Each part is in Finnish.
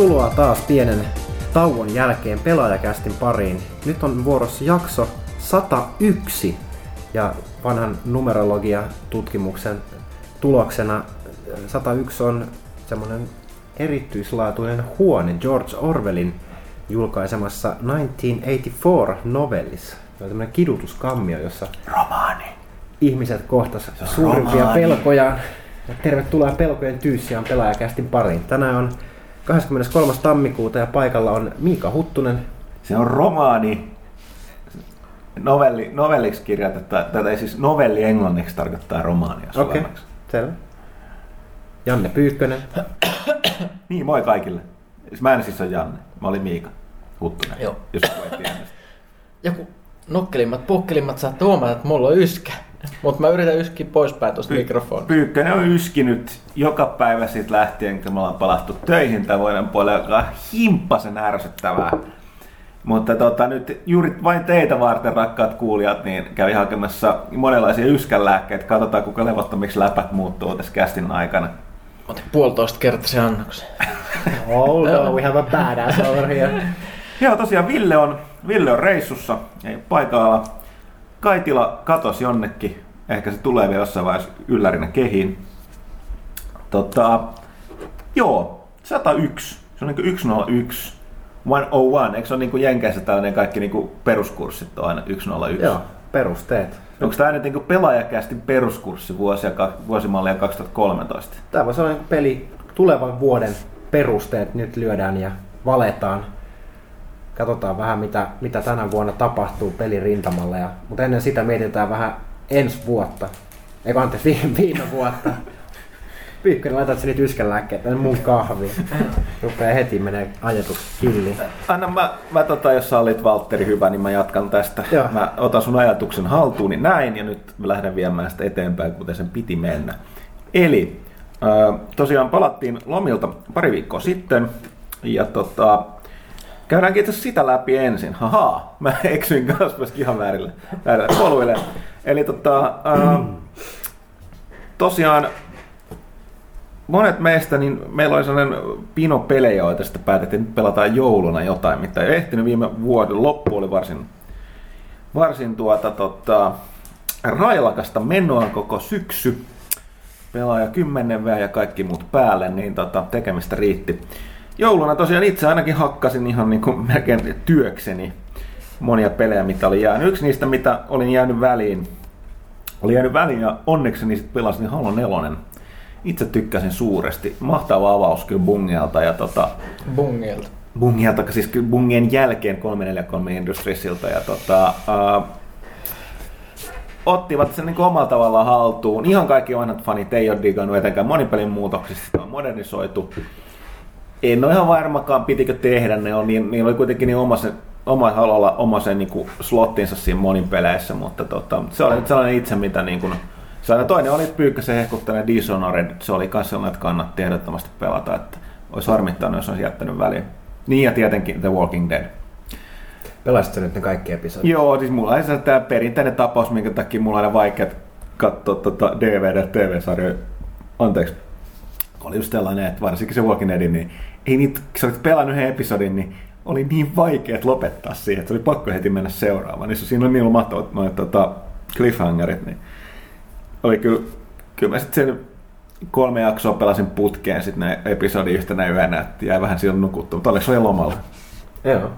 Tervetuloa taas pienen tauon jälkeen pelaajakästin pariin. Nyt on vuorossa jakso 101 ja vanhan numerologia-tutkimuksen tuloksena 101 on semmoinen erityislaatuinen huone George Orwellin julkaisemassa 1984 novellissa. Se on tämmöinen kidutuskammio, jossa Romaani. ihmiset kohtas suurimpia pelkojaan. Ja tervetuloa pelkojen tyyssiään pelaajakästin pariin. Tänään on 23. tammikuuta ja paikalla on Miika Huttunen. Se on romaani. Novelli, novelliksi kirjoitetaan, tätä ei siis novelli englanniksi tarkoittaa romaania Okei, suomeksi. selvä. Janne Pyykkönen. Niin, moi kaikille. Siis Mä en siis ole Janne, mä olin Miika Huttunen, Joo. jos joku ei. Joku nokkelimmat, pukkelimmat saattaa huomata, että mulla on yskä. Mutta mä yritän yskiä poispäin tuosta mikrofonista. Pyykkönen on yskinyt joka päivä siitä lähtien, kun me ollaan palattu töihin tämän vuoden puolella, joka on himppasen ärsyttävää. Mutta tota, nyt juuri vain teitä varten, rakkaat kuulijat, niin kävi hakemassa monenlaisia yskänlääkkeitä. Katsotaan, kuinka levottomiksi läpät muuttuu tässä kästin aikana. Otin puolitoista kertaisen annoksen. Oh no, we have a badass over here. Joo, tosiaan Ville on, Ville on reissussa, ei ole paikalla. Kaitila katos jonnekin. Ehkä se tulee vielä jossain vaiheessa yllärinä kehiin. Tota, joo, 101. Se on niin 101. 101, eikö se ole niin kuin Jenkeissä tällainen kaikki niin kuin peruskurssit on aina 101? Joo, perusteet. Onko tämä nyt niin pelaajakästin peruskurssi vuosia, vuosimallia 2013? Tämä voisi olla niin peli tulevan vuoden perusteet nyt lyödään ja valetaan. Katsotaan vähän mitä, mitä tänä vuonna tapahtuu pelin rintamalla. Ja, mutta ennen sitä mietitään vähän ensi vuotta. Eikö anteeksi, viime, viime vuotta. Pyykkönen, laitat sä niitä yskänlääkkeitä tänne mun kahviin. Rupee heti menee ajatus killiin. Anna mä, mä tota, jos sä olit Valtteri hyvä, niin mä jatkan tästä. Joo. Mä otan sun ajatuksen haltuuni näin ja nyt mä lähden viemään sitä eteenpäin, kuten sen piti mennä. Eli äh, tosiaan palattiin lomilta pari viikkoa sitten ja tota, käydäänkin itse sitä läpi ensin. Haha, mä eksyin kanssa myöskin ihan väärille, väärille poluille. Eli tota, äh, tosiaan monet meistä, niin meillä oli sellainen pino pelejä, joita sitten päätettiin, että pelataan jouluna jotain, mitä ei ehtinyt viime vuoden. Loppu oli varsin, varsin tuota, tota, railakasta menoa koko syksy. Pelaaja 10 V ja kaikki muut päälle, niin tota, tekemistä riitti. Jouluna tosiaan itse ainakin hakkasin ihan niin kuin melkein työkseni monia pelejä, mitä oli jäänyt. Yksi niistä, mitä olin jäänyt väliin, oli jäänyt väliin ja onneksi sitten pelasin Halo 4 itse tykkäsin suuresti. Mahtava avaus kyllä Bungialta ja tota, Bungilta. Bungialta, siis Bungien jälkeen 343 Industriesilta ja tota, uh, ottivat sen niin omalla tavallaan haltuun. Ihan kaikki vanhat fanit ei ole digannut etenkään monipelin muutoksista, sitä on modernisoitu. En ole ihan varmakaan, pitikö tehdä ne, on, niin, niillä oli kuitenkin niin oma se, oma halolla oma se niin kuin slottinsa siinä monin peleissä, mutta tota, se oli nyt sellainen itse, mitä niin kuin, sellainen toinen oli Pyykkösen hehkuttainen Dishonored, se oli myös sellainen, että kannatti ehdottomasti pelata, että olisi harmittanut, jos olisi jättänyt väliin. Niin ja tietenkin The Walking Dead. Pelasit sä nyt ne kaikki episodit? Joo, siis mulla on tämä perinteinen tapaus, minkä takia mulla on aina vaikea katsoa tota DVD- TV-sarjoja. Anteeksi. Oli just tällainen, että varsinkin se Walking Dead, niin ei niitä, sä olit pelannut yhden episodin, niin oli niin vaikea lopettaa siihen, että oli pakko heti mennä seuraavaan. Niin siinä on niin mahtavat noin tota, cliffhangerit, niin oli kyllä, kyllä mä sitten sen kolme jaksoa pelasin putkeen sitten ne episodin yhtenä yönä, että jäi vähän silloin nukuttua, mutta oliko se oli lomalla? Joo.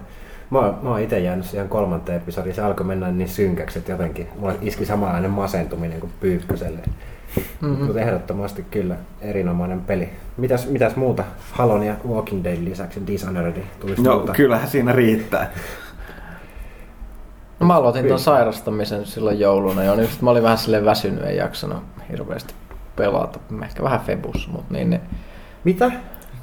Mä, oon- mä oon itse jäänyt siihen kolmanteen episodiin. Se alkoi mennä niin synkäksi, että jotenkin mulla iski samanlainen masentuminen kuin Pyykköselle. Mm-hmm. Mutta ehdottomasti kyllä erinomainen peli. Mitäs, mitäs muuta Halon ja Walking Dead lisäksi Dishonored tulisi No muuta? kyllähän siinä riittää. No mä aloitin ton sairastamisen silloin jouluna jo, niin mä olin vähän silleen väsynyt, ei jaksanut hirveästi pelata. Ehkä vähän febus, mutta niin, ne, Mitä?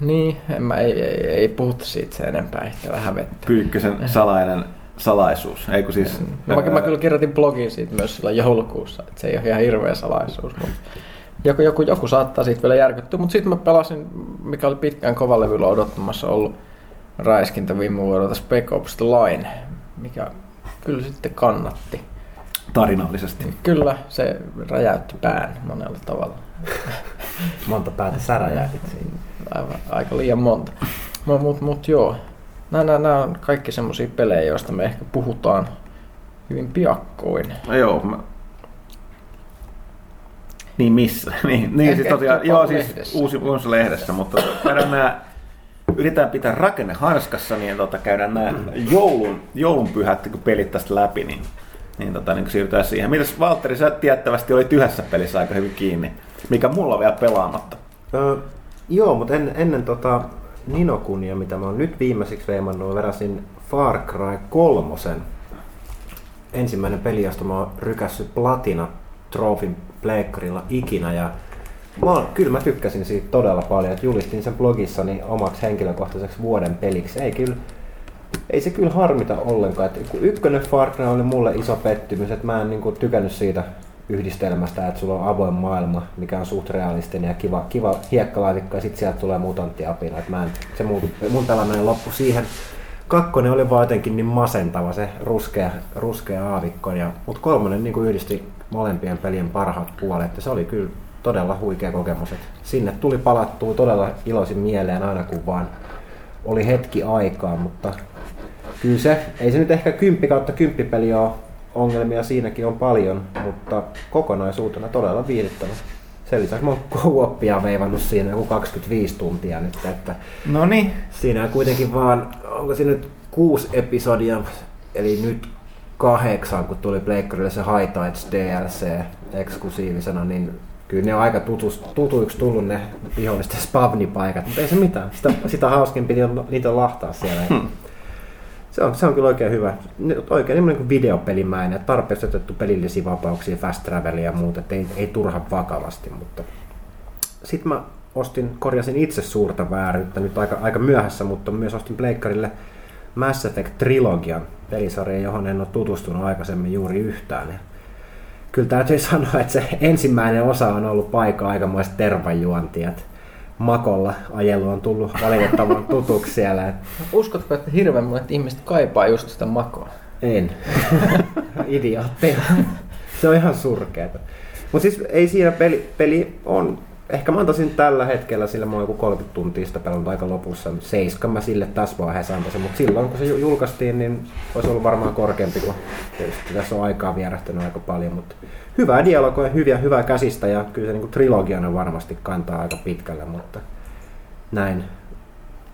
niin en mä, ei, ei, ei puhuta siitä sen enempää, ehkä vähän vettä. Pyykkösen salainen salaisuus. Ei kun siis... No, mä, mä kyllä kirjoitin blogiin siitä myös silloin joulukuussa, että se ei ole ihan hirveä salaisuus, mutta joku, joku, joku saattaa siitä vielä järkyttyä, mutta sitten mä pelasin, mikä oli pitkään kovalevyllä odottamassa ollut räiskintä viime vuodelta Spec Ops The Line, mikä kyllä sitten kannatti. tarinallisesti. Kyllä se räjäytti pään monella tavalla. Monta päätä sä räjähdit siinä. Aivan, aika liian monta. Mutta mut, mut joo, nämä, nämä, nämä on kaikki semmoisia pelejä, joista me ehkä puhutaan hyvin piakkoin. No joo, mä... Niin missä? niin, niin siis tosiaan, joo siis lehdessä. uusi, uusi lehdessä, mutta käydään nämä, yritetään pitää rakenne hanskassa, niin tota, käydään nämä joulun, joulunpyhät kun pelit tästä läpi, niin, niin, tota, niin siirrytään siihen. Mitäs Valtteri, sä tiettävästi oli yhdessä pelissä aika hyvin kiinni, mikä mulla on vielä pelaamatta. Öö, joo, mutta en, ennen tota Ninokunia, mitä mä oon nyt viimeisiksi veimannut, veräsin Far Cry 3. Ensimmäinen peli, josta mä oon rykässyt Platina Trophyn pleikkarilla ikinä. Ja mä oon, kyllä mä tykkäsin siitä todella paljon, että julistin sen blogissani omaksi henkilökohtaiseksi vuoden peliksi. Ei kyllä, ei se kyllä harmita ollenkaan. Et ykkönen Far Cry oli mulle iso pettymys, että mä en niinku tykännyt siitä yhdistelmästä, että sulla on avoin maailma, mikä on suht realistinen ja kiva, kiva hiekkalaatikko ja sitten sieltä tulee mutanttiapina. Et mä en, se mun, mun pelaaminen loppui siihen. Kakkonen oli vaan jotenkin niin masentava se ruskea, ruskea aavikko, ja, mutta kolmonen niin yhdisti molempien pelien parhaat puolet ja se oli kyllä todella huikea kokemus. Et sinne tuli palattua todella iloisin mieleen aina kun vaan oli hetki aikaa, mutta kyllä se, ei se nyt ehkä 10 kautta 10 peli ole, ongelmia siinäkin on paljon, mutta kokonaisuutena todella viihdyttävä. Sen lisäksi mä oon veivannut siinä joku 25 tuntia nyt, että No niin. siinä on kuitenkin vaan, onko siinä nyt kuusi episodia, eli nyt kahdeksan, kun tuli Pleikkarille se High Tides DLC eksklusiivisena, niin kyllä ne on aika tutus, tutuiksi tullut ne vihollisten spavnipaikat, mutta ei se mitään. Sitä, sitä hauskempi on, niitä lahtaa siellä. Hmm. Se on, se on kyllä oikein hyvä. Oikein niin kuin videopelimäinen, tarpeeksi otettu pelillisiä vapauksia, fast travelia ja muuta, ei, ei turha vakavasti. Mutta sitten mä ostin, korjasin itse suurta vääryyttä nyt aika, aika myöhässä, mutta myös ostin Pleikkarille Mass Effect Trilogian pelisarja, johon en ole tutustunut aikaisemmin juuri yhtään. Kyllä täytyy sanoa, että se ensimmäinen osa on ollut paikka aikamoista tervajuontia. että Makolla ajelu on tullut valitettavan tutuksi siellä. Uskotko, että hirveän monet ihmiset kaipaa just sitä makoa? En. Idiootteja. Se on ihan surkeeta. Mutta siis ei siinä peli, peli on, ehkä mä antaisin tällä hetkellä, sillä mä oon joku 30 tuntia sitä pelannut aika lopussa. Seiskan mä sille tässä vaiheessa antaisin, mutta silloin kun se ju- julkaistiin, niin olisi ollut varmaan korkeampi, kun tietysti tässä on aikaa vierähtänyt aika paljon. Mutta hyvää dialogia, hyviä, hyvää käsistä ja kyllä se niin kuin trilogiana varmasti kantaa aika pitkälle, mutta näin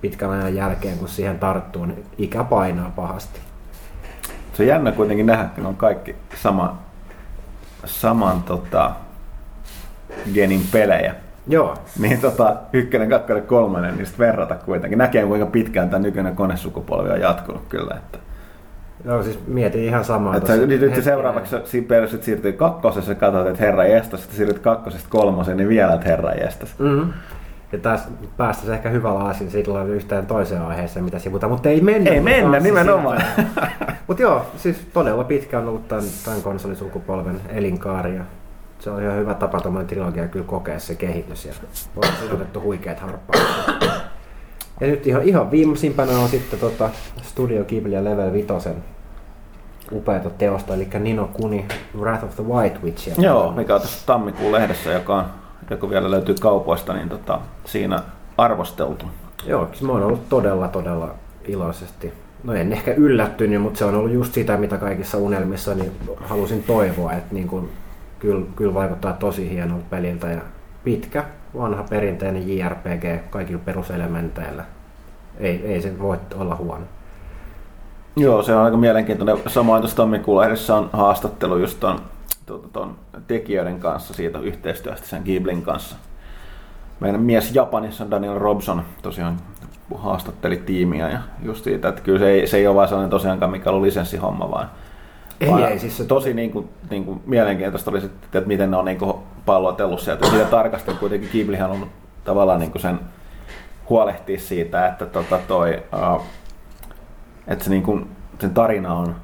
pitkän ajan jälkeen, kun siihen tarttuu, niin ikä painaa pahasti. Se on jännä kuitenkin nähdä, kun on kaikki sama, saman tota, genin pelejä. Joo, Niin tota, ykkönen, kakkonen, kolmonen, niin sit verrata kuitenkin. Näkee kuinka pitkään tämä nykyinen konesukupolvi on jatkunut kyllä. Että, Joo, siis mietin ihan samaa. että nyt, hetken seuraavaksi perus, siirtyy kakkosessa, katsot, että herra jestas, sitten siirryt kakkosesta kolmoseen, niin vielä, että herra jestas. Mm-hmm. Ja taas päästäisiin ehkä hyvällä asin silloin yhteen toiseen aiheeseen, mitä sivutaan, mutta ei mennä. Ei mennä, Taas nimenomaan. Mutta joo, siis todella pitkä on ollut tämän, tämän konsolisukupolven elinkaari ja se on ihan hyvä tapa tuommoinen trilogia kyllä kokea se kehitys ja on otettu huikeat harppaukset. Ja nyt ihan, ihan viimeisimpänä on sitten tota Studio Ghibli ja Level 5 upeata teosta, eli Nino Kuni Wrath of the White Witch. Joo, mikä on tässä tammikuun lehdessä, joka, on, joka vielä löytyy kaupoista, niin tota, siinä arvosteltu. Joo, siis mä oon ollut todella, todella iloisesti. No en ehkä yllättynyt, mutta se on ollut just sitä, mitä kaikissa unelmissa niin halusin toivoa, että niin kun, kyllä, kyllä vaikuttaa tosi hienolta peliltä ja pitkä, vanha perinteinen JRPG kaikilla peruselementeillä. Ei, ei se voi olla huono. Joo, se on aika mielenkiintoinen. Samoin tuossa tammikuun lehdessä on haastattelu just ton, ton, ton tekijöiden kanssa siitä yhteistyöstä sen Ghiblin kanssa. Meidän mies Japanissa Daniel Robson tosiaan haastatteli tiimiä ja just siitä, että kyllä se ei, se ei ole vaan sellainen tosiaankaan mikä on lisenssihomma, vaan Ei, vaan ei, siis se tosi niin kuin, niin kuin mielenkiintoista oli, sitten, että miten ne on niin kuin pallotellut sieltä. Siitä tarkasti kuitenkin Ghiblihan on tavallaan niin kuin sen huolehtia siitä, että tota toi, uh, että se niin kuin, sen tarina on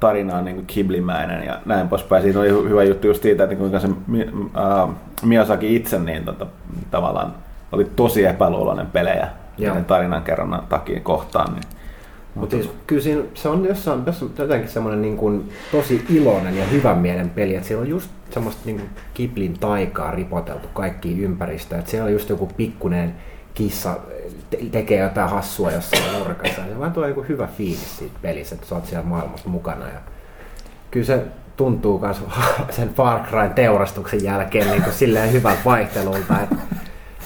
tarina on niin kuin Ghibli-mäinen ja näin poispäin. Siinä oli hy- hyvä juttu just siitä, että kuinka se Mi- Miyazaki itse niin tota, tavallaan oli tosi epäluuloinen pelejä Joo. ja tarinan kerronnan takia kohtaan. Niin, Mutta siis, kyllä siinä, se on jossain, jossain jotenkin semmoinen niin kuin, tosi iloinen ja hyvän mielen peli, että siellä on just semmoista niin kuin Kiplin taikaa ripoteltu kaikkiin ympäristöön, että siellä on just joku pikkuinen kissa tekee jotain hassua jossain nurkassa. Se vaan tulee niin hyvä fiilis siitä pelissä, että sä oot siellä maailmassa mukana. Ja kyllä se tuntuu myös sen Far Cryn teurastuksen jälkeen niin kuin silleen hyvältä vaihtelulta, että,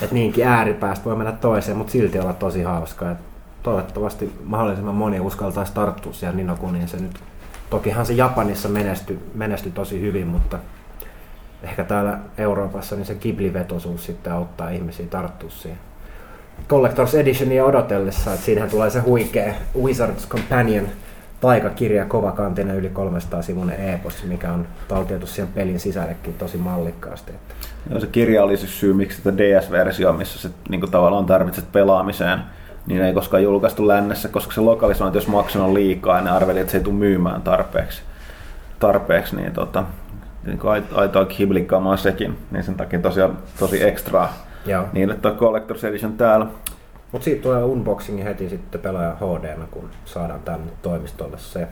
että niinkin ääripäästä voi mennä toiseen, mutta silti olla tosi hauskaa. Että toivottavasti mahdollisimman moni uskaltaisi tarttua siellä Ninokuniin. Se nyt, tokihan se Japanissa menestyi, menestyi tosi hyvin, mutta ehkä täällä Euroopassa niin se Ghibli-vetosuus sitten auttaa ihmisiä tarttua siihen. Collector's Editionia odotellessa, että siinähän tulee se huikea Wizard's Companion taikakirja kovakantinen yli 300 sivun epos, mikä on taltioitu siihen pelin sisällekin tosi mallikkaasti. Joo, se kirja oli se syy, miksi tätä DS-versio, missä se niin tavallaan tarvitset pelaamiseen, niin ei koskaan julkaistu lännessä, koska se lokalisointi, jos maksanut liikaa, ja ne arveli, että se ei tule myymään tarpeeksi, tarpeeksi niin, tota, niin aitoa kiblikamaa sekin, niin sen takia tosiaan tosi ekstraa Joo. niille toi Collector's Edition täällä. Mutta siitä tulee unboxingi heti sitten pelaaja hd kun saadaan tänne toimistolle se.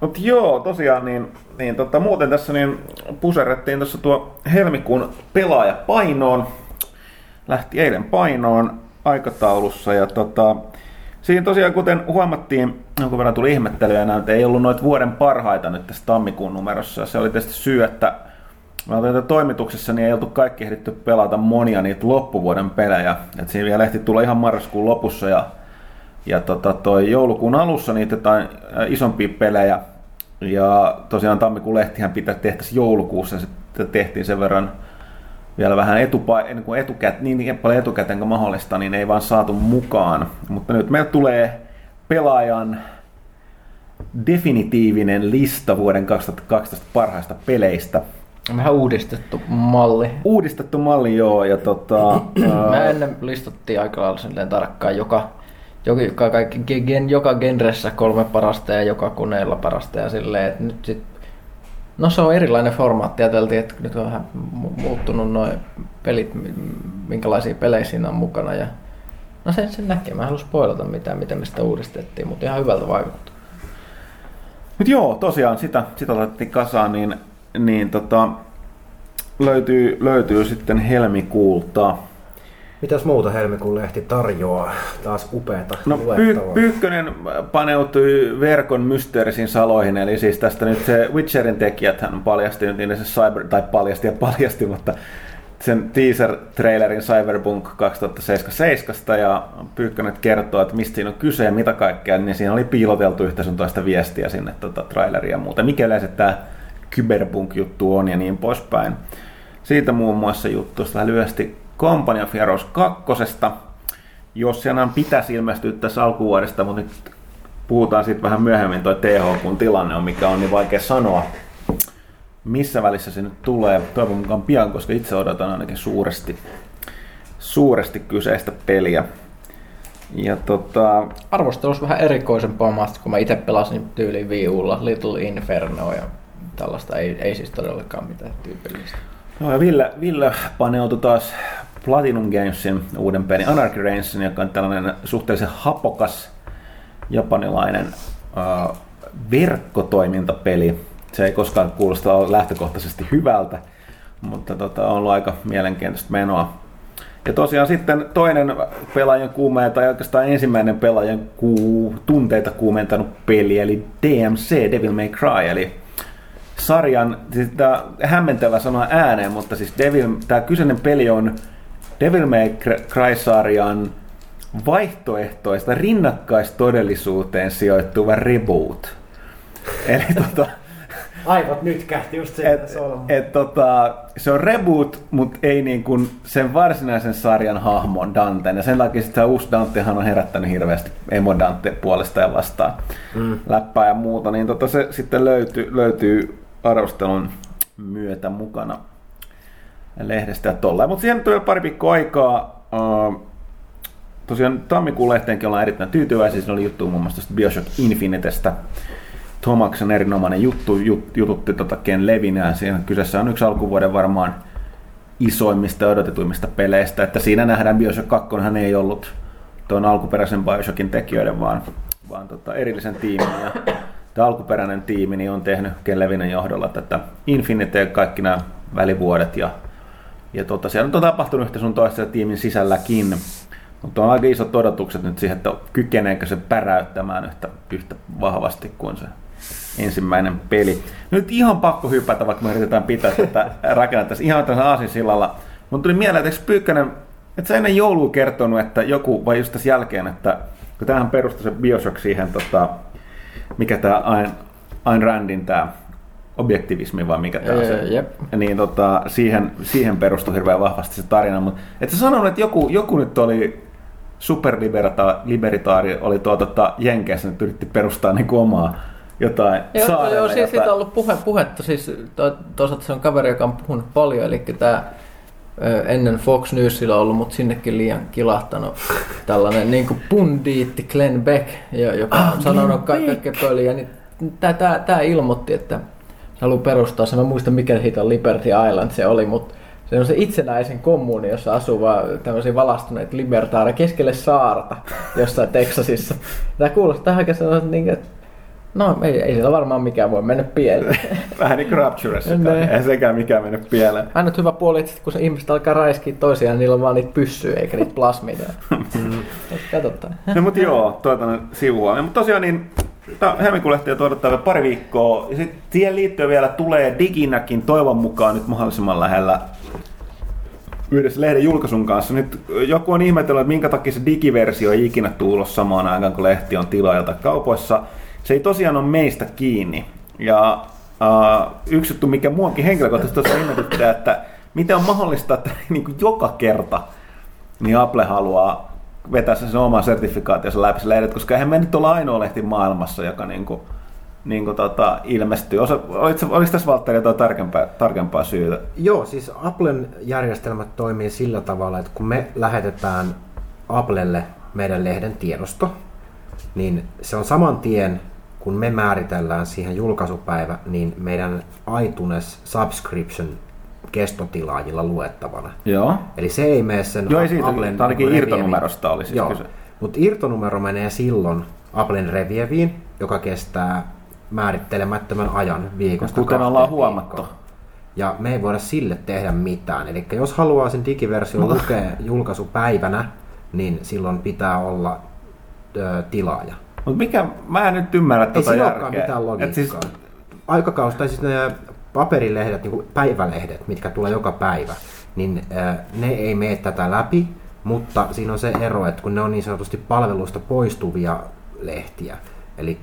Mut joo, tosiaan niin, niin tota, muuten tässä niin puserrettiin tuossa tuo helmikuun pelaaja painoon. Lähti eilen painoon aikataulussa ja tota, siinä tosiaan kuten huomattiin, jonkun verran tuli ihmettelyä näitä, ei ollut noita vuoden parhaita nyt tässä tammikuun numerossa. Se oli tietysti syy, että me oltiin toimituksessa, niin ei oltu kaikki ehditty pelata monia niitä loppuvuoden pelejä. Et siinä vielä ehti tulla ihan marraskuun lopussa ja, ja tota, toi joulukuun alussa niitä jotain äh, isompia pelejä. Ja tosiaan tammikuun lehtihän pitää tehtäisiin joulukuussa, sitten tehtiin sen verran vielä vähän etupa- ennen kuin etukät, niin paljon etukäteen kuin mahdollista, niin ei vaan saatu mukaan. Mutta nyt meillä tulee pelaajan definitiivinen lista vuoden 2012 parhaista peleistä. Vähän uudistettu malli. Uudistettu malli, joo. Ja tota, Mä ennen listattiin aika lailla silleen tarkkaan joka, joka, kaikki, gen, joka genressä kolme parasta ja joka koneella parasta ja silleen, että nyt sit, No se on erilainen formaatti, ajateltiin, että nyt on vähän mu- muuttunut noin pelit, mi- minkälaisia pelejä siinä on mukana ja No sen, sen näkee, mä en halua spoilata mitään, miten me sitä uudistettiin, mutta ihan hyvältä vaikuttaa. Mut joo, tosiaan sitä, sitä laitettiin kasaan, niin, niin tota, löytyy, löytyy sitten helmikuulta. Mitäs muuta helmikuun lehti tarjoaa? Taas upeata No Py-. Pyykkönen paneutui verkon mysteerisiin saloihin, eli siis tästä nyt se Witcherin tekijät hän paljasti nyt niin se cyber, tai paljasti ja paljasti, mutta sen teaser-trailerin Cyberpunk 2077 ja Pyykkönen kertoo, että mistä siinä on kyse ja mitä kaikkea, niin siinä oli piiloteltu yhtä sun toista viestiä sinne tota, traileria ja muuta. Mikä yleensä tämä Cyberpunk-juttu on ja niin poispäin. Siitä muun muassa juttu lyhyesti Company of Heroes 2. Jos sen pitäisi ilmestyä tässä alkuvuodesta, mutta nyt puhutaan siitä vähän myöhemmin toi TH, kun tilanne on mikä on, niin vaikea sanoa, missä välissä se nyt tulee. Toivon mukaan pian, koska itse odotan ainakin suuresti, suuresti kyseistä peliä. Ja tota, Arvostelussa vähän erikoisempaa maasta, kun mä itse pelasin tyyliin viulla Little Inferno ja tällaista ei, ei siis todellakaan mitään tyypillistä. No ja Ville, Ville paneutui taas Platinum Gamesin uuden pelin Anarchy Reignsin, joka on tällainen suhteellisen hapokas japanilainen äh, verkkotoimintapeli. Se ei koskaan kuulosta lähtökohtaisesti hyvältä, mutta tota, on ollut aika mielenkiintoista menoa. Ja tosiaan sitten toinen pelaajan kuume, tai oikeastaan ensimmäinen pelaajan kuu, tunteita kuumentanut peli, eli DMC, Devil May Cry, eli sarjan, siis tämä hämmentävä sanoa ääneen, mutta siis Devil, tämä kyseinen peli on Devil May Cry-sarjan vaihtoehtoista rinnakkaistodellisuuteen sijoittuva reboot. Eli tota, Aivot nyt kähti just se, et, et, tota, se on reboot, mutta ei niin kuin sen varsinaisen sarjan hahmon Danten. Ja sen takia sitten uusi Dantehan on herättänyt hirveästi emo Dante puolesta ja vastaan mm. läppää ja muuta. Niin tota, se sitten löytyy, löytyy arvostelun myötä mukana lehdestä tollaan. Mutta siihen tuli pari viikkoa aikaa. Uh, tosiaan tammikuun lehteenkin ollaan erittäin tyytyväisiä. Siinä oli juttu muun muassa Bioshock Infinitestä. Tomaksen erinomainen juttu, jut, jututti tota Ken Levinää. Siinä kyseessä on yksi alkuvuoden varmaan isoimmista ja odotetuimmista peleistä. Että siinä nähdään Bioshock 2 hän ei ollut tuon alkuperäisen Bioshockin tekijöiden, vaan, vaan tota erillisen tiimin. Ja tämä alkuperäinen tiimi niin on tehnyt Ken Levinen johdolla tätä Infinite kaikki nämä välivuodet. Ja, ja tota, siellä on tapahtunut yhtä sun toista tiimin sisälläkin. Mutta on aika isot odotukset nyt siihen, että kykeneekö se päräyttämään yhtä, yhtä vahvasti kuin se ensimmäinen peli. Nyt ihan pakko hypätä, vaikka me yritetään pitää tätä rakennetta ihan tässä aasinsillalla. Mutta tuli mieleen, että Pyykkönen, että sä ennen joulua kertonut, että joku, vai just tässä jälkeen, että kun tämähän perustui se Bioshock siihen, tota, mikä tämä Ayn, Ayn Randin tämä objektivismi vai mikä tämä on se. Jep. Niin tota, siihen, siihen perustui hirveän vahvasti se tarina. Mutta et sä sanonut, että joku, joku nyt oli superlibertaari, oli tuo tota, Jenkeissä, nyt yritti perustaa niin omaa jotain Joo, saarelle joo siis jotain. siitä on ollut puhe, puhetta, siis to, toisaalta se on kaveri, joka on puhunut paljon, eli tämä ennen Fox Newsilla ollut, mutta sinnekin liian kilahtanut tällainen niin kuin pundiitti Glenn Beck, jo- joka on Ah, sanonut Glenn ka- kaikkea pöliä, niin tämä ilmoitti, että se haluaa perustaa sen, mä muistan mikä siitä on Liberty Island se oli, mutta se on se itsenäisen kommuni, jossa asuu vaan tämmöisiä valastuneita libertaareja keskelle saarta jossain Texasissa. Tämä kuulostaa aika sellaiselta, niin, että no ei, ei siellä varmaan mikään voi mennä pieleen. Vähän niin kuin Rapturessa, Ne. ei sekään mikään mennyt pieleen. Ainut hyvä puoli, että kun se ihmiset alkaa räiskiä toisiaan, niin niillä on vaan niitä pyssyjä eikä niitä plasmia. Katsotaan. No mutta joo, tuota sivua. Mutta tosiaan niin helmikuun lehtiä odottaa vielä pari viikkoa. Ja sitten siihen liittyen vielä tulee diginäkin toivon mukaan nyt mahdollisimman lähellä yhdessä lehden julkaisun kanssa. Nyt joku on ihmetellyt, että minkä takia se digiversio ei ikinä tullut samaan aikaan, kun lehti on tilaajalta kaupoissa. Se ei tosiaan ole meistä kiinni. Ja uh, yksi juttu, mikä muakin henkilökohtaisesti tuossa ihmetyttää, että miten on mahdollista, että niin kuin joka kerta niin Apple haluaa vetää sen oman sertifikaationsa läpi se lehdet, koska eihän me nyt olla ainoa lehti maailmassa, joka niin kuin, niin kuin tota, ilmestyy. Osa, oliko, oliko tässä Valtteri jotain tarkempaa, tarkempaa syytä? Joo, siis Applen järjestelmät toimii sillä tavalla, että kun me lähetetään Applelle meidän lehden tiedosto, niin se on saman tien, kun me määritellään siihen julkaisupäivä, niin meidän iTunes subscription kestotilaajilla luettavana. Joo. Eli se ei mene sen Joo, ei siitä, Applen ainakin irtonumerosta oli siis Joo, kyse. mutta irtonumero menee silloin Applen Revieviin, joka kestää määrittelemättömän ajan viikosta Kuten kahteen ollaan huomattu. viikkoon. Ja me ei voida sille tehdä mitään. Eli jos haluaa sen digiversion lukea julkaisupäivänä, niin silloin pitää olla ö, tilaaja. Mutta mikä, mä en nyt ymmärrä Ei tätä sillä järkeä. olekaan mitään Et logiikkaa. siis, Siis... Aikakaus, tai siis ne paperilehdet, niin päivälehdet, mitkä tulee joka päivä, niin ö, ne ei mene tätä läpi, mutta siinä on se ero, että kun ne on niin sanotusti palvelusta poistuvia lehtiä, eli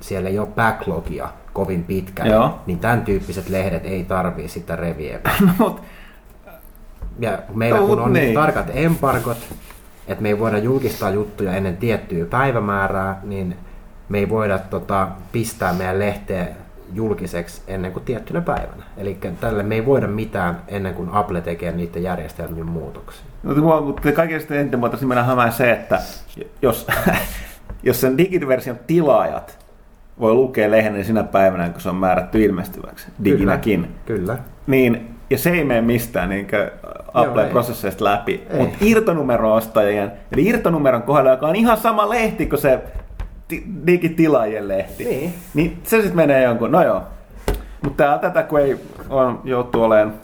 siellä ei ole backlogia kovin pitkään, Joo. niin tämän tyyppiset lehdet ei tarvii sitä revieviä. no, mut, Ja meillä No, kun on niin. tarkat embargot, että me ei voida julkistaa juttuja ennen tiettyä päivämäärää, niin me ei voida tota, pistää meidän lehteä julkiseksi ennen kuin tiettynä päivänä. Eli tälle me ei voida mitään ennen kuin Apple tekee niiden järjestelmien muutoksia. no, mutta kaikista eniten voitaisiin mennä hämään se, että jos, jos sen digiversion tilaajat voi lukea lehden sinä päivänä, kun se on määrätty ilmestyväksi, diginäkin, Kyllä. niin, ja se ei mene mistään niin Apple-prosesseista läpi, mutta irtonumero-ostajien, eli irtonumeron kohdalla, joka on ihan sama lehti kuin se ti- digitilaajien lehti, Niin. niin se sitten menee jonkun, no joo. Mutta tätä kun ei on, joutuu olemaan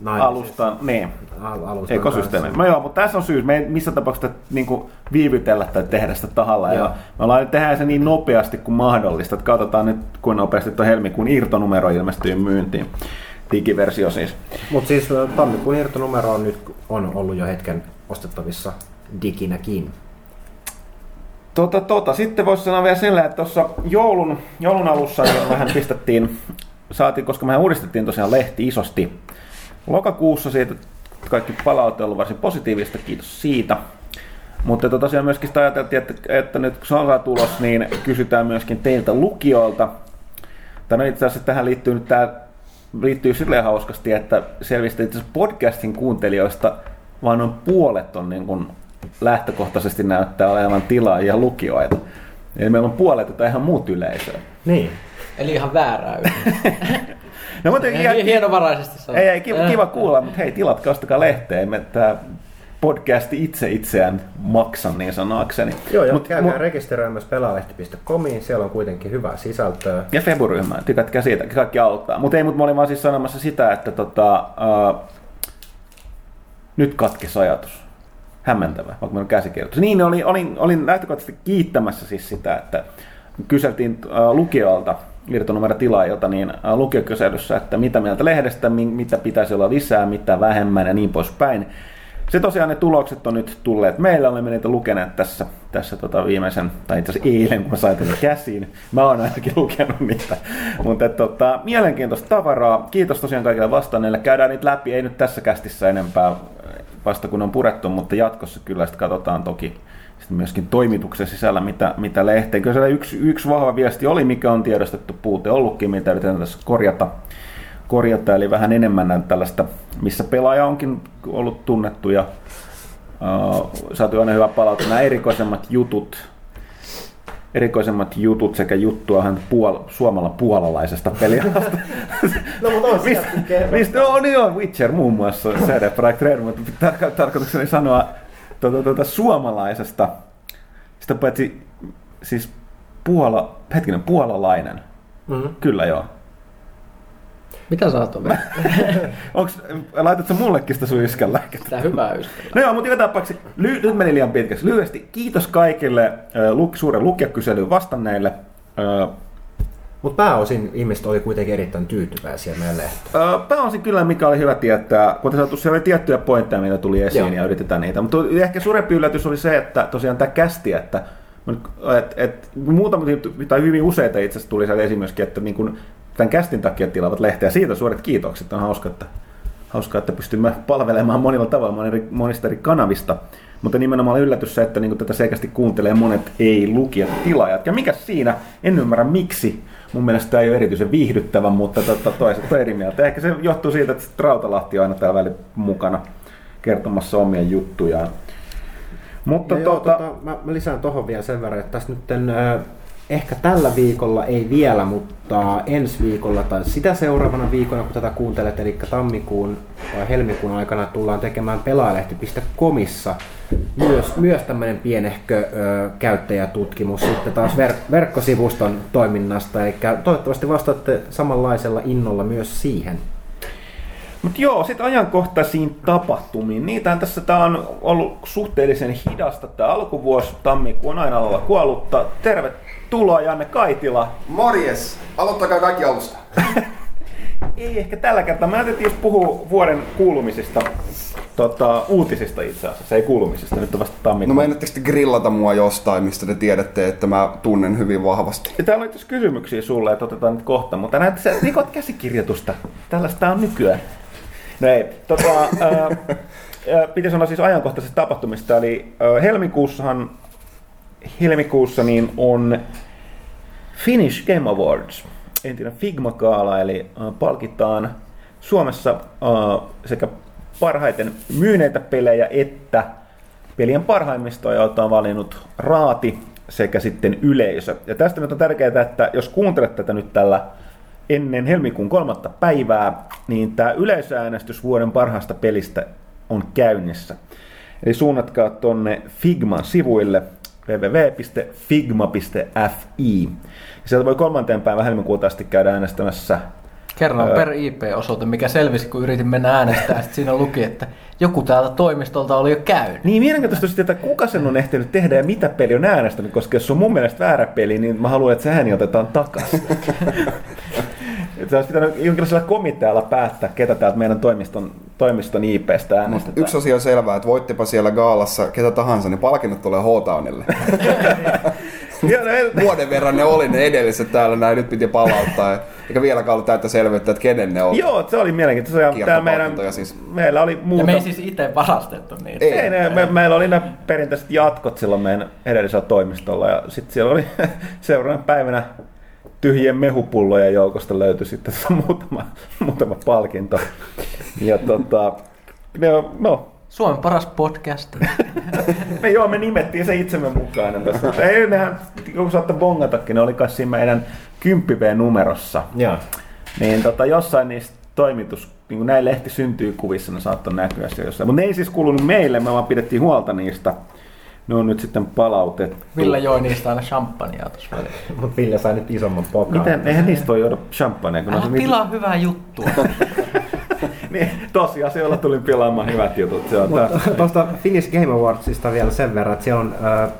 Naimisissa. alusta, niin, Al- alustan ekosysteemi. No joo, mutta tässä on syy. Me ei missä tapauksessa niin kuin viivytellä tai tehdä sitä tahalla. Joo. Ja me ollaan nyt se niin nopeasti kuin mahdollista. Että katsotaan nyt, kuinka nopeasti tuo helmikuun irtonumero ilmestyy myyntiin. Digiversio siis. Mutta siis ö, tammikuun irtonumero on nyt on ollut jo hetken ostettavissa diginäkin. Tota, tota. Sitten voisi sanoa vielä sillä, että tuossa joulun, joulun alussa jo vähän pistettiin, saatiin, koska mehän uudistettiin tosiaan lehti isosti. Lokakuussa siitä kaikki palaute on ollut varsin positiivista, kiitos siitä. Mutta tota, tosiaan myöskin sitä ajateltiin, että, että nyt kun se on tulos, niin kysytään myöskin teiltä lukijoilta. Tai no itse asiassa tähän liittyy nyt tämä liittyy silleen hauskasti, että selvisi, että podcastin kuuntelijoista vain noin puolet on niin kuin lähtökohtaisesti näyttää olevan tilaajia lukijoita. Eli meillä on puolet tätä ihan muut yleisöä. Niin. Eli ihan väärää. No mutta ihan, Hienovaraisesti sanottu. ei, ei, kiva, kiva kuulla, mutta hei, tilatkaa, ostakaa lehteä. Me tää podcasti itse itseään maksa niin sanakseni. Joo, ja Mut- käykää mu- rekisteröimässä pelaalehti.comiin, siellä on kuitenkin hyvää sisältöä. Ja Febu-ryhmä, tykätkää siitä, kaikki auttaa. Mutta ei, mutta mä olin vaan siis sanomassa sitä, että tota, uh, nyt katkesi ajatus. hämmentävää, vaikka meillä on käsikirjoitus. Niin, olin, olin, olin lähtökohtaisesti kiittämässä siis sitä, että kyseltiin äh, lukijoilta irtonumero tilaajilta, niin äh, lukiokyselyssä, että mitä mieltä lehdestä, mi- mitä pitäisi olla lisää, mitä vähemmän ja niin poispäin. Se tosiaan ne tulokset on nyt tulleet meille, olemme niitä lukeneet tässä, tässä tota viimeisen, tai itse asiassa eilen, kun mä sain tänne käsiin. Mä oon ainakin lukenut niitä. Mutta tota, mielenkiintoista tavaraa. Kiitos tosiaan kaikille vastanneille. Käydään niitä läpi, ei nyt tässä kästissä enempää vasta kun on purettu, mutta jatkossa kyllä sitten katsotaan toki sitten myöskin toimituksen sisällä, mitä, mitä lehteen. Kyllä yksi, yksi vahva viesti oli, mikä on tiedostettu puute ollutkin, mitä yritetään tässä korjata korjata, eli vähän enemmän tällaista, missä pelaaja onkin ollut tunnettu ja uh, saatu aina hyvä palautetta. Nämä erikoisemmat jutut, erikoisemmat jutut sekä juttua hän puol- suomalla puolalaisesta pelialasta. No mutta on mistä, mistä, no, niin on Witcher muun muassa, CD Projekt Red, mutta tar- tarkoitukseni sanoa tuota, tuota, suomalaisesta, sitä paitsi siis puola, hetkinen, puolalainen. Mm-hmm. Kyllä joo. Mitä sä oot Onks, laitatko mullekin sitä sun yskän lääkettä? Tää hyvää yskän. No joo, mutta joka tapauksessa, ly- nyt meni liian pitkäksi. Lyhyesti, kiitos kaikille äh, lu- suuren lukijakyselyyn vastanneille. Äh, mutta pääosin ihmiset oli kuitenkin erittäin tyytyväisiä meidän lehteen. Pääosin kyllä, mikä oli hyvä tietää, kuten sanottu, siellä oli tiettyjä pointteja, mitä tuli esiin Joo. ja yritetään niitä. Mutta ehkä suurempi yllätys oli se, että tosiaan tämä kästi, että et, et, muutama, tai hyvin useita itse asiassa tuli sieltä esimerkiksi, että niin kun tämän kästin takia tilaavat lehteä. Siitä suuret kiitokset. On hauska, että, hauska, että pystymme palvelemaan monilla tavalla monista eri kanavista. Mutta nimenomaan yllätys se, että niin tätä selkeästi kuuntelee monet ei-lukijat tilaajat. Ja mikä siinä? En ymmärrä miksi. Mun mielestä tämä ei ole erityisen viihdyttävä, mutta to, to, toiset on eri mieltä. Ehkä se johtuu siitä, että Rautalahti on aina täällä välillä mukana kertomassa omia juttujaan. Mutta tuota... joo, tota, mä, mä lisään tuohon vielä sen verran, että tässä nyt äh, ehkä tällä viikolla ei vielä, mutta ensi viikolla tai sitä seuraavana viikona, kun tätä kuuntelet, eli tammikuun vai helmikuun aikana tullaan tekemään pelaalehti.comissa myös, myös tämmöinen pienehkö ö, käyttäjätutkimus sitten taas ver- verkkosivuston toiminnasta, eli toivottavasti vastaatte samanlaisella innolla myös siihen. Mutta joo, sitten ajankohtaisiin tapahtumiin. Niitä tässä tämä on ollut suhteellisen hidasta tämä alkuvuosi. Tammikuu on aina olla kuollutta. Tervetuloa Janne Kaitila. Morjes! Aloittakaa kaikki alusta. Ei ehkä tällä kertaa. Mä ajattelin puhua vuoden kuulumisista. Tota, uutisista itse asiassa, ei kuulumisista, nyt on vasta tammikuun. No meinaatteko grillata mua jostain, mistä te tiedätte, että mä tunnen hyvin vahvasti? Ja täällä on itse kysymyksiä sulle, että otetaan nyt kohta, mutta näet sä rikot käsikirjoitusta. Tällaista on nykyään. No ei, tota, ää, piti sanoa siis ajankohtaisesta tapahtumista, eli ää, helmikuussahan helmikuussa niin on Finnish Game Awards, entinen Figma-kaala, eli ää, palkitaan Suomessa ää, sekä parhaiten myyneitä pelejä että pelien parhaimmistoja, joita on valinnut Raati sekä sitten yleisö. Ja tästä nyt on tärkeää, että jos kuuntelet tätä nyt tällä ennen helmikuun kolmatta päivää, niin tämä yleisöäänestys vuoden parhaasta pelistä on käynnissä. Eli suunnatkaa tuonne Figman sivuille www.figma.fi. Sieltä voi kolmanteen päivän helmikuuta asti käydä äänestämässä Kerran öö, per IP-osoite, mikä selvisi, kun yritin mennä äänestää, sitten siinä luki, että joku täältä toimistolta oli jo käynyt. Niin, mielenkiintoista sitten, että kuka sen on ehtinyt tehdä ja mitä peli on äänestänyt, koska jos on mun mielestä väärä peli, niin mä haluan, että se ääni otetaan takaisin. Se olisi pitänyt jonkinlaisella komitealla päättää, ketä täältä meidän toimiston, toimiston IPstä äänestetään. Yksi asia on selvää, että voittipa siellä gaalassa ketä tahansa, niin palkinnot tulee H-Townille. No Vuoden verran ne oli ne edelliset täällä, näin nyt piti palauttaa. Eikä vieläkään ollut täyttä selvyyttä, että kenen ne on. Joo, se oli mielenkiintoista. Täällä meidän, siis. Meillä oli muuta. Ja me ei siis itse varastettu niitä. Ei, ei, ne, me, meillä oli ne perinteiset jatkot silloin meidän edellisellä toimistolla. Ja sitten siellä oli seuraavana päivänä tyhjien mehupullojen joukosta löytyi sitten muutama, muutama palkinto. Ja tota, ne, no, Suomen paras podcast. me joo, me nimettiin se itsemme mukaan. Tässä. Ei, nehän, kun saatte bongatakin, ne oli kai siinä meidän 10 numerossa Joo. Niin tota, jossain niistä toimitus, niin kuin näin lehti syntyy kuvissa, ne saattoi näkyä siellä jossain. Mutta ne ei siis kuulunut meille, me vaan pidettiin huolta niistä. Ne on nyt sitten palautettu. Ville joi niistä aina champagnea tuossa. Mutta Ville sai nyt isomman pokaan. Miten? Eihän niistä voi juoda champagnea. Kun Älä tilaa hyvää juttua. niin, tosiasioilla tulin pilaamaan hyvät jutut. Se on tuosta Finnish Game Awardsista vielä sen verran, että siellä on äh,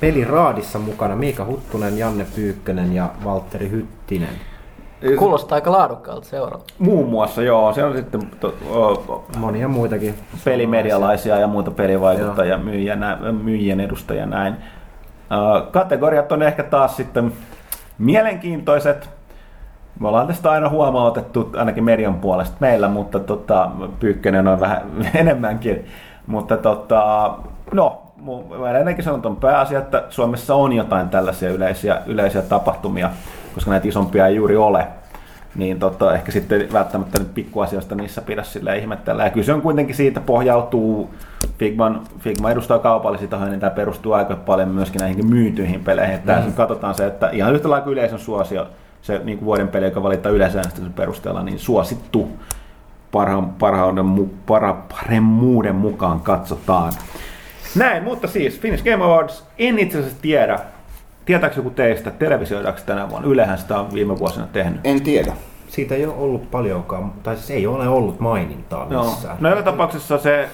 peliraadissa mukana Miika Huttunen, Janne Pyykkönen ja Valtteri Hyttinen. Kuulostaa aika laadukkaalta seuralta. Muun muassa, joo. Se on sitten to, o, Monia muitakin. pelimedialaisia ja muita pelivaikuttajia, myyjien, myyjien edustajia näin. Ö, Kategoriat on ehkä taas sitten mielenkiintoiset. Me ollaan tästä aina huomautettu ainakin median puolesta meillä, mutta tota, Pyykkönen on vähän enemmänkin. Mutta tota, no, mä ennenkin sanon ton pääasia, että Suomessa on jotain tällaisia yleisiä, yleisiä tapahtumia, koska näitä isompia ei juuri ole. Niin tota, ehkä sitten välttämättä nyt pikkuasioista niissä pidä sille ihmetellä. Ja kyse on kuitenkin siitä, pohjautuu Figman, Figma edustaa kaupallisia tahoja, niin tämä perustuu aika paljon myöskin näihin myytyihin peleihin. Että mm. katsotaan se, että ihan yhtä lailla kuin yleisön suosio, se niin kuin vuoden peli, joka valitaan yleisäänestyksen perusteella, niin suosittu parhaan, parhauden, para, paremmuuden mukaan katsotaan. Näin, mutta siis Finnish Game Awards, en itse asiassa tiedä, tietääkö joku teistä, televisioidaanko tänä vuonna? Ylehän sitä on viime vuosina tehnyt. En tiedä. Siitä ei ole ollut paljonkaan, tai siis ei ole ollut mainintaa missään. No joka tapauksessa se,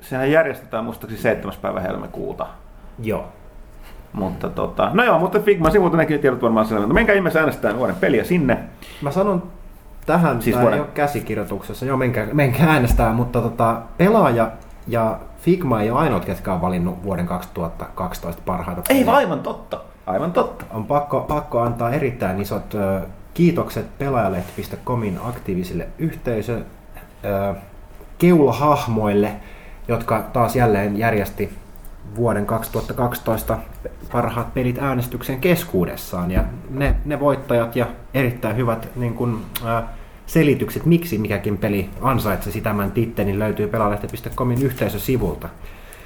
sehän järjestetään muistaakseni 7. päivä helmikuuta. Joo. Mutta tota, no joo, mutta Figma sivulta näkyy tiedot varmaan selvä. No menkää ihmeessä äänestää vuoden peliä sinne. Mä sanon tähän, Siis tämä vuoden- ei ole käsikirjoituksessa, joo menkää, menkää äänestää, mutta tota, pelaaja ja Figma ei ole ainoat, ketkä on valinnut vuoden 2012 parhaita Ei vaan aivan totta. Aivan totta. On pakko, pakko antaa erittäin isot ö, kiitokset pelaajalehti.comin aktiivisille yhteisö ö, keulahahmoille, jotka taas jälleen järjesti vuoden 2012 parhaat pelit äänestyksen keskuudessaan. Ja ne, ne voittajat ja erittäin hyvät niin kun, ä, selitykset, miksi mikäkin peli ansaitsisi tämän tittelin, löytyy pelaajalehti.comin yhteisösivulta.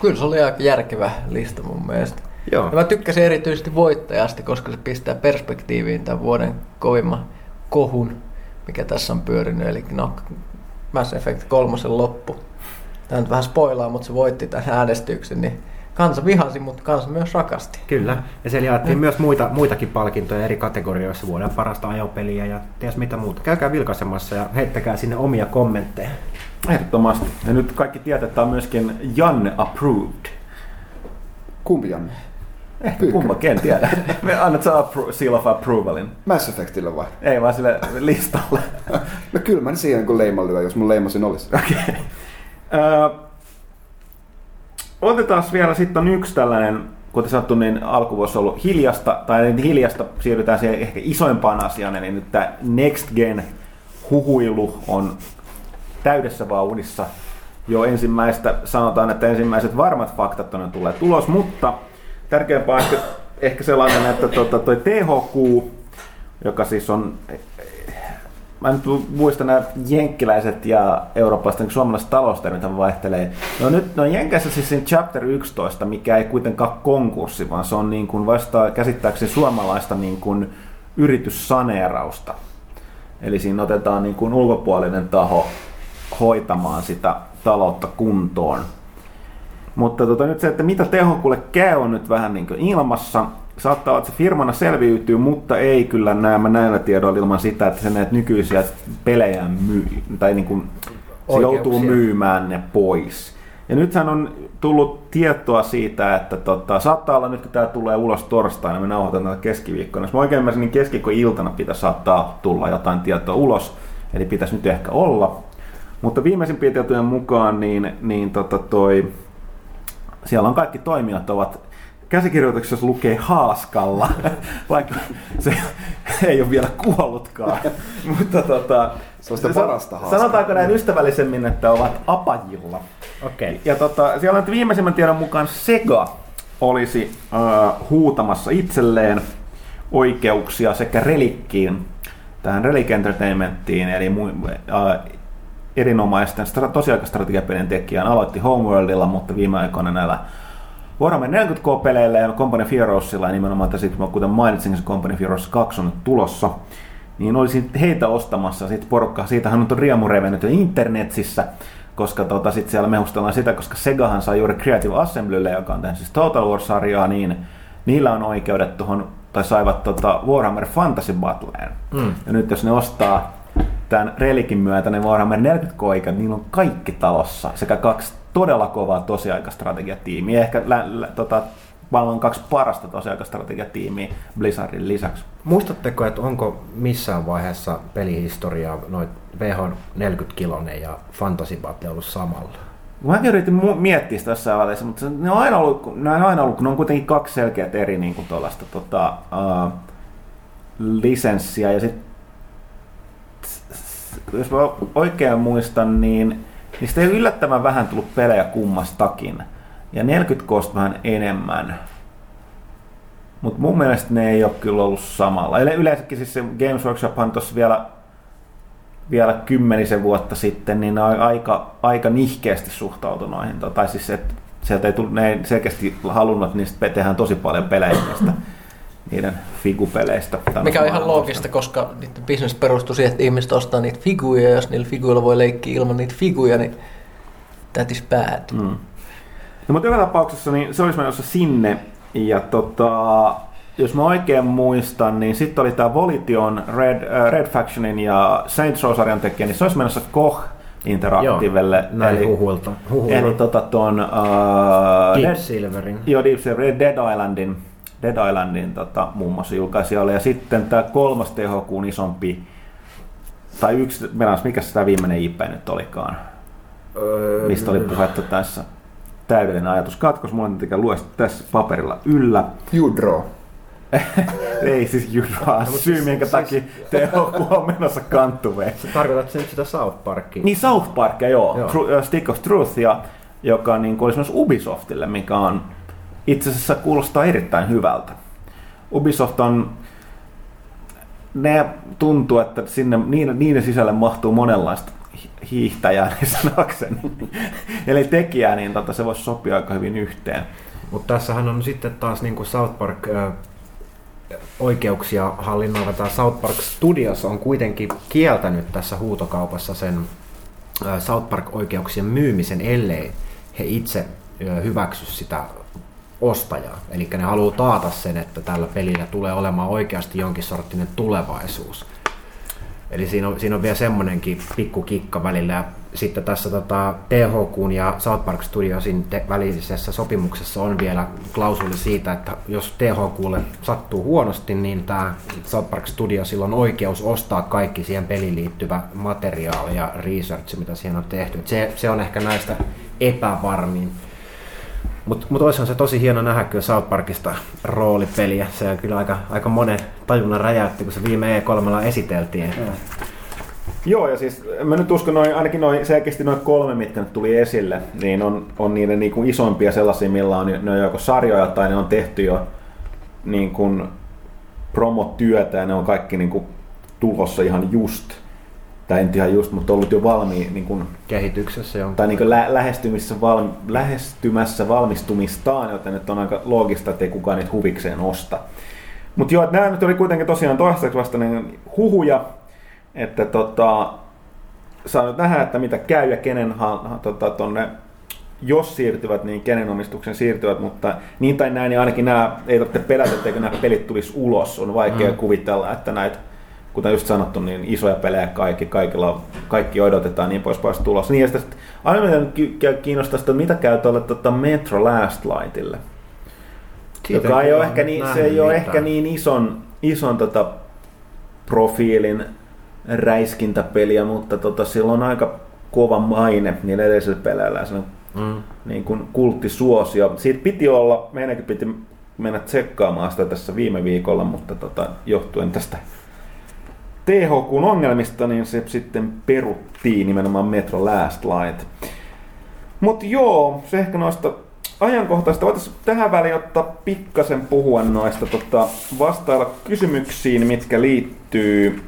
Kyllä se oli aika järkevä lista mun mielestä. Joo. Ja mä tykkäsin erityisesti voittajasta, koska se pistää perspektiiviin tämän vuoden kovimman kohun, mikä tässä on pyörinyt. Eli no, Mass Effect 3 loppu. Tämä nyt vähän spoilaa, mutta se voitti tämän äänestyksen, niin kansa vihasi, mutta kansa myös rakasti. Kyllä, ja siellä jaettiin myös muita, muitakin palkintoja eri kategorioissa, vuoden parasta ajopeliä ja ties mitä muuta. Käykää vilkaisemassa ja heittäkää sinne omia kommentteja. Ehdottomasti. Ja nyt kaikki tietää, että tämä on myöskin Janne approved. Kumpi Janne? Ehkä Pyykkönen. kummakin, en tiedä. Me annat sä appro- seal of approvalin. Mass Effectille vai? Ei vaan sille listalle. No kyllä mä siihen kun leiman lyö, jos mun leimasin olisi. Okei. Öö, otetaan vielä sitten on yksi tällainen, kuten sanottu, niin alkuvuosi on ollut hiljasta, tai niin hiljasta siirrytään siihen ehkä isoimpaan asiaan, eli nyt tämä Next Gen huhuilu on täydessä vauhdissa. Jo ensimmäistä, sanotaan, että ensimmäiset varmat faktat on tulee tulos, mutta tärkeämpää ehkä, ehkä sellainen, että tota, toi THQ, joka siis on Mä nyt muistan nämä jenkkiläiset ja eurooppalaiset niin suomalaiset taloustermit vaihtelee. No nyt no Jenkeissä siis siinä chapter 11, mikä ei kuitenkaan konkurssi, vaan se on niin kuin vasta käsittääkseni suomalaista niin kuin yrityssaneerausta. Eli siinä otetaan niin kuin ulkopuolinen taho hoitamaan sitä taloutta kuntoon. Mutta tota, nyt se, että mitä tehokulle käy, on nyt vähän niin ilmassa. Saattaa olla, että se firmana selviytyy, mutta ei kyllä näemmä näillä tiedoilla ilman sitä, että se näitä nykyisiä pelejä myy, tai niin kuin se Oikeuksia. joutuu myymään ne pois. Ja nythän on tullut tietoa siitä, että tota, saattaa olla nyt, kun tämä tulee ulos torstaina, me nauhoitetaan tätä keskiviikkona. Jos mä oikein ymmärsin, niin keskiviikko-iltana pitäisi saattaa tulla jotain tietoa ulos, eli pitäisi nyt ehkä olla. Mutta viimeisimpien tietojen mukaan, niin, niin tota toi, siellä on kaikki toimijat ovat käsikirjoituksessa lukee haaskalla, vaikka se ei ole vielä kuollutkaan. Mutta tota, Se on sitä parasta haaskaa. Sanotaanko näin ystävällisemmin, että ovat apajilla. Okei. Ja tota, siellä on viimeisimmän tiedon mukaan Sega olisi äh, huutamassa itselleen oikeuksia sekä Relikkiin, tähän Relic Entertainmenttiin, eli mu- äh, erinomaisten stra- tosiaikastrategiapelien tekijän aloitti Homeworldilla, mutta viime aikoina näillä Warhammer 40K-peleillä ja Company of Heroesilla, ja nimenomaan tässä, kuten mainitsin, se Company of Heroes 2 on nyt tulossa, niin olisi heitä ostamassa sit porukka. Siitähän on riemu revennyt jo internetissä, koska tota, sit siellä mehustellaan sitä, koska Segahan sai juuri Creative Assemblylle, joka on tehnyt siis Total War-sarjaa, niin niillä on oikeudet tuohon, tai saivat tota Warhammer Fantasy Battleen. Mm. Ja nyt jos ne ostaa tämän relikin myötä ne Warhammer 40 koika, niillä on kaikki talossa sekä kaksi todella kovaa tosiaikastrategiatiimiä, ehkä lä, lä, tota, maailman kaksi parasta tosiaikastrategiatiimiä Blizzardin lisäksi. Muistatteko, että onko missään vaiheessa pelihistoriaa noin VH 40 kilonen ja Fantasy Battle ollut samalla? Mäkin yritin miettiä sitä jossain välissä, mutta ne on aina ollut, ne on aina ollut, kun ne on kuitenkin kaksi selkeät eri niin kuin tuollaista tota, uh, lisenssiä. Ja sit, jos mä oikein muistan, niin niistä ei yllättävän vähän tullut pelejä kummastakin. Ja 40 kosta vähän enemmän. Mutta mun mielestä ne ei ole kyllä ollut samalla. Yle- Yleensäkin siis se Games Workshophan tuossa vielä vielä kymmenisen vuotta sitten, niin ne aika, aika nihkeästi suhtautui noihin. Tai siis, että sieltä ei tullut, ne ei selkeästi halunnut, niistä tehdään tosi paljon pelejä niistä, niiden figupeleistä. Mikä on ihan loogista, koska niiden business perustuu siihen, että ihmiset ostaa niitä figuja, ja jos niillä figuilla voi leikkiä ilman niitä figuja, niin that is bad. Mm. No, mutta joka tapauksessa niin se olisi menossa sinne. Ja tota, jos mä oikein muistan, niin sitten oli tämä Volition, Red, äh, Red Factionin ja Saints Row-sarjan tekijä, niin se olisi menossa Koch Interactivelle. näin huhuilta. huhuilta. eli tota ton... Uh, Deep Silverin. Joo, Deep Silver, Dead Islandin, Dead Islandin tota, muun muassa julkaisijalle. Ja sitten tämä kolmas THQn isompi, tai yksi, menas, mikä se tämä viimeinen IP nyt olikaan, Öö, mistä oli puhetta tässä. Täydellinen ajatus katkos, mulla on tietenkään lue tässä paperilla yllä. Judro. Ei siis jyraa, syy minkä takia THQ on menossa kanttuveen. Tarkoitatko nyt sitä South Parkia? Niin South Park, joo, Joo. Tru- äh, Stick of Truth, ja, joka niin kuin, olisi myös Ubisoftille, mikä on itse asiassa kuulostaa erittäin hyvältä. Ubisoft on, ne tuntuu, että sinne, niiden, niiden sisälle mahtuu monenlaista hi- hiihtäjää, niin sanakseni. Eli tekijää, niin tota, se voisi sopia aika hyvin yhteen. Mutta tässähän on sitten taas niin kuin South Park oikeuksia hallinnoiva tämä South Park Studios on kuitenkin kieltänyt tässä huutokaupassa sen ö, South Park-oikeuksien myymisen, ellei he itse ö, hyväksy sitä ostajaa. Eli ne haluaa taata sen, että tällä pelillä tulee olemaan oikeasti jonkin sorttinen tulevaisuus. Eli siinä on, siinä on vielä semmoinenkin pikku kikka välillä. Ja sitten tässä tota, THQ ja South Park Studiosin te- välisessä sopimuksessa on vielä klausuli siitä, että jos THQlle sattuu huonosti, niin tämä South Park Studiosilla on oikeus ostaa kaikki siihen peliin liittyvä materiaali ja research, mitä siihen on tehty. Se, se on ehkä näistä epävarmin. Mutta mut olisihan se tosi hieno nähdä kyllä South Parkista roolipeliä. Se on kyllä aika, aika monen tajunnan räjäytti, kun se viime E3 esiteltiin. Joo, ja siis mä nyt uskon, noin, ainakin noin, selkeästi noin kolme, mitkä nyt tuli esille, niin on, on niiden niin kuin isompia sellaisia, millä on, ne on joko sarjoja tai ne on tehty jo niin kuin promotyötä ja ne on kaikki niin kuin tulossa ihan just, tai en ihan just, mutta ollut jo valmiin niin kuin, Kehityksessä on. tai niin kuin lä- lähestymissä, valmi- lähestymässä valmistumistaan, joten nyt on aika loogista, että ei kukaan niitä huvikseen osta. Mutta joo, nämä nyt oli kuitenkin tosiaan toistaiseksi vasta niin huhuja, että tota, saa nyt nähdä, että mitä käy ja kenen ha, tota, tonne, jos siirtyvät, niin kenen omistuksen siirtyvät, mutta niin tai näin, niin ainakin nämä, ei tarvitse pelätä, etteikö nämä pelit tulisi ulos. On vaikea mm. kuvitella, että näitä, kuten just sanottu, niin isoja pelejä kaikki, kaikilla, kaikki odotetaan niin pois pois tulossa. Niin ja sitten aina mitä ki- ki- kiinnostaa sitä, mitä käy tuolle tota Metro Last Lightille. Siitä joka ei ole ehkä niin, se ei ole ehkä niin ison, ison tota profiilin räiskintäpeliä, mutta tota, sillä on aika kova maine niillä edellisillä peleillä se on Mm. niin kuin kulttisuosio. Siitä piti olla, meidänkin piti mennä tsekkaamaan sitä tässä viime viikolla, mutta tota, johtuen tästä THQn ongelmista, niin se sitten peruttiin nimenomaan Metro Last Light. Mutta joo, se ehkä noista ajankohtaista. Voitaisiin tähän väliin ottaa pikkasen puhua noista tota, vastailla kysymyksiin, mitkä liittyy,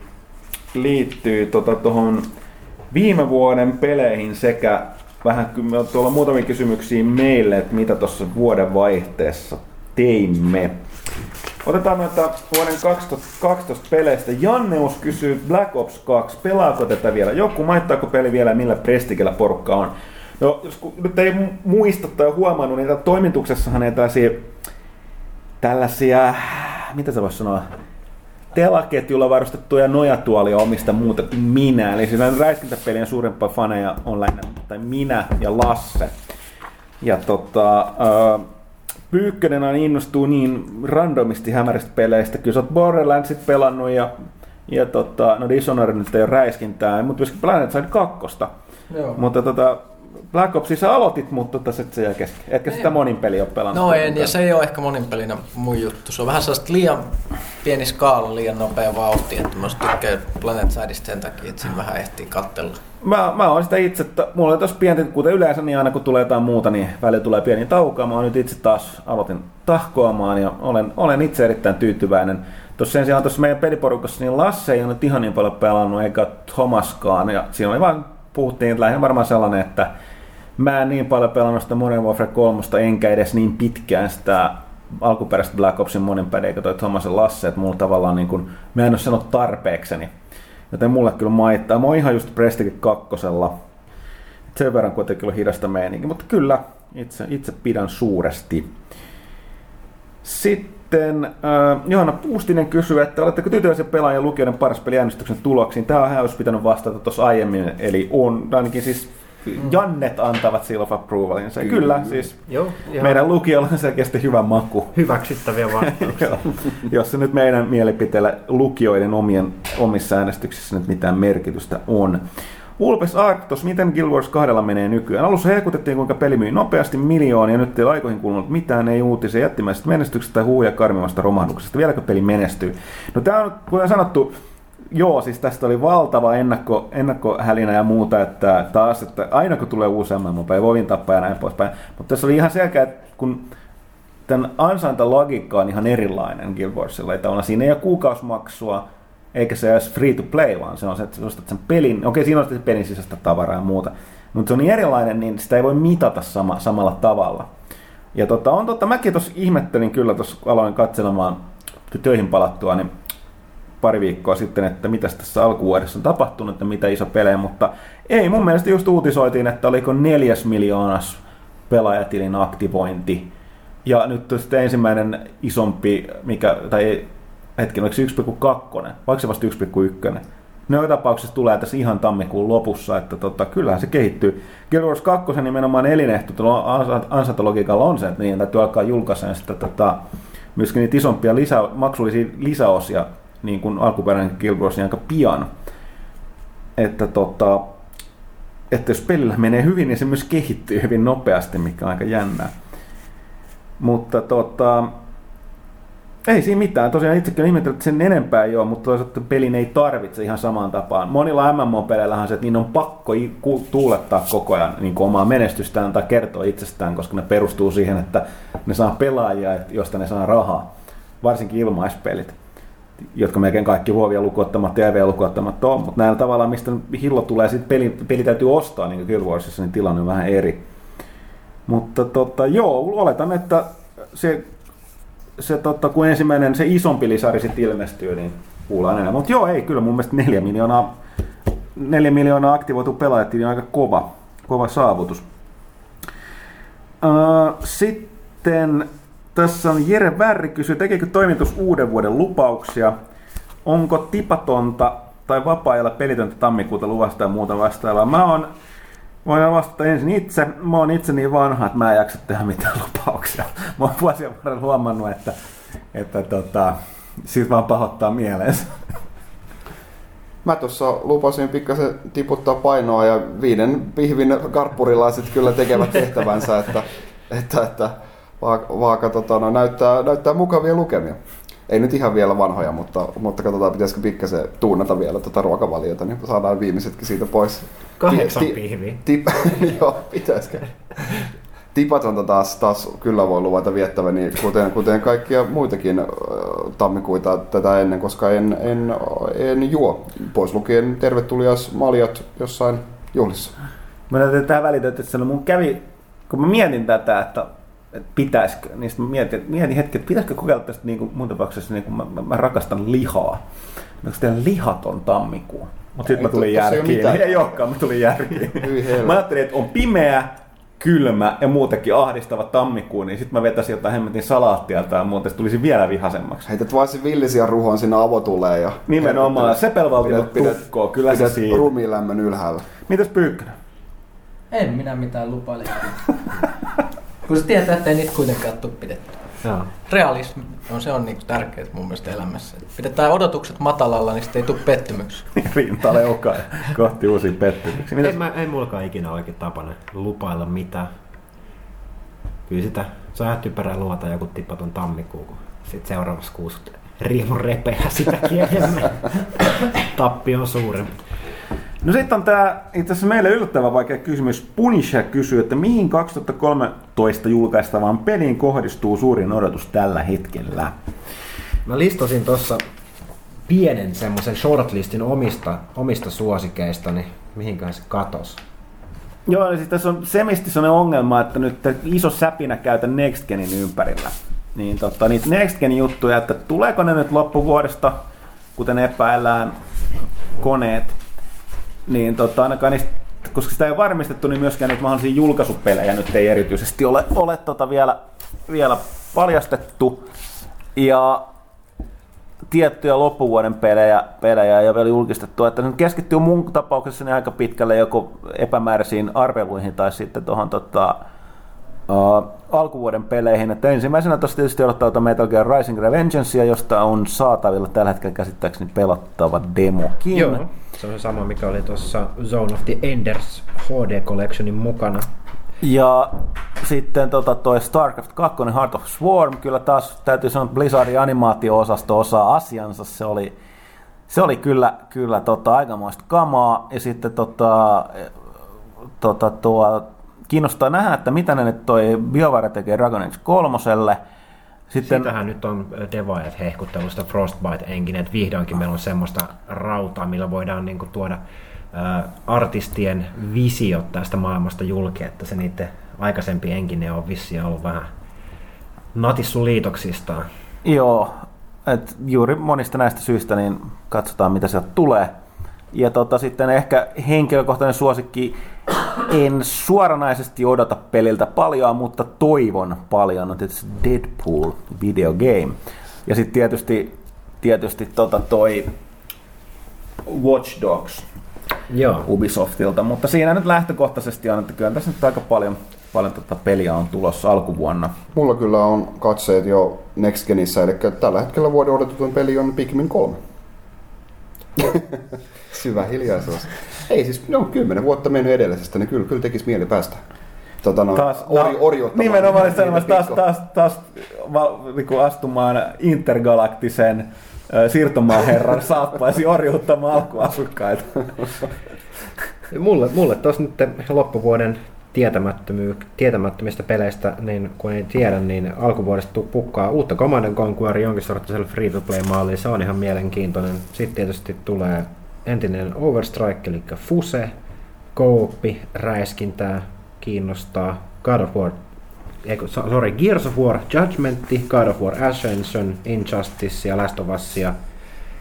liittyy tota, tuohon viime vuoden peleihin sekä vähän tuolla muutamia kysymyksiä meille, että mitä tuossa vuoden vaihteessa teimme. Otetaan noita vuoden 2012 peleistä. Janneus kysyy Black Ops 2, pelaako tätä vielä joku, maittaako peli vielä, millä prestigellä porukka on. No, jos ku- nyt ei mu- muista tai huomannut, niin toimituksessahan ei tällaisia, tällaisia, mitä se voisi sanoa, telaketjulla varustettuja nojatuolia omista muuta kuin minä. Eli siinä räiskintäpelien suurempia faneja on lähinnä tai minä ja Lasse. Ja tota, äh, Pyykkönen on innostuu niin randomisti hämäristä peleistä. Kyllä sä oot Borderlandsit pelannut ja, ja tota, no Dishonored nyt ei ole räiskintää, mutta myöskin Planet 2. Joo. Mutta tota, Black Opsissa aloitit, mutta tota sit se jäi kesken. Etkä sitä monin peli ole pelannut. No en, ja se ei ole ehkä monin pelinä mun juttu. Se on vähän sellaista liian pieni skaala, liian nopea vauhti, että mä tykkään Planet Sideista sen takia, että siinä vähän ehtii kattella. Mä, mä oon sitä itse, että mulla oli tossa pientä, kuten yleensä, niin aina kun tulee jotain muuta, niin välillä tulee pieni tauko. Mä oon nyt itse taas aloitin tahkoamaan ja olen, olen itse erittäin tyytyväinen. Tuossa sen sijaan tuossa meidän peliporukassa, niin Lasse ei ole nyt ihan niin paljon pelannut, eikä Thomaskaan. Ja siinä oli vaan, puhuttiin, lähinnä varmaan sellainen, että mä en niin paljon pelannut sitä Modern Warfare 3, enkä edes niin pitkään sitä alkuperäistä Black Opsin monin päin, eikä toi Thomas ja Lasse, että mulla tavallaan niin kuin, mä en ole sanonut tarpeekseni. Joten mulle kyllä maittaa. Mä oon ihan just Prestige kakkosella. Sen verran kuitenkin on hidasta meininki, mutta kyllä itse, itse pidän suuresti. Sitten äh, Johanna Puustinen kysyy, että oletteko tyytyväisiä pelaajan lukijoiden paras peliäänestyksen tuloksiin? Tämä olisi pitänyt vastata tuossa aiemmin, eli on ainakin siis Jannet antavat seal of approvalinsa. Kyllä, Kyllä siis Joo, ihan meidän lukijoilla on selkeästi hyvä maku. hyväksyttäviä vastauksia. Joo. Jos se nyt meidän mielipiteellä lukijoiden omien, omissa äänestyksissä nyt mitään merkitystä on. Ulpes Arctos, miten Guild Wars 2 menee nykyään? Alussa hehkutettiin, kuinka peli myi nopeasti miljoonia, ja nyt ei aikoihin kuulunut mitään, ei uutisia jättimäisestä menestyksestä tai huuja karmivasta romahduksesta. Vieläkö peli menestyy? No tämä on, kuten sanottu, joo, siis tästä oli valtava ennakko, ennakkohälinä ja muuta, että taas, että aina kun tulee uusi MMO, ei vovin tappaa ja näin poispäin. Mutta tässä oli ihan selkeä, että kun tämän ansaintalogiikka on ihan erilainen Guild Warsilla, että on, siinä ei ole kuukausimaksua, eikä se edes free to play, vaan se on se, että ostat sen pelin, okei siinä on sitten pelin sisäistä tavaraa ja muuta, mutta se on niin erilainen, niin sitä ei voi mitata sama, samalla tavalla. Ja tota, on totta, mäkin tuossa ihmettelin kyllä tuossa, aloin katselemaan töihin palattua, niin pari viikkoa sitten, että mitä tässä alkuvuodessa on tapahtunut, että mitä iso pelejä, mutta ei, mun mielestä just uutisoitiin, että oliko neljäs miljoonas pelaajatilin aktivointi. Ja nyt sitten ensimmäinen isompi, mikä, tai hetken, oliko se 1,2, vaikka se vasta 1,1. Ne joka tapauksessa tulee tässä ihan tammikuun lopussa, että tota, kyllähän se kehittyy. Guild Wars 2 nimenomaan elinehto tuolla ansantologiikalla on se, että niiden täytyy alkaa julkaista sitten tota, myöskin niitä isompia lisä, maksullisia lisäosia niin kuin alkuperäinen Guild Wars, niin aika pian. Että, tota, että jos pelillä menee hyvin, niin se myös kehittyy hyvin nopeasti, mikä on aika jännää. Mutta tota, ei siinä mitään. Tosiaan itsekin ihmetellyt, että sen enempää ei ole, mutta toisaalta pelin ei tarvitse ihan samaan tapaan. Monilla MMO-peleillä on se, että niin on pakko tuulettaa koko ajan niin omaa menestystään tai kertoa itsestään, koska ne perustuu siihen, että ne saa pelaajia, josta ne saa rahaa. Varsinkin ilmaispelit jotka melkein kaikki huovia lukuottamatta ja EV-lukuottamatta on, mutta näillä tavalla, mistä hillo tulee, sitten peli, peli täytyy ostaa, niin kuin Guild Warsissa, niin tilanne on vähän eri. Mutta tota, joo, oletan, että se, se tota, kun ensimmäinen, se isompi lisari sitten ilmestyy, niin kuullaan enemmän. Mutta joo, ei, kyllä mun mielestä neljä miljoonaa, neljä miljoonaa aktivoitu pelaajat on aika kova, kova saavutus. Uh, sitten tässä on Jere Värri kysyy, tekeekö toimitus uuden vuoden lupauksia? Onko tipatonta tai vapaa-ajalla pelitöntä tammikuuta luvasta ja muuta vastaavaa? Mä oon, voin vastata ensin itse. Mä oon itse niin vanha, että mä en jaksa tehdä mitään lupauksia. Mä oon vuosien varrella huomannut, että, että tota, siitä vaan pahoittaa mieleensä. Mä tuossa lupasin pikkasen tiputtaa painoa ja viiden pihvin karppurilaiset kyllä tekevät tehtävänsä, että, että, että vaaka, vaaka tota, no, näyttää, näyttää mukavia lukemia. Ei nyt ihan vielä vanhoja, mutta, mutta katsotaan, pitäisikö pikkasen tuunata vielä tuota ruokavaliota, niin saadaan viimeisetkin siitä pois. Kahdeksan ti, pihviä. Tip, joo, pitäisikö. Tipatonta taas, taas kyllä voi luvata viettäväni, kuten, kuten kaikkia muitakin tammikuita tätä ennen, koska en, en, en juo, pois lukien tervetulias maljat jossain juhlissa. Mä näytän tähän väliin, että mun kävi, kun mä mietin tätä, että että pitäisikö, niin sitten mietin, mietin hetki, että pitäisikö kokeilla tästä niin kuin mun tapauksessa, niin kuin mä, mä, mä, rakastan lihaa. Onko teillä lihaton tammikuu? Mutta sitten mä tulin järkiin. Ei, ei olekaan, mä tulin järkiin. mä ajattelin, että on pimeä, kylmä ja muutenkin ahdistava tammikuu, niin sitten mä vetäisin jotain hemmetin salaattia tai muuta, se tulisi vielä vihasemmaksi. Heität vaan sen villisiä ruhoon sinne avotuleen ja... Nimenomaan, sepelvaltimot tukkoo, kyllä se pidät siinä. ruumiilämmön ylhäällä. Mitäs Pyykkönen? En minä mitään lupaile. Kun se tietää, että ei niitä kuitenkaan tule pidetty. Joo. Realismi on, se on niin tärkeää mun mielestä elämässä. Et pidetään odotukset matalalla, niin sitten ei tule pettymyksiä. Rinta leukaa ja kohti uusia pettymyksiä. Ei, Mitäs? mä, ei mullakaan ikinä oikein tapana lupailla mitään. Kyllä sitä, typerää luota joku tippaton tammikuu, kun sit seuraavassa kuussa riemu repeää sitäkin enemmän. Tappi on suurempi. No sitten on tämä itse asiassa meille yllättävän vaikea kysymys. Punisher kysyy, että mihin 2013 julkaistavaan peliin kohdistuu suurin odotus tällä hetkellä? Mä listasin tuossa pienen semmoisen shortlistin omista, omista suosikeistani, mihinkään se katos. Joo, eli siis tässä on semisti sellainen ongelma, että nyt iso säpinä käytä Next Genin ympärillä. Niin tota, niitä Next Genin juttuja, että tuleeko ne nyt loppuvuodesta, kuten epäillään, koneet, niin tota, ainakaan niistä, koska sitä ei varmistettu, niin myöskään niitä mahdollisia julkaisupelejä nyt ei erityisesti ole, ole tota vielä, vielä paljastettu. Ja tiettyjä loppuvuoden pelejä, pelejä ole vielä julkistettu. Että se keskittyy mun tapauksessa aika pitkälle joko epämääräisiin arveluihin tai sitten tuohon tota, uh, alkuvuoden peleihin. Että ensimmäisenä tuossa tietysti odottaa tuota Metal Gear Rising Revengeancea, josta on saatavilla tällä hetkellä käsittääkseni pelattava demokin. Joo. Se on se sama, mikä oli tuossa Zone of the Enders HD Collectionin mukana. Ja sitten tota, toi StarCraft 2, Heart of Swarm, kyllä taas täytyy sanoa, että Blizzardin animaatio-osasto osaa asiansa. Se oli, se oli kyllä, kyllä tota, aikamoista kamaa. Ja sitten tota, tota, tuo, kiinnostaa nähdä, että mitä ne nyt toi BioWare tekee Dragon Age 3. Sitten, Sitähän nyt on devaajat hehkuttelusta Frostbite Engine, että vihdoinkin meillä on semmoista rautaa, millä voidaan niin kuin, tuoda ä, artistien visiot tästä maailmasta julki, että se niiden aikaisempi engine on vissiin ollut vähän natissu liitoksistaan. Joo, et juuri monista näistä syistä niin katsotaan mitä sieltä tulee. Ja tota, sitten ehkä henkilökohtainen suosikki, en suoranaisesti odota peliltä paljon, mutta toivon paljon, on tietysti Deadpool video game. Ja sitten tietysti, tietysti tota toi Watch Dogs Joo. Ubisoftilta, mutta siinä nyt lähtökohtaisesti on, että kyllä tässä nyt aika paljon, paljon tota peliä on tulossa alkuvuonna. Mulla kyllä on katseet jo Next Genissä, eli tällä hetkellä vuoden odotetun peli on Pikmin 3. Syvä hiljaisuus. Ei siis, ne on kymmenen vuotta mennyt edellisestä, niin kyllä, kyllä tekisi mieli päästä. Tota, no, Taas, ori, orjuuttamaan nimenomaan sellaista taas, taas, taas val, niinku astumaan intergalaktisen ö, siirtomaaherran saappaisi orjuuttamaan alkuasukkaita. Mulle, mulle tuossa nyt loppuvuoden tietämättömistä peleistä, niin kun ei tiedä, niin alkuvuodesta pukkaa uutta Command and Conquer jonkin sorttisella free-to-play-malliin. Se on ihan mielenkiintoinen. Sitten tietysti tulee entinen Overstrike, eli Fuse, Kooppi, räiskintää, kiinnostaa, God of War, eiku, so- sorry, Gears of War Judgment, God of War Ascension, Injustice ja Last of Us ja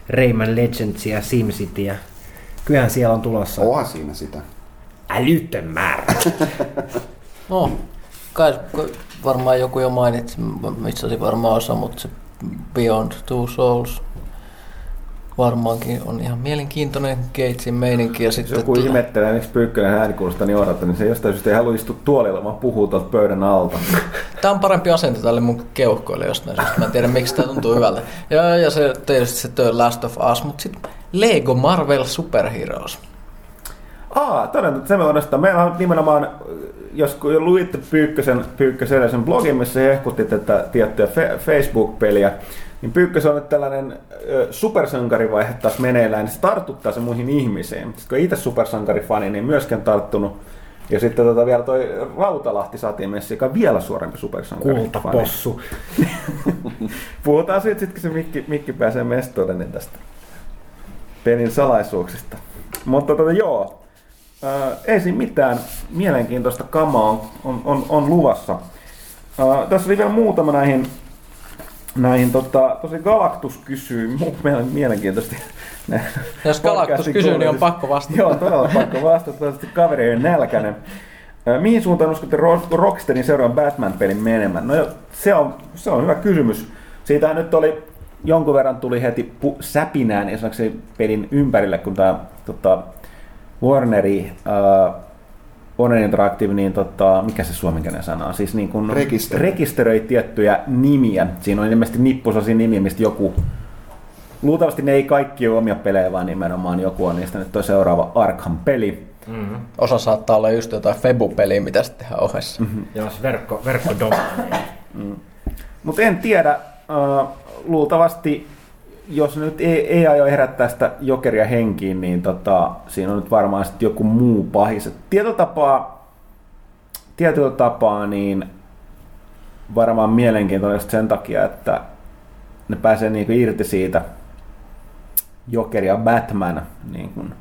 Rayman Legends ja SimCity. Kyllähän siellä on tulossa Onhan siinä sitä. älytön määrä. No, kai kai varmaan joku jo mainitsi, missä se varmaan osa, mutta se Beyond Two Souls varmaankin on ihan mielenkiintoinen Gatesin meininki. Ja Jos sitten joku ihmettelee, miksi Pyykkönen ääni kuulostaa niin odottaa, niin se jostain syystä ei halua istua tuolilla, vaan puhuu tuolta pöydän alta. Tämä on parempi asento tälle mun keuhkoille jostain syystä. Mä en tiedä, miksi tämä tuntuu hyvältä. Ja, ja se tietysti se The Last of Us, mutta sitten Lego Marvel Superheroes. Aa, todennäköisesti se me odostaa. Meillä on nimenomaan, jos kun luitte Pyykkösen, Pyykkösen sen blogin, missä hehkutti tätä tiettyä fe- Facebook-peliä, niin Pyykkösen on nyt tällainen ö, supersankarivaihe taas meneillään, niin se tartuttaa se muihin ihmisiin. Sitten kun itse supersankarifani, niin myöskään tarttunut. Ja sitten tota vielä toi Rautalahti Satimessi, joka on vielä suorempi supersankarifani. Kultapossu. Puhutaan siitä sitten, kun se mikki, mikki pääsee mestoille niin tästä pelin salaisuuksista. Mutta tota, joo, ää, ei siinä mitään mielenkiintoista kamaa on, on, on, on luvassa. Ää, tässä oli vielä muutama näihin, näihin tota, tosi Galactus kysyy, mielenkiintoisesti. Jos Galactus kysyy, niin on pakko vastata. Joo, todella pakko vastata, toivottavasti kaveri ole nälkäinen. Ää, Mihin suuntaan uskotte Ro- Rocksteadin seuraavan Batman-pelin menemään? No se on, se on hyvä kysymys. Siitähän nyt oli jonkun verran tuli heti pu- säpinää niin sanoksi pelin ympärille, kun tämä tota, Warneri, äh, Warner Interactive, niin tota, mikä se suomenkielinen sana on? Siis niin kun Rekisteröi. rekisteröi tiettyjä nimiä. Siinä on ilmeisesti nippusosi nimiä, mistä joku Luultavasti ne ei kaikki ole omia pelejä, vaan nimenomaan joku on niistä nyt tuo seuraava Arkham-peli. Mm-hmm. Osa saattaa olla just jotain Febu-peliä, mitä sitten tehdään ohessa. Mm-hmm. Joo, se verkko, verkkodomaini. Mutta en tiedä, äh, luultavasti jos nyt ei, ei aio herättää sitä jokeria henkiin, niin tota, siinä on nyt varmaan sitten joku muu pahis. Et Tietyllä tapaa, tietyllä tapaa niin varmaan mielenkiintoista sen takia, että ne pääsee niinku irti siitä Jokeri ja Batman niin kuin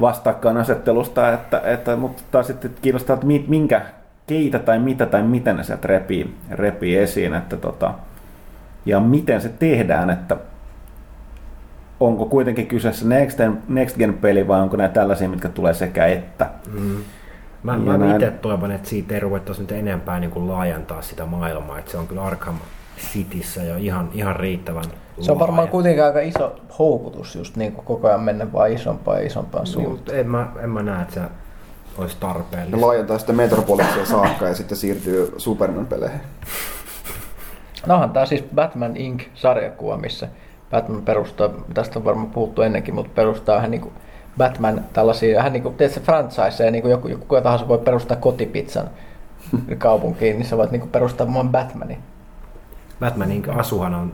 vastakkainasettelusta, että, että, mutta taas sitten kiinnostaa, että mi- minkä, keitä tai mitä tai miten ne sieltä repii, repii esiin, että tota, ja miten se tehdään, että onko kuitenkin kyseessä Next Gen, Next Gen peli vai onko nämä tällaisia, mitkä tulee sekä että. Mm. Mä, Ja mä näin. itse toivon, että siitä ei ruvettaisi nyt enempää niin kuin laajentaa sitä maailmaa, että se on kyllä Arkham Cityssä jo ihan, ihan riittävän Se on varmaan laaja. kuitenkin aika iso houkutus just niin kuin koko ajan mennä vaan isompaan ja isompaan Niin, suuntaan. en mä, en mä näe, että se olisi Ne tarpeellista. laajentaa sitten Metropolisia saakka ja sitten siirtyy Superman-peleihin. No onhan tää siis Batman Inc. sarjakuva, missä Batman perustaa, tästä on varmaan puhuttu ennenkin, mutta perustaa vähän niin kuin Batman tällaisia, vähän niin kuin, tiedätkö, franchiseja, niin kuin joku, joku kuka tahansa voi perustaa kotipizzan kaupunkiin, niin sä voit niin kuin perustaa vaan Batmanin. Batmanin asuhan on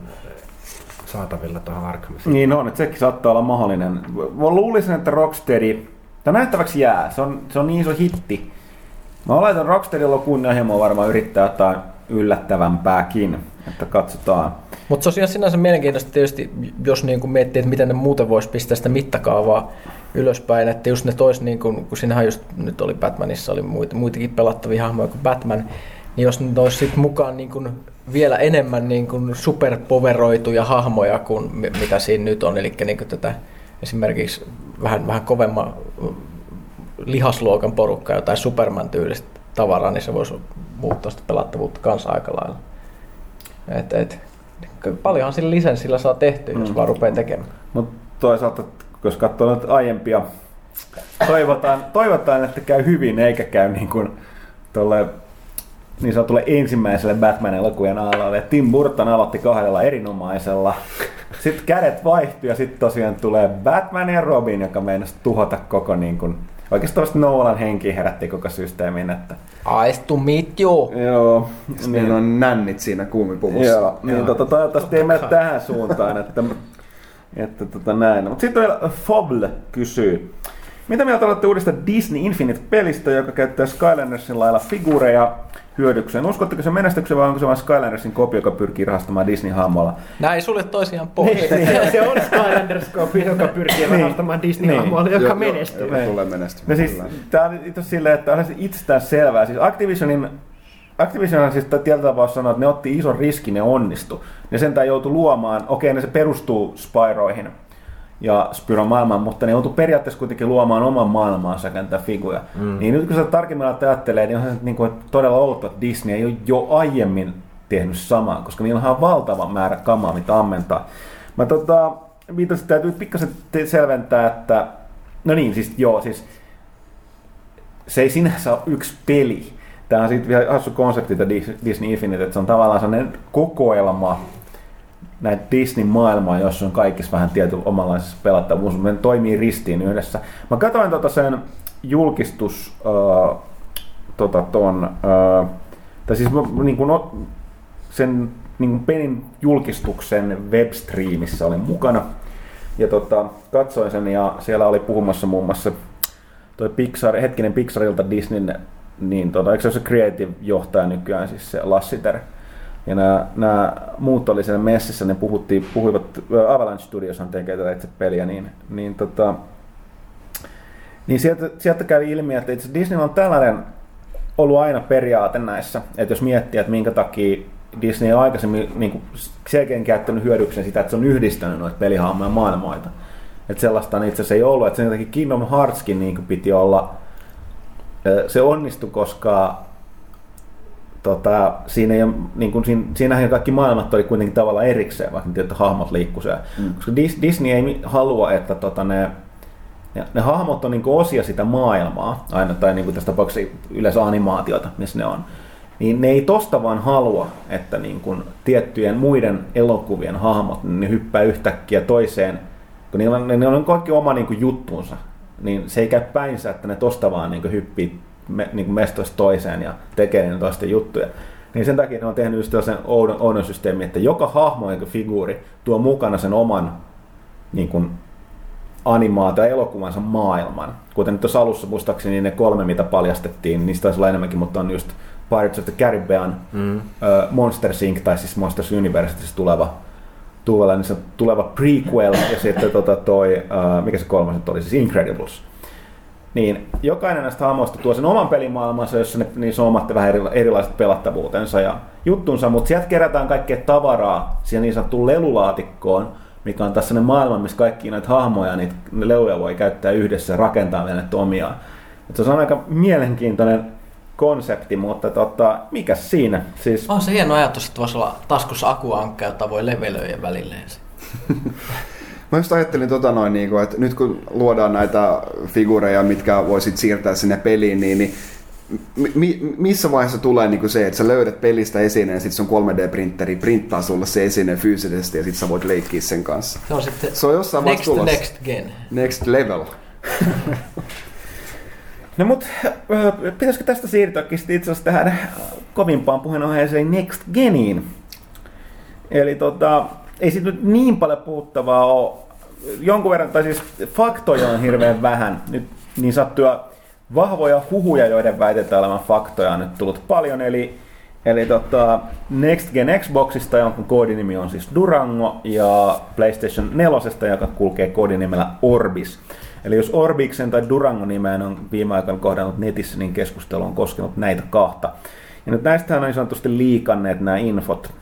saatavilla tuohon Arkham City. Niin on, että sekin saattaa olla mahdollinen. Mä luulisin, että Rocksteady, tämä nähtäväksi jää, se on, se on niin iso hitti. Mä oletan, että Rocksteadilla on kunnianhimoa varmaan yrittää jotain yllättävämpääkin, että katsotaan. Mutta se on ihan sinänsä mielenkiintoista tietysti, jos niin kuin miettii, että miten ne muuten voisi pistää sitä mittakaavaa ylöspäin, että just ne tois, niin kuin, kun siinähän just nyt oli Batmanissa, oli muita, muitakin pelattavia hahmoja kuin Batman, niin jos ne tois sit mukaan niin kuin vielä enemmän niin kuin superpoveroituja hahmoja kuin mi- mitä siinä nyt on, eli niin kuin tätä esimerkiksi vähän, vähän kovemman lihasluokan porukkaa, jotain Superman-tyylistä tavaraa, niin se voisi muuttaa sitä pelattavuutta kanssa aika lailla. Et, et, paljonhan sillä lisenssillä saa tehtyä, jos Mm. vaan rupeaa tekemään. Mutta toisaalta, jos katsoo nyt aiempia, toivotaan, toivotaan, että käy hyvin, eikä käy niin kuin tolle niin sanotulle ensimmäiselle Batman-elokujan alalle. Tim Burton aloitti kahdella erinomaisella. Sitten kädet vaihtui ja sitten tosiaan tulee Batman ja Robin, joka meinasi tuhota koko niin kuin, oikeastaan vasta Nolan henki herätti koko systeemin. Että, Ice to meet you! joo, Niin on nännit siinä kuumipuvussa. Joo, niin tota, toivottavasti ei mene tähän suuntaan, että, että tota näin. Mutta sitten vielä Foble kysyy. Mitä mieltä olette uudesta Disney Infinite-pelistä, joka käyttää Skylandersin lailla figuureja hyödykseen? Uskotteko se menestyksen vai onko se vain Skylandersin kopio, joka pyrkii rahastamaan Disney-hahmolla? Nämä ei sulje toisiaan pois. Se, se on Skylanders Scope, joka pyrkii rahastamaan Disney-hahmoille, joka Joo, menestyy. Joo, tulee menestymään. No siis, tää on itse silleen, että on se itsestään selvää. Siis Activisionin Activision siis tietyllä tapaa sanoo, että ne otti ison riskin, ne onnistu. Ne sentään joutui luomaan, okei ne se perustuu Spyroihin ja Spyron maailmaan, mutta ne joutui periaatteessa kuitenkin luomaan oman maailmaansa näitä figuja. Mm. Niin nyt kun sä tarkemmin ajattelee, niin on se niin kuin, todella outo, että Disney ei ole jo aiemmin tehnyt samaa, koska niillä on valtava määrä kamaa, mitä ammentaa. Mä tota, viitasin, että täytyy pikkasen selventää, että no niin, siis joo, siis se ei sinänsä ole yksi peli. Tämä on sitten vielä hassu konsepti, tämä Dis- Disney Infinite, että se on tavallaan sellainen kokoelma näitä Disney-maailmaa, jossa on kaikissa vähän tietyllä omanlaisessa pelattavuus, mutta ne toimii ristiin yhdessä. Mä katsoin tota sen julkistus, äh, tota ton, äh, tai siis mä, niin kuin, o- sen niin kuin pelin julkistuksen webstreamissä olin mukana. Ja tota, katsoin sen ja siellä oli puhumassa muun muassa toi Pixar, hetkinen Pixarilta Disneyn, niin tota, eikö se ole se creative-johtaja nykyään, siis se Lassiter. Ja nämä, nämä muut oli siellä messissä, ne puhuttiin, puhuivat, ä, Avalanche Studioshan tekee tätä itse peliä, niin, niin, tota, niin sieltä, sieltä kävi ilmi, että itse Disney on tällainen ollut aina periaate näissä, että jos miettii, että minkä takia Disney on aikaisemmin niin kuin selkeän käyttänyt hyödyksen sitä, että se on yhdistänyt noita pelihahmoja maailmoita. Että sellaista itse asiassa ei ollut, että sen takia Kingdom Heartskin niin piti olla Ö, Se onnistui, koska tota, siinä ei ole, niin kuin, siinä, siinähän kaikki maailmat oli kuitenkin tavallaan erikseen, vaikka että hahmot liikkuu siellä. Mm. Koska Dis- Disney ei halua, että tota, ne, ne, ne hahmot on niin kuin osia sitä maailmaa, aina, tai niin kuin tässä tapauksessa yleensä animaatiota, missä ne on. Niin ne ei tosta vaan halua, että niin kuin tiettyjen muiden elokuvien hahmot, niin ne hyppää yhtäkkiä toiseen, kun niillä on, niillä on kaikki oma niin kuin juttuunsa. Niin se ei käy päinsä, että ne tosta vaan niin kuin hyppii me, niin mestoista toiseen ja tekee niitä toisten juttuja. Niin sen takia ne on tehnyt just sellaisen oudon, oudon systeemin, että joka hahmo ja figuuri tuo mukana sen oman niin kuin, animaatio ja elokuvansa maailman. Kuten nyt tuossa alussa muistaakseni niin ne kolme, mitä paljastettiin, niistä taisi olla enemmänkin, mutta on just Pirates of the Caribbean, mm. Monster Inc. tai siis Monsters University siis tuleva, tuleva, niin se tuleva prequel ja sitten tota toi, uh, mikä se kolmas nyt oli, siis Incredibles. Niin jokainen näistä hahmoista tuo sen oman pelimaailmansa, jossa ne, niissä on omat vähän eri- erilaiset pelattavuutensa ja juttunsa, mutta sieltä kerätään kaikkea tavaraa siihen niin sanottuun lelulaatikkoon, mikä on tässä sellainen maailma, missä kaikki näitä hahmoja, niitä ne leluja voi käyttää yhdessä ja rakentaa vielä näitä omiaan. Et se on aika mielenkiintoinen konsepti, mutta tota, mikä siinä? Siis, On se hieno ajatus, että voisi olla taskussa akuankka, jota voi levelöidä välilleen. Mä just ajattelin tota noin, niin kuin, että nyt kun luodaan näitä figureja, mitkä voisit siirtää sinne peliin, niin, niin mi- missä vaiheessa tulee niin kuin se, että sä löydät pelistä esineen, sit sun 3D-printeri printtaa sulle se esine fyysisesti ja sit sä voit leikkiä sen kanssa. Se on sitten Se on jossain next, vaiheessa tulossa. next gen. Next level. No mut pitäisikö tästä siirtyäkin sitten itse asiassa tähän kovimpaan puheenaiheeseen Next Geniin? Eli tota, ei siitä nyt niin paljon puhuttavaa ole. Jonkun verran, tai siis faktoja on hirveän vähän. Nyt niin sattuja vahvoja huhuja, joiden väitetään olevan faktoja on nyt tullut paljon. Eli, eli tota, Next Gen Xboxista, jonka koodinimi on siis Durango, ja PlayStation 4, joka kulkee koodinimellä Orbis. Eli jos Orbiksen tai Durangon nimeen on viime aikoina kohdannut netissä, niin keskustelu on koskenut näitä kahta. Ja nyt näistähän on niin sanotusti liikanneet nämä infot.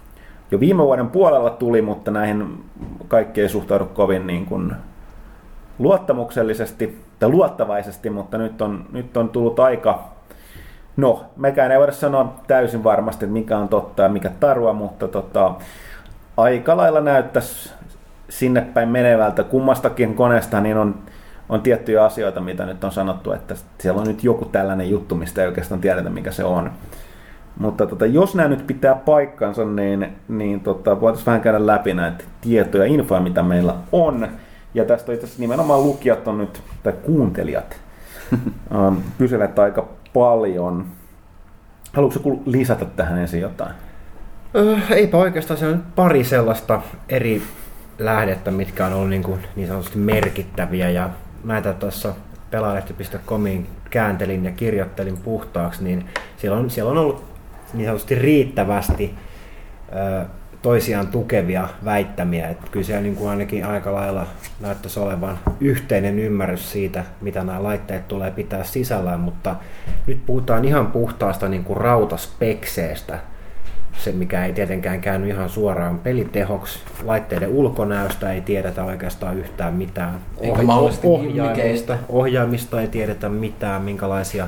Jo viime vuoden puolella tuli, mutta näihin kaikki ei suhtaudu kovin niin kuin luottamuksellisesti tai luottavaisesti, mutta nyt on, nyt on tullut aika, no mekään ei voida sanoa täysin varmasti, että mikä on totta ja mikä tarua, mutta tota, aika lailla näyttäisi sinne päin menevältä kummastakin koneesta, niin on, on tiettyjä asioita, mitä nyt on sanottu, että siellä on nyt joku tällainen juttu, mistä ei oikeastaan tiedetä, mikä se on. Mutta tota, jos nämä nyt pitää paikkansa, niin, niin tota, voitaisiin vähän käydä läpi näitä tietoja ja infoja, mitä meillä on. Ja tästä itse asiassa nimenomaan lukijat on nyt, tai kuuntelijat, um, kyselevät aika paljon. Haluatko lisätä tähän ensin jotain? Öö, eipä oikeastaan, se on pari sellaista eri lähdettä, mitkä on ollut niin, kuin niin sanotusti merkittäviä. Ja mä tuossa pelaalehti.comiin kääntelin ja kirjoittelin puhtaaksi, niin siellä on, siellä on ollut niin sanotusti riittävästi toisiaan tukevia väittämiä. Että kyllä siellä niin kuin ainakin aika lailla näyttäisi olevan yhteinen ymmärrys siitä, mitä nämä laitteet tulee pitää sisällään, mutta nyt puhutaan ihan puhtaasta niin kuin rautaspekseestä. Se, mikä ei tietenkään käynyt ihan suoraan pelitehoksi. Laitteiden ulkonäöstä ei tiedetä oikeastaan yhtään mitään. Eikä ohjaimista, ohjaimista ei tiedetä mitään, minkälaisia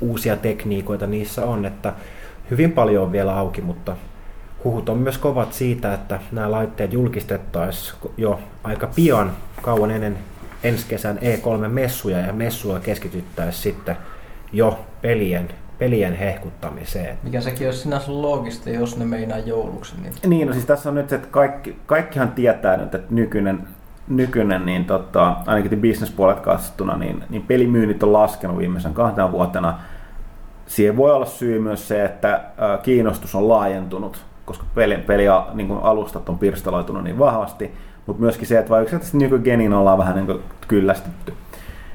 uusia tekniikoita niissä on. Että hyvin paljon on vielä auki, mutta huhut on myös kovat siitä, että nämä laitteet julkistettaisiin jo aika pian, kauan ennen ensi kesän E3-messuja, ja messua keskityttäisiin sitten jo pelien, pelien hehkuttamiseen. Mikä sekin olisi sinänsä loogista, jos ne meinaa jouluksi. Niin Niin, no siis tässä on nyt se, että kaikki, kaikkihan tietää nyt, että nykyinen, nykyinen niin tota, ainakin bisnespuolet katsottuna, niin, niin pelimyynnit on laskenut viimeisen kahtena vuotena. Siihen voi olla syy myös se, että kiinnostus on laajentunut, koska peli, peli niin kuin alustat on pirstaloitunut niin vahvasti, mutta myöskin se, että vaikka nykygenin ollaan vähän niin kuin kyllästytty.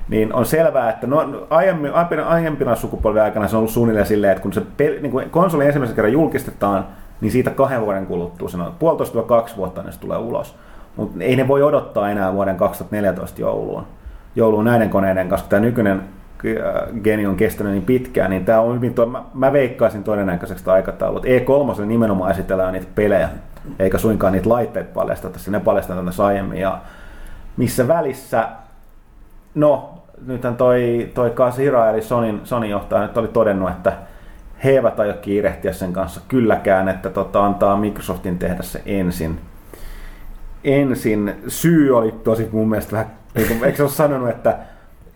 Niin on selvää, että no, aiemmin, aiempina, aiempina sukupolvien aikana se on ollut suunnilleen silleen, että kun se peli, niin kuin konsoli ensimmäisen kerran julkistetaan, niin siitä kahden vuoden kuluttua, se on puolitoista kaksi vuotta, niin se tulee ulos. Mutta ei ne voi odottaa enää vuoden 2014 jouluun, jouluun näiden koneiden kanssa, kun tämä nykyinen geni on kestänyt niin pitkään, niin tämä on hyvin, tuo, mä, mä veikkaisin todennäköiseksi aikataulut. E3 nimenomaan esitellään niitä pelejä, eikä suinkaan niitä laitteet paljasteta, ne paljastetaan tässä aiemmin. Ja missä välissä, no nythän toi, toi Kasira eli Sonin, Sonin johtaja nyt oli todennut, että he eivät aio kiirehtiä sen kanssa kylläkään, että tota, antaa Microsoftin tehdä se ensin. Ensin syy oli tosi mun mielestä vähän, eikö se ole sanonut, että,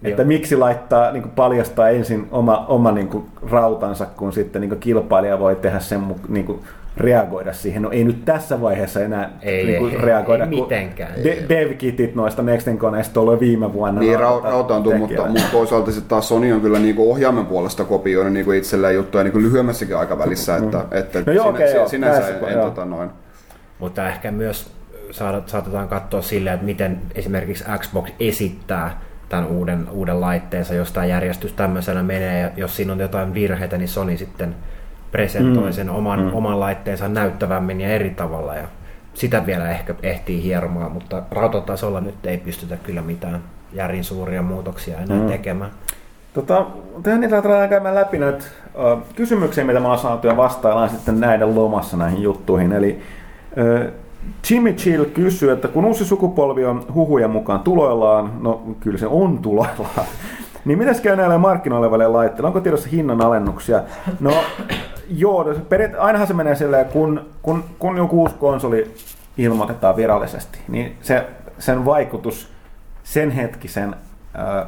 että miksi laittaa, niin kuin paljastaa ensin oma, oma niin kuin, rautansa, kun sitten niin kuin, kilpailija voi tehdä sen, niin kuin, reagoida siihen. No ei nyt tässä vaiheessa enää Ei, niin kuin, ei, reagoida. ei kun mitenkään. De- dev-kitit noista Nexten koneista oli viime vuonna. Niin, ra- rautaantuu, mutta, mutta toisaalta sitten taas Sony on kyllä niinku ohjaimen puolesta kopioinut niinku itselleen juttuja niinku lyhyemmässäkin aikavälissä, että, että No joo, sinä, okei, joo, sinänsä näissä- en, en joo. tota noin. Mutta ehkä myös saatetaan katsoa silleen, että miten esimerkiksi Xbox esittää tämän uuden, uuden laitteensa, jos tämä järjestys tämmöisenä menee, ja jos siinä on jotain virheitä, niin Sony sitten presentoi Mm. sen oman, Mm. oman laitteensa näyttävämmin ja eri tavalla, ja sitä vielä ehkä ehtii hieromaan, mutta rautatasolla nyt ei pystytä kyllä mitään järin suuria muutoksia enää Mm. tekemään. Tota, tehdään niitä aletaan käymään läpi näitä ö, kysymyksiä, mitä me ollaan saatu ja vastaillaan sitten näiden lomassa näihin juttuihin. Eli ö, Jimmy Chill kysyy, että kun uusi sukupolvi on huhujen mukaan tuloillaan, no kyllä se on tuloillaan, niin mitäs käy näille markkinoille oleville laitteille? Onko tiedossa hinnan alennuksia? No joo, no perit, ainahan se menee silleen, kun, kun, kun joku uusi konsoli ilmoitetaan virallisesti, niin se, sen vaikutus sen hetkisen ö,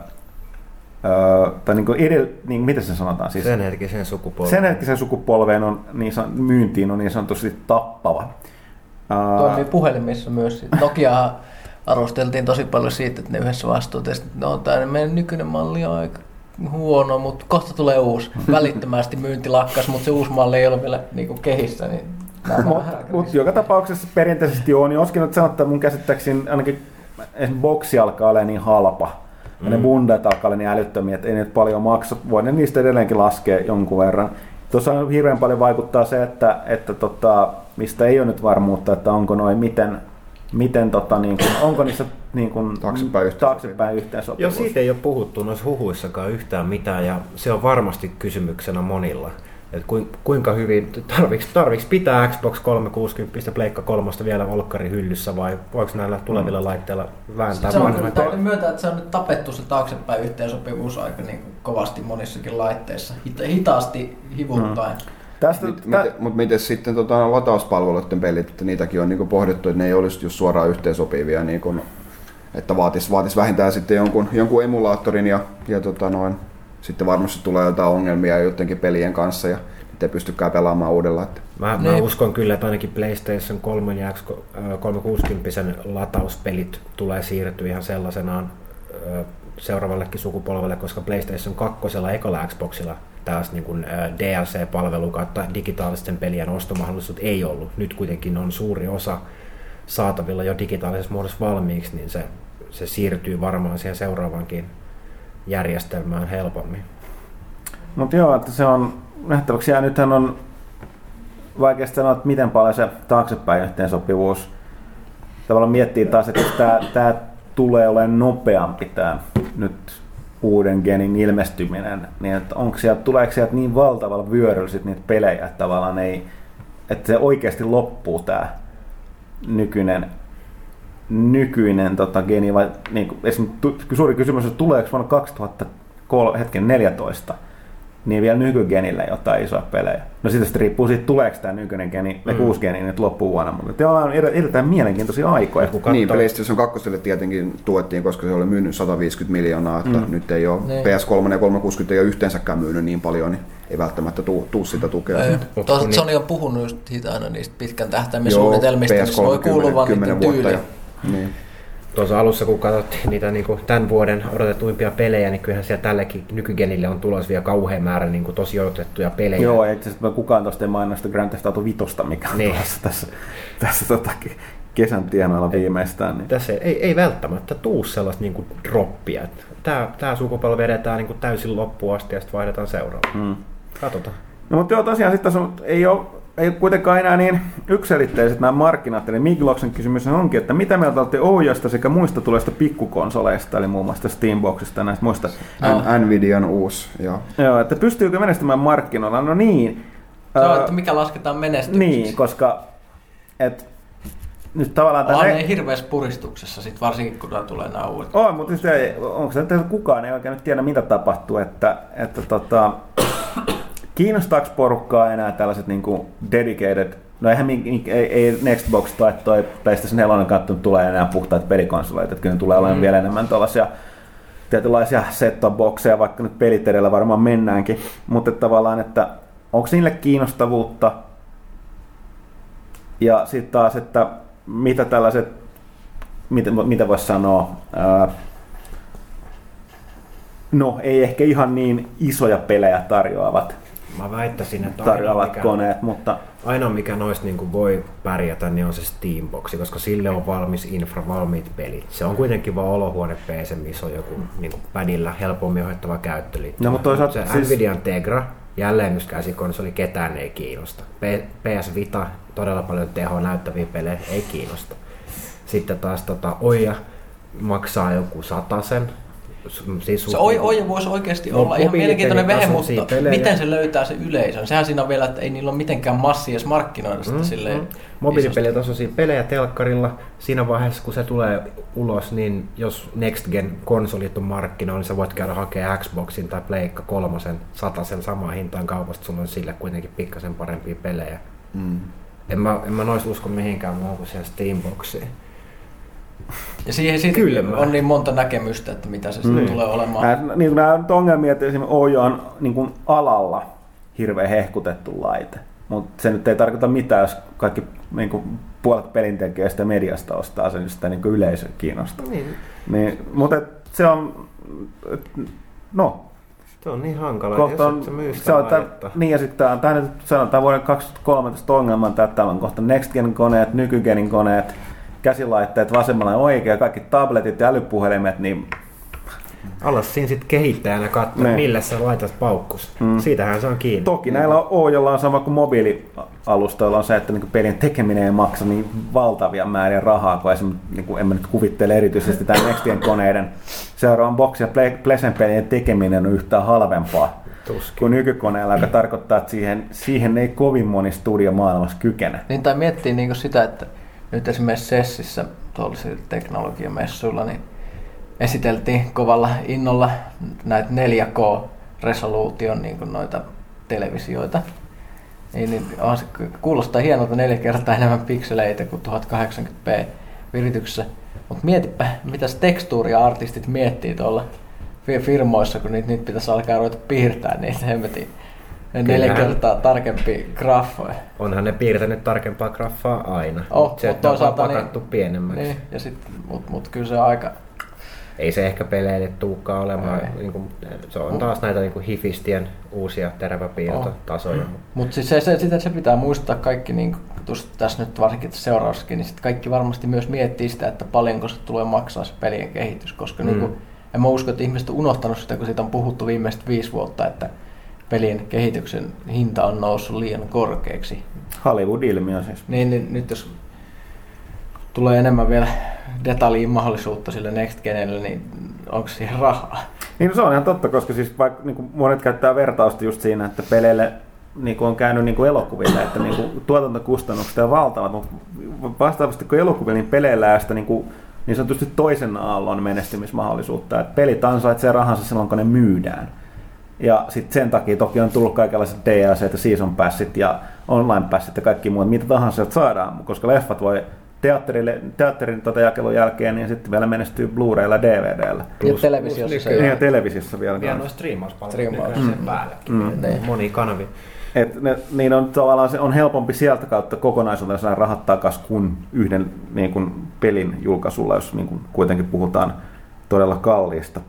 Öö, tai niin kuin edel, niin miten se sanotaan siis? Sen hetkisen sukupolven. sen hetkisen sukupolveen on niin san, myyntiin on niin sanotusti tappava. Toimii puhelimissa myös. Nokia arvosteltiin tosi paljon siitä, että ne yhdessä että no tämä meidän nykyinen malli on aika huono, mutta kohta tulee uusi. Välittömästi myynti lakkas, mutta se uusi malli ei ole vielä niinku kehissä. Niin Mutta mut joka tapauksessa perinteisesti on, niin olisikin nyt sanoa, että mun käsittääkseni ainakin esimerkiksi boksi alkaa olla niin halpa. Ja ne Mm. bundat alkaa olla niin älyttömiä, että ei nyt paljon maksa. Voi ne niistä edelleenkin laskea jonkun verran. Tuossa on hirveän paljon vaikuttaa se, että, että tota, mistä ei ole nyt varmuutta, että onko noin miten, miten tota, niin kuin, onko niissä niin kuin, Taaksepäin yhteensopivuus. taaksepäin Joo, yhteensopivuus. siitä ei ole puhuttu noissa huhuissakaan yhtään mitään ja se on varmasti kysymyksenä monilla. Et kuin- kuinka hyvin, tarviks, tarviks pitää Xbox 360 Pleikka 3 vielä Volkkari hyllyssä vai voiko näillä tulevilla laitteilla vääntää Se on, myöntää, että se on nyt tapettu se taaksepäin yhteensopivuus aika niin kuin kovasti monissakin laitteissa. Hita- hitaasti hivuttaen. Tästä, Mit, tä- mit, mutta miten sitten tota, latauspalveluiden pelit, että niitäkin on niinku pohdittu, että ne ei olisi just suoraan yhteensopivia, niinku, että vaatis, vaatis vähintään sitten jonkun, jonkun emulaattorin ja, ja tota noin, sitten varmasti tulee jotain ongelmia jotenkin pelien kanssa ja niitä ei pystykään pelaamaan uudella. Että. Mä, mä Niin. uskon kyllä, että ainakin PlayStation 3 ja X- ö, 360 latauspelit tulee siirtyä ihan sellaisenaan ö, seuraavallekin sukupolvelle, koska PlayStation 2 ekalla Xboxilla taas niin kuin ö, DLC-palvelu kautta digitaalisten pelien ostomahdollisuudet ei ollut. Nyt kuitenkin on suuri osa saatavilla jo digitaalisessa muodossa valmiiksi, niin se, se siirtyy varmaan siihen seuraavankin järjestelmään helpommin. Mutta joo, että se on nähtäväksi. Ja nythän on vaikea sanoa, että miten paljon se taaksepäin yhteensopivuus tavallaan miettii taas, että tämä, tämä tulee olemaan nopeampi tämä nyt uuden genin ilmestyminen, niin että onko sieltä, tuleeko sieltä niin valtavalla vyöryllä sit niitä pelejä, että tavallaan ei, että se oikeasti loppuu tämä nykyinen nykyinen tota, geni, vai niin kuin, esimerkiksi suuri kysymys on, että tuleeko vuonna 2003, hetken 14, niin vielä nykygenillä jotain isoja pelejä. No sitten se riippuu siitä, tuleeko tämä nykyinen geni, mm. Uusi geni nyt loppuvuonna, mutta tämä on eri- erittäin mielenkiintoisia aikoja. Kun Katsoo. Niin, PlayStation 2 tietenkin tuettiin, koska se oli myynyt 150 miljoonaa, että Mm. nyt ei ole, Niin. PS3 ja 360 ei ole yhteensäkään myynyt niin paljon, niin ei välttämättä tuu, tuu sitä tukea. Ei. kun Sony on puhunut just siitä aina niistä pitkän tähtäimen suunnitelmista, missä voi kuulua niiden vuotta tyyliin. ja, niin. Tuossa alussa, kun katsottiin niitä niin kuin tämän vuoden odotetuimpia pelejä, niin kyllähän siellä tällekin nykygenille on tulossa vielä kauhean määrä niin kuin tosi odotettuja pelejä. Joo, ei itse asiassa kukaan tuosta ei mainosta Grand Theft Auto 5, mikä on Niin. tulossa tässä, tässä tota, kesän tienoilla viimeistään. Niin. Tässä ei, ei välttämättä tuu sellaista niin kuin droppia. Tämä, tämä sukupolvi vedetään niin kuin täysin loppuun asti ja sitten vaihdetaan seuraavaan. Mm. Katsotaan. No mutta joo, tosiaan sitten ei ole ei ole kuitenkaan enää niin yksilitteiset nämä markkinat. Eli Migloksen kysymys onkin, että mitä mieltä olette Oujasta sekä muista tulevista pikkukonsoleista, eli muun muassa Steamboxista ja näistä muista. N- Nvidian uusi, joo. Joo, että pystyykö menestymään markkinoilla? No niin. Se on, että mikä lasketaan menestykseksi. niin, koska et, nyt tavallaan Ollaan tänne... ne hirveässä puristuksessa, sit varsinkin kun tulee nämä uudet. On, mutta siis ei, onko se että kukaan ei oikein nyt tiedä, mitä tapahtuu, että, että tota, kiinnostaako porukkaa enää tällaiset niin kuin dedicated, no eihän ei, ei Nextbox tai toi PlayStation 4 kattu tulee enää puhtaat pelikonsoleita, että kyllä ne tulee olemaan Mm. vielä enemmän tällaisia tietynlaisia set bokseja, vaikka nyt pelit edellä varmaan mennäänkin, mutta että tavallaan, että onko niille kiinnostavuutta? Ja sitten taas, että mitä tällaiset, mitä, mitä voisi sanoa, ää, no ei ehkä ihan niin isoja pelejä tarjoavat, Mä väittäisin, että ainoa tarjoavat mikä, koneet, mutta ainoa mikä noista niin voi pärjätä, niin on se Steamboxi, koska sille on valmis infra, valmiit pelit. Se on kuitenkin vaan olohuone PC, missä on joku niin padilla helpommin ohjattava käyttöliittymä. No, mutta toisaalta se siis- Nvidian Tegra, jälleen myös käsikonsoli, ketään ei kiinnosta. PS Vita, todella paljon tehoa näyttäviä pelejä, ei kiinnosta. Sitten taas tota, Oja maksaa joku satasen. Siis Se oi, oija voisi oikeasti No, olla ihan mielenkiintoinen vehe, mutta pelejä. miten se löytää se yleisön? Sehän siinä on vielä, että ei niillä ole mitenkään massia edes markkinoida sitä silleen isosti. Mobiilipelitasoisia pelejä telkkarilla. Siinä vaiheessa, kun se tulee ulos, niin jos Next Gen konsolit on markkinoilla, niin sä voit käydä hakemaan Xboxin tai Pleikka kolmosen sen samaan hintaan kaupasta. Sulla on sille kuitenkin pikkasen parempia pelejä. Mm. En mä, en mä noista usko mihinkään muuhun kuin siihen Steamboxiin. Ja siihen sit Kylmää. on niin monta näkemystä, että mitä se sitten tulee olemaan. Nää, niin nämä on ongelmia, että esimerkiksi Ojo on niin kuin alalla hirveän hehkutettu laite. Mutta se nyt ei tarkoita mitään, jos kaikki niin kuin puolet pelintekijöistä ja mediasta ostaa sen, jos sitä niin kuin yleisö kiinnostaa. Niin, Niin, mutta et se on, et, no, se on niin hankala. kohta jos on, sitä se on tää, niin ja sitten tämä on, tää nyt sanotaan vuoden 2013 ongelman, että täällä on kohta Next Gen koneet, nykygenin koneet, käsilaitteet vasemmalla ja oikea, kaikki tabletit ja älypuhelimet, niin Alas siinä sitten kehittäjänä katsoa, Niin. millä sä laitat paukkus. Mm. Siitähän se on kiinni. Toki näillä on, jolla on sama kuin mobiilialustoilla on se, että niin pelin tekeminen ei maksa niin valtavia määriä rahaa, kun esimerkiksi, niin kuin en mä nyt kuvittele erityisesti tämän Nextien koneiden seuraavan box- ja Plesen pelien tekeminen on yhtään halvempaa Tuskin. kuin nykykoneella, joka tarkoittaa, että siihen, siihen ei kovin moni studio maailmassa kykene. Niin, tai miettii niin sitä, että nyt esimerkiksi Sessissä tuollaisilla teknologiamessuilla niin esiteltiin kovalla innolla näitä 4K-resoluution niin kuin noita televisioita. Niin, niin on se, kuulostaa hienolta neljä kertaa enemmän pikseleitä kuin 1080p virityksessä. Mutta mietipä, mitä tekstuuriartistit miettii tuolla fi- firmoissa, kun niitä, niitä pitäisi alkaa ruveta piirtää niitä hemmetin neljä Kyllähän. kertaa tarkempi graffoja. Onhan ne piirtänyt tarkempaa graffaa aina. Oh, se, mut että on toisaalta pakattu niin- pienemmäksi. Niin, ja sit, mut, mut kyllä se aika... Ei se ehkä peleille tuukkaan olemaan. Ei. Niin kuin, se on taas näitä niin kuin hifistien uusia teräväpiirtotasoja. Oh. Mutta siis se, se, sitä se pitää muistaa kaikki, niin tuossa, tässä nyt varsinkin tässä seuraavassakin, niin sit kaikki varmasti myös miettii sitä, että paljonko se tulee maksaa se pelien kehitys, koska mm. niin kuin, en mä usko, että ihmiset on unohtanut sitä, kun siitä on puhuttu viimeiset viisi vuotta, että pelien kehityksen hinta on noussut liian korkeaksi. Hollywood-ilmiö siis. Niin, niin nyt jos tulee enemmän vielä detaljiin mahdollisuutta sille Next Genelle, niin onko siihen rahaa? Niin se on ihan totta, koska siis vaikka niin monet käyttää vertausta just siinä, että peleille niin kuin on käynyt niin kuin elokuville, että niin kuin tuotantokustannukset on valtavat, mutta vastaavasti kun elokuville, niin peleillä on sitä niin, kuin, niin sanotusti toisen aallon menestymismahdollisuutta, että pelit ansaitsee rahansa silloin, kun ne myydään. Ja sitten sen takia toki on tullut kaikenlaiset DLC, ja season passit ja online passit ja kaikki muut, mitä tahansa sieltä saadaan, koska leffat voi teatterille, teatterin tota jakelun jälkeen, niin sitten vielä menestyy Blu-raylla ja DVDllä. Ja televisiossa se Ja ei televisiossa vielä. Kanssa. noin striimauspalvelut sen päällekin. Mm. Mm. Moni kanavi. Et ne, niin on tavallaan se on helpompi sieltä kautta kokonaisuutena saada rahat takaisin kuin yhden niin kuin pelin julkaisulla, jos niin kuin kuitenkin puhutaan todella kalliista.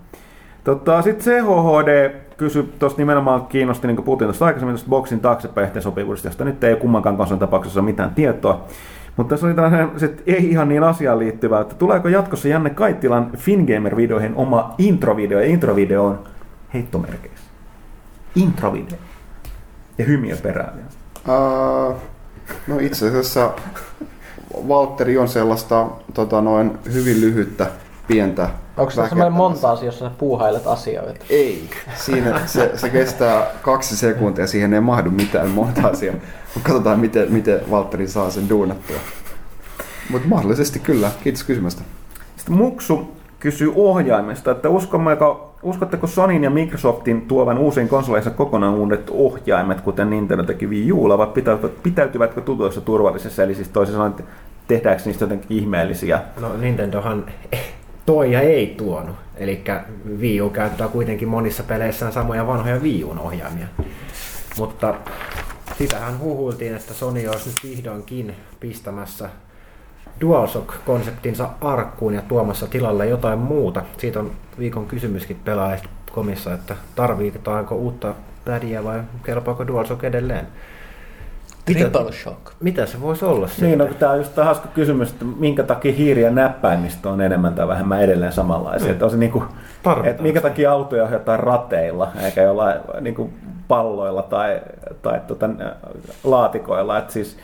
Tota, Sitten CHHD kysyi, tuosta nimenomaan kiinnosti, niin kuin puhuttiin tuosta aikaisemmin, tuosta boksin taaksepäin sopivuudesta, josta nyt ei kummankaan konsolin tapauksessa mitään tietoa. Mutta tässä oli tällainen sit ei ihan niin asiaan liittyvä, että tuleeko jatkossa Janne Kaittilan Fingamer-videoihin oma introvideo, ja introvideo on heittomerkeissä. Introvideo. Ja hymiö perään. Ää, no itse asiassa Valtteri on sellaista tota noin, hyvin lyhyttä, pientä Onko se semmoinen montaasi, jossa sä puuhailet asioita? Ei. Siinä se, se kestää kaksi sekuntia, siihen ei mahdu mitään monta asiaa. Mutta katsotaan, miten, miten Valtteri saa sen duunattua. Mutta mahdollisesti kyllä. Kiitos kysymästä. Sitten Muksu kysyy ohjaimesta, että uskommeko, uskotteko Sonyin ja Microsoftin tuovan uusiin konsoleissa kokonaan uudet ohjaimet, kuten Nintendo teki Wii Ulla, vai pitäytyvätkö, pitäytyvätkö tutuissa turvallisessa, eli siis toisin sanoen, että tehdäänkö niistä jotenkin ihmeellisiä? No Nintendohan toi ja ei tuonut. Eli Wii U käyttää kuitenkin monissa peleissään samoja vanhoja Wii Uun ohjaimia. Mutta sitähän huhuiltiin, että Sony olisi nyt vihdoinkin pistämässä DualShock-konseptinsa arkkuun ja tuomassa tilalle jotain muuta. Siitä on viikon kysymyskin pelaajista komissa, että tarvitaanko uutta pädiä vai kelpaako DualShock edelleen. Triple Shock. Mitä se voisi olla sitten? Niin, no, tämä on just hauska kysymys, että minkä takia hiiri ja näppäimistö on enemmän tai vähemmän edelleen samanlaisia. Mm. Että on se niin kuin, että minkä takia autoja ohjataan rateilla, eikä jollain niin kuin palloilla tai, tai tota, laatikoilla. Että siis,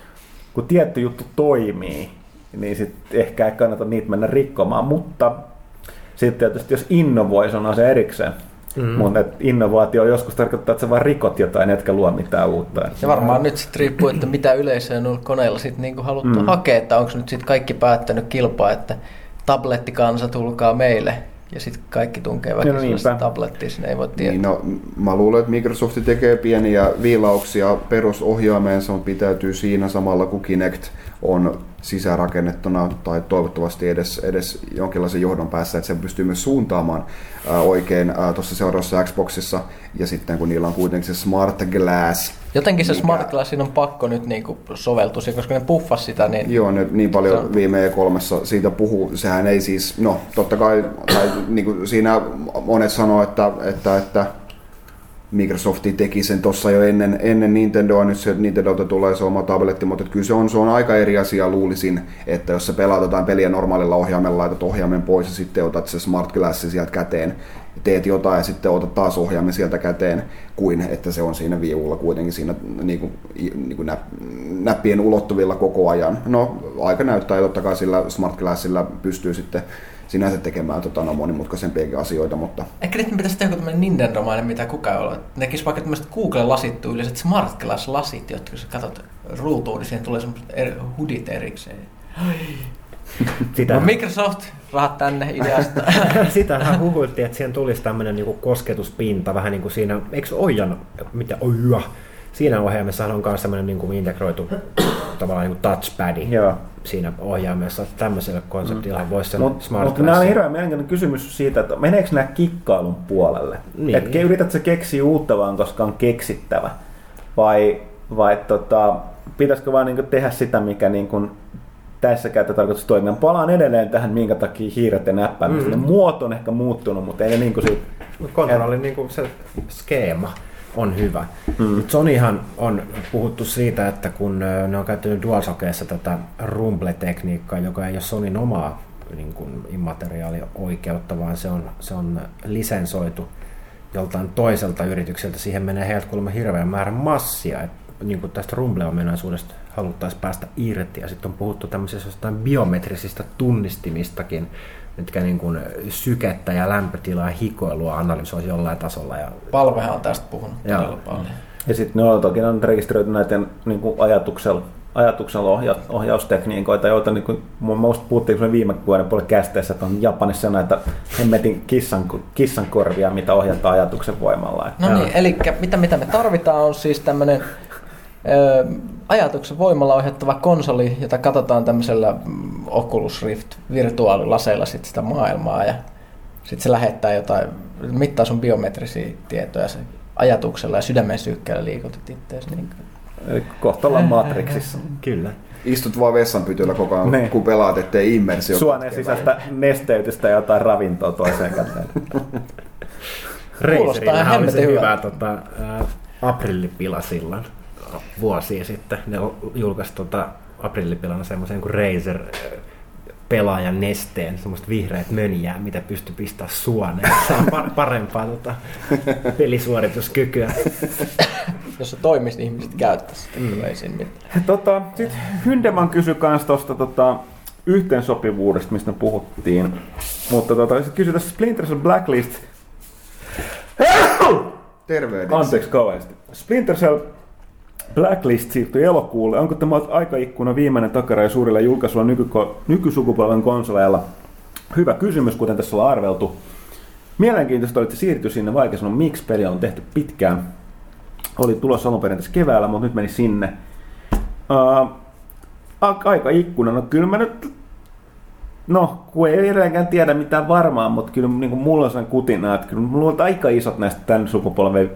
kun tietty juttu toimii, niin sit ehkä ei kannata niitä mennä rikkomaan, mutta sitten tietysti jos innovoi, se on asia erikseen. Mm. Mutta et innovaatio joskus tarkoittaa, että sä vaan rikot jotain, etkä luo mitään uutta. Ja varmaan nyt sitten riippuu, että mitä yleisöä noilla koneilla sitten niinku haluttu mm. hakea, että onko nyt sitten kaikki päättänyt kilpaa, että tablettikansa tulkaa meille. Ja sitten kaikki tunkee No väkisin sitä tablettia, sinne ei voi tietää. Niin, no, mä luulen, että Microsoft tekee pieniä viilauksia perusohjaameensa, mutta pitäytyy siinä samalla kuin Kinect on sisäänrakennettuna tai toivottavasti edes, edes jonkinlaisen johdon päässä, että se pystyy myös suuntaamaan ää, oikein tuossa seuraavassa Xboxissa ja sitten kun niillä on kuitenkin se Smart Glass. Jotenkin se mikä- Smart Glassin on pakko nyt niinku soveltua, siihen, koska ne puffas sitä, niin Joo, ne niin paljon viime E3 siitä puhuu. Sehän ei siis, no totta kai, tai niin kuin siinä monet sanoo, että, että, että Microsoft teki sen tuossa jo ennen, ennen Nintendoa, nyt se Nintendolta tulee se oma tabletti, mutta kyllä se on, se on aika eri asia luulisin, että jos sä pelaat jotain peliä normaalilla ohjaimella, laitat ohjaimen pois ja sitten otat se Smart Glass sieltä käteen, teet jotain ja sitten otat taas ohjaimen sieltä käteen, kuin että se on siinä viulla kuitenkin siinä niin kuin, niin kuin näp, näppien ulottuvilla koko ajan. No aika näyttää ja totta kai sillä Smart Glassilla pystyy sitten sinänsä tekemään tota, no, monimutkaisempia asioita, mutta Ehkä nyt pitäisi tehdä joku tämmöinen Nintendo-mainen, mitä kukaan ei ole. Nekis vaikka tämmöiset Google-lasit tyyliset Smart Glass-lasit, jotka kun sä katsot ruutuun, niin siihen tulee semmoiset er, hudit erikseen. Sitä, No, Microsoft, rahat tänne ideasta. sitähän huhuiltiin, että siihen tulisi tämmöinen niinku kosketuspinta, vähän niin kuin siinä, eikö Oijan, mitä Oija, siinä ohjaimessa on myös tämmöinen niinku integroitu tavallaan niinku touchpadi Joo. Siinä ohjaimessa, että tämmöiselle konseptilla voisi sen Mutta smart mut nämä on hirveän mielenkiintoinen kysymys siitä, että meneekö nämä kikkailun puolelle? Niin. Että yrität sä keksiä uutta vaan, koska on keksittävä? Vai, vai tota, pitäisikö vaan niinku tehdä sitä, mikä niinku tässä käyttötarkoitus toimia? Palaan edelleen tähän, minkä takia hiiret ja näppäimistä. Mm. Muoto on ehkä muuttunut, mutta ei ne niinku siitä... kontrollin niin kuin se skeema on hyvä. Mm. Sonyhan on puhuttu siitä, että kun ne on käyttänyt DualShockeissa tätä rumble-tekniikkaa, joka ei ole Sonyn omaa niin kuin immateriaalioikeutta, vaan se on, se on lisensoitu joltain toiselta yritykseltä. Siihen menee heiltä kuulemma hirveän määrä massia. Et, niin kuin tästä rumble-ominaisuudesta haluttaisiin päästä irti. Ja sitten on puhuttu tämmöisistä jostain biometrisistä tunnistimistakin, mitkä niin kuin sykettä ja lämpötilaa ja hikoilua analysoisi jollain tasolla. Ja Palvehan on tästä puhunut Joo. todella paljon. Ja sitten ne on toki on rekisteröity näiden niin kuin ajatuksella, ajatuksella ohja, ohjaustekniikoita, joita niin kuin, mun mielestä puhuttiin kun me viime vuoden puolella kästeessä, että on Japanissa näitä hemmetin kissan, kissan korvia, mitä ohjataan ajatuksen voimalla. No niin, eli mitä, mitä me tarvitaan on siis tämmöinen ajatuksen voimalla ohjattava konsoli, jota katsotaan tämmöisellä mm, Oculus Rift virtuaalilaseilla sit sitä maailmaa ja sitten se lähettää jotain, mittaa sun biometrisiä tietoja se ajatuksella ja sydämen sykkeellä liikutit itseäsi. Niin kohta ollaan Matrixissa. Kyllä. istut vaan vessanpytyllä koko ajan, Niin. kun pelaat, ettei immersio Suoneen katkee sisäistä nesteytystä ja jotain ravintoa toiseen käteen. Razerillähän oli se hemmetin hyvä hyvä. tota, ää, aprillipila silloin vuosia sitten. Ne julkaisi tota, aprillipilana semmoisen kuin Razer ää, pelaajan nesteen, semmoista vihreät mönjää, mitä pystyy pistämään suoneen. Saa par- parempaa tota, pelisuorituskykyä. Jos se toimisi, niin ihmiset käyttäisi. Mm. Ei siinä mitään. tota, Sitten Hyndeman kysyi myös tuosta tota, yhteensopivuudesta, mistä me puhuttiin. Mutta tota, kysyi tästä Splinter Cell Blacklist. Tervehdys. Anteeksi kauheasti. Splinter Cell Blacklist siirtyi elokuulle. Onko tämä aikaikkuna viimeinen takaraja suurilla julkaisuilla nykyko- nykysukupolven konsoleilla? Hyvä kysymys, kuten tässä ollaan arveltu. Mielenkiintoista oli, että siirtyi sinne, vaikka sanoa, miksi peli on tehty pitkään. Oli tulossa alun perin tässä keväällä, mutta nyt meni sinne. Uh, aika ikkuna, no kyllä mä nyt No, kun ei edelleenkään tiedä mitään varmaan, mutta kyllä niin kuin mulla on sen kutina, että kyllä mulla on aika isot näistä tämän sukupolven,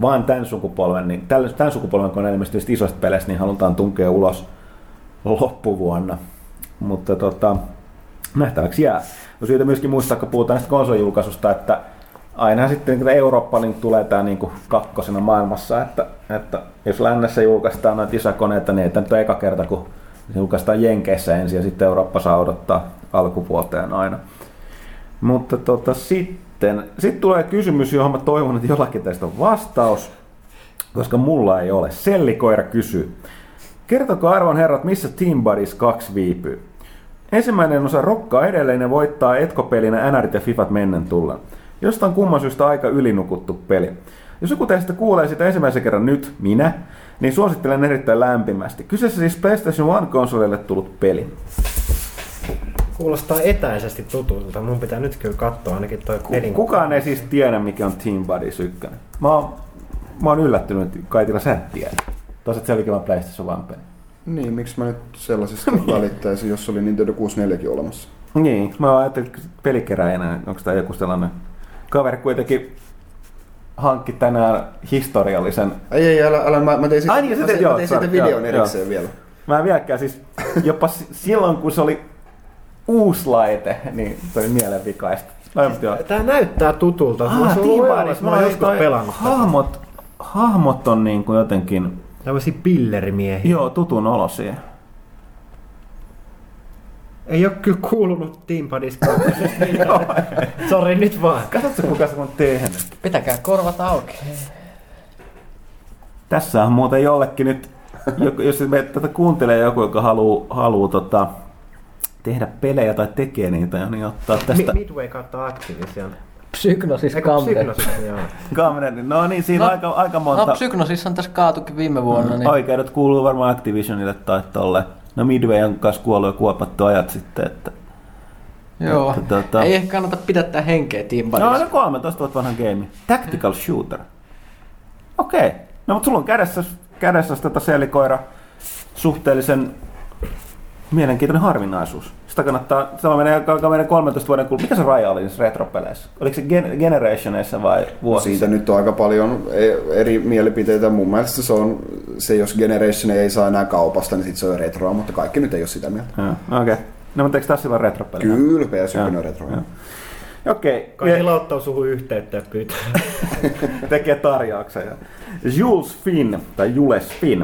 vaan tämän sukupolven, niin tämän, sukupolven kun on ilmestynyt isoista peleistä, niin halutaan tunkea ulos loppuvuonna. Mutta tota, nähtäväksi jää. No siitä myöskin muistaa, kun puhutaan näistä konsolijulkaisusta, että aina sitten kun Eurooppa niin tulee tämä niin kakkosena maailmassa, että, että jos lännessä julkaistaan noita isokoneita, niin ei tämä nyt ole eka kerta, kun julkaistaan Jenkeissä ensin ja sitten Eurooppa saa odottaa alkuvuoteen aina. Mutta tota, sitten sit tulee kysymys, johon mä toivon, että jollakin tästä on vastaus, koska mulla ei ole. Sellikoira kysyy. Kertoko arvon herrat, missä Team Buddies 2 viipyy? Ensimmäinen osa rokkaa edelleen ja voittaa etkopelinä NRit ja Fifat mennen tullen. Jostain kumman syystä aika ylinukuttu peli. Jos joku teistä kuulee sitä ensimmäisen kerran nyt, minä, niin suosittelen erittäin lämpimästi. Kyseessä siis PlayStation 1-konsolille tullut peli. Kuulostaa etäisesti tutulta. Mun pitää nyt kyllä katsoa ainakin toi pelin. Kukaan ei siis tiedä, mikä on Team Buddies 1. Mä oon, mä oon yllättynyt, että Kaitila sä et tiedä. Toisaalta se olikin vaan PlayStation 1 peli. Niin, miksi mä nyt sellaisesta välittäisin, jos oli Nintendo 64 olemassa? Niin, mä ajattelin, että pelikeräjänä, onko tämä joku sellainen kaveri kuitenkin hankki tänään historiallisen... Ei, ei, älä, älä mä, mä tein siitä, Ai niin, mä, teet, tein- joo, mä tein sorry, videon joo, erikseen joo. vielä. Mä en vieläkään siis, jopa si- silloin kun se oli uusi laite, niin toi mielenvikaista. No, mutta joo. Tää näyttää tutulta. Ah, joskus, mä oon joskus toi pelannut. tätä. hahmot, hahmot on niin kuin jotenkin, Tällaisia pillermiehiä. joo, tutun olosia. Ei oo kyllä kuulunut 2. Sori, nyt vaan. Katsotko kuka se on tehnyt? Pitäkää korvat auki. Tässä on muuten jollekin nyt, jos me tätä kuuntelee joku, joka haluaa haluu, tota, tehdä pelejä tai tekee niitä, niin ottaa tästä Mi- Midway kautta Activision. Psygnosis joo. Kaminen. No niin, siinä on No, aika, aika monta. No Psygnosis on tässä kaatukin viime vuonna, niin Oikeudet kuuluu varmaan Activisionille tai tolle. No Midway on kanssa kuollut ja kuopattu ajat sitten, että... joo. että tota- Ei ehkä kannata pidättää henkeä Team No se 13 vuotta vanha game. Tactical shooter. Okei. Okay. No mutta sulla on kädessä, kädessä tätä selikoira suhteellisen mielenkiintoinen harvinaisuus. Sitä kannattaa, se menee, alkaa meidän 13 vuoden kuluttua. Mikä se raja oli niissä retropeleissä? Oliko se gen, Generationeissa vai vuosissa? Siitä nyt on aika paljon e- eri mielipiteitä. Mun mielestä se on, se jos Generation ei saa enää kaupasta, niin sit se on retroa, mutta kaikki nyt ei ole sitä mieltä. Okei. Okay. No mutta eikö tässä ole retropelejä? Kyllä, PS1 on Joo, retro. joo. Okei. Kai Okay. sillä ottaa suhun yhteyttä ja pyytää. tekee tarjouksen. Jules Finn, tai Jules Finn.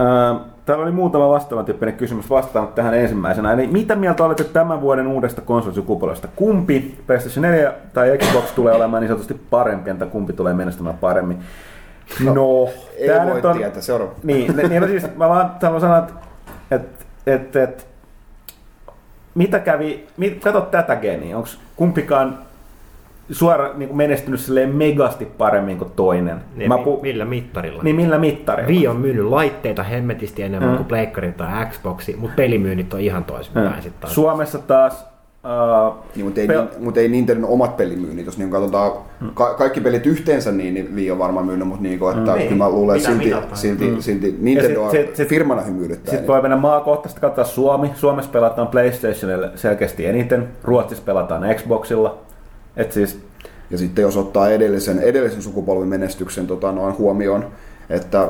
Öö, Täällä oli muutama vastaavan kysymys vastaan tähän ensimmäisenä. Eli mitä mieltä olette tämän vuoden uudesta konsolisukupolvesta? Kumpi PlayStation 4 tai Xbox tulee olemaan niin sanotusti parempi, tai kumpi tulee menestymään paremmin? No, no Ei tää voi nyt on, tietää, seuraava. Niin, niin no siis mä vaan haluan sanoa, että et, et, et, mitä kävi, mit, kato tätä geniä, onko kumpikaan suora niin kuin menestynyt silleen megasti paremmin kuin toinen? Niin, Mä pu- millä mittarilla? niin millä mittarilla? Wii on myynyt laitteita hemmetisti enemmän Mm. kuin Pleikkari tai Xboxi, mutta pelimyynnit on ihan toisinpäin Mm. sitten taas. Suomessa taas... Uh, Niin, mutta, ei, Pel- mutta ei Nintendo omat pelimyynnit, jos niin katsotaan ka- kaikki pelit yhteensä, niin, niin Wii on varmaan myynyt, mutta niin kuin, että Mm. kyllä mä luulen, että silti, mitataan? silti, Mm. silti Nintendo Ja sit- sit- sit- firmana hymyilyttää. Sitten voi mennä maakohtaisesti katsoa Suomi. Suomessa pelataan PlayStationille selkeästi eniten. Ruotsissa pelataan Xboxilla. Et siis, Ja sitten jos ottaa edellisen, edellisen sukupolven menestyksen tota, noin huomioon, että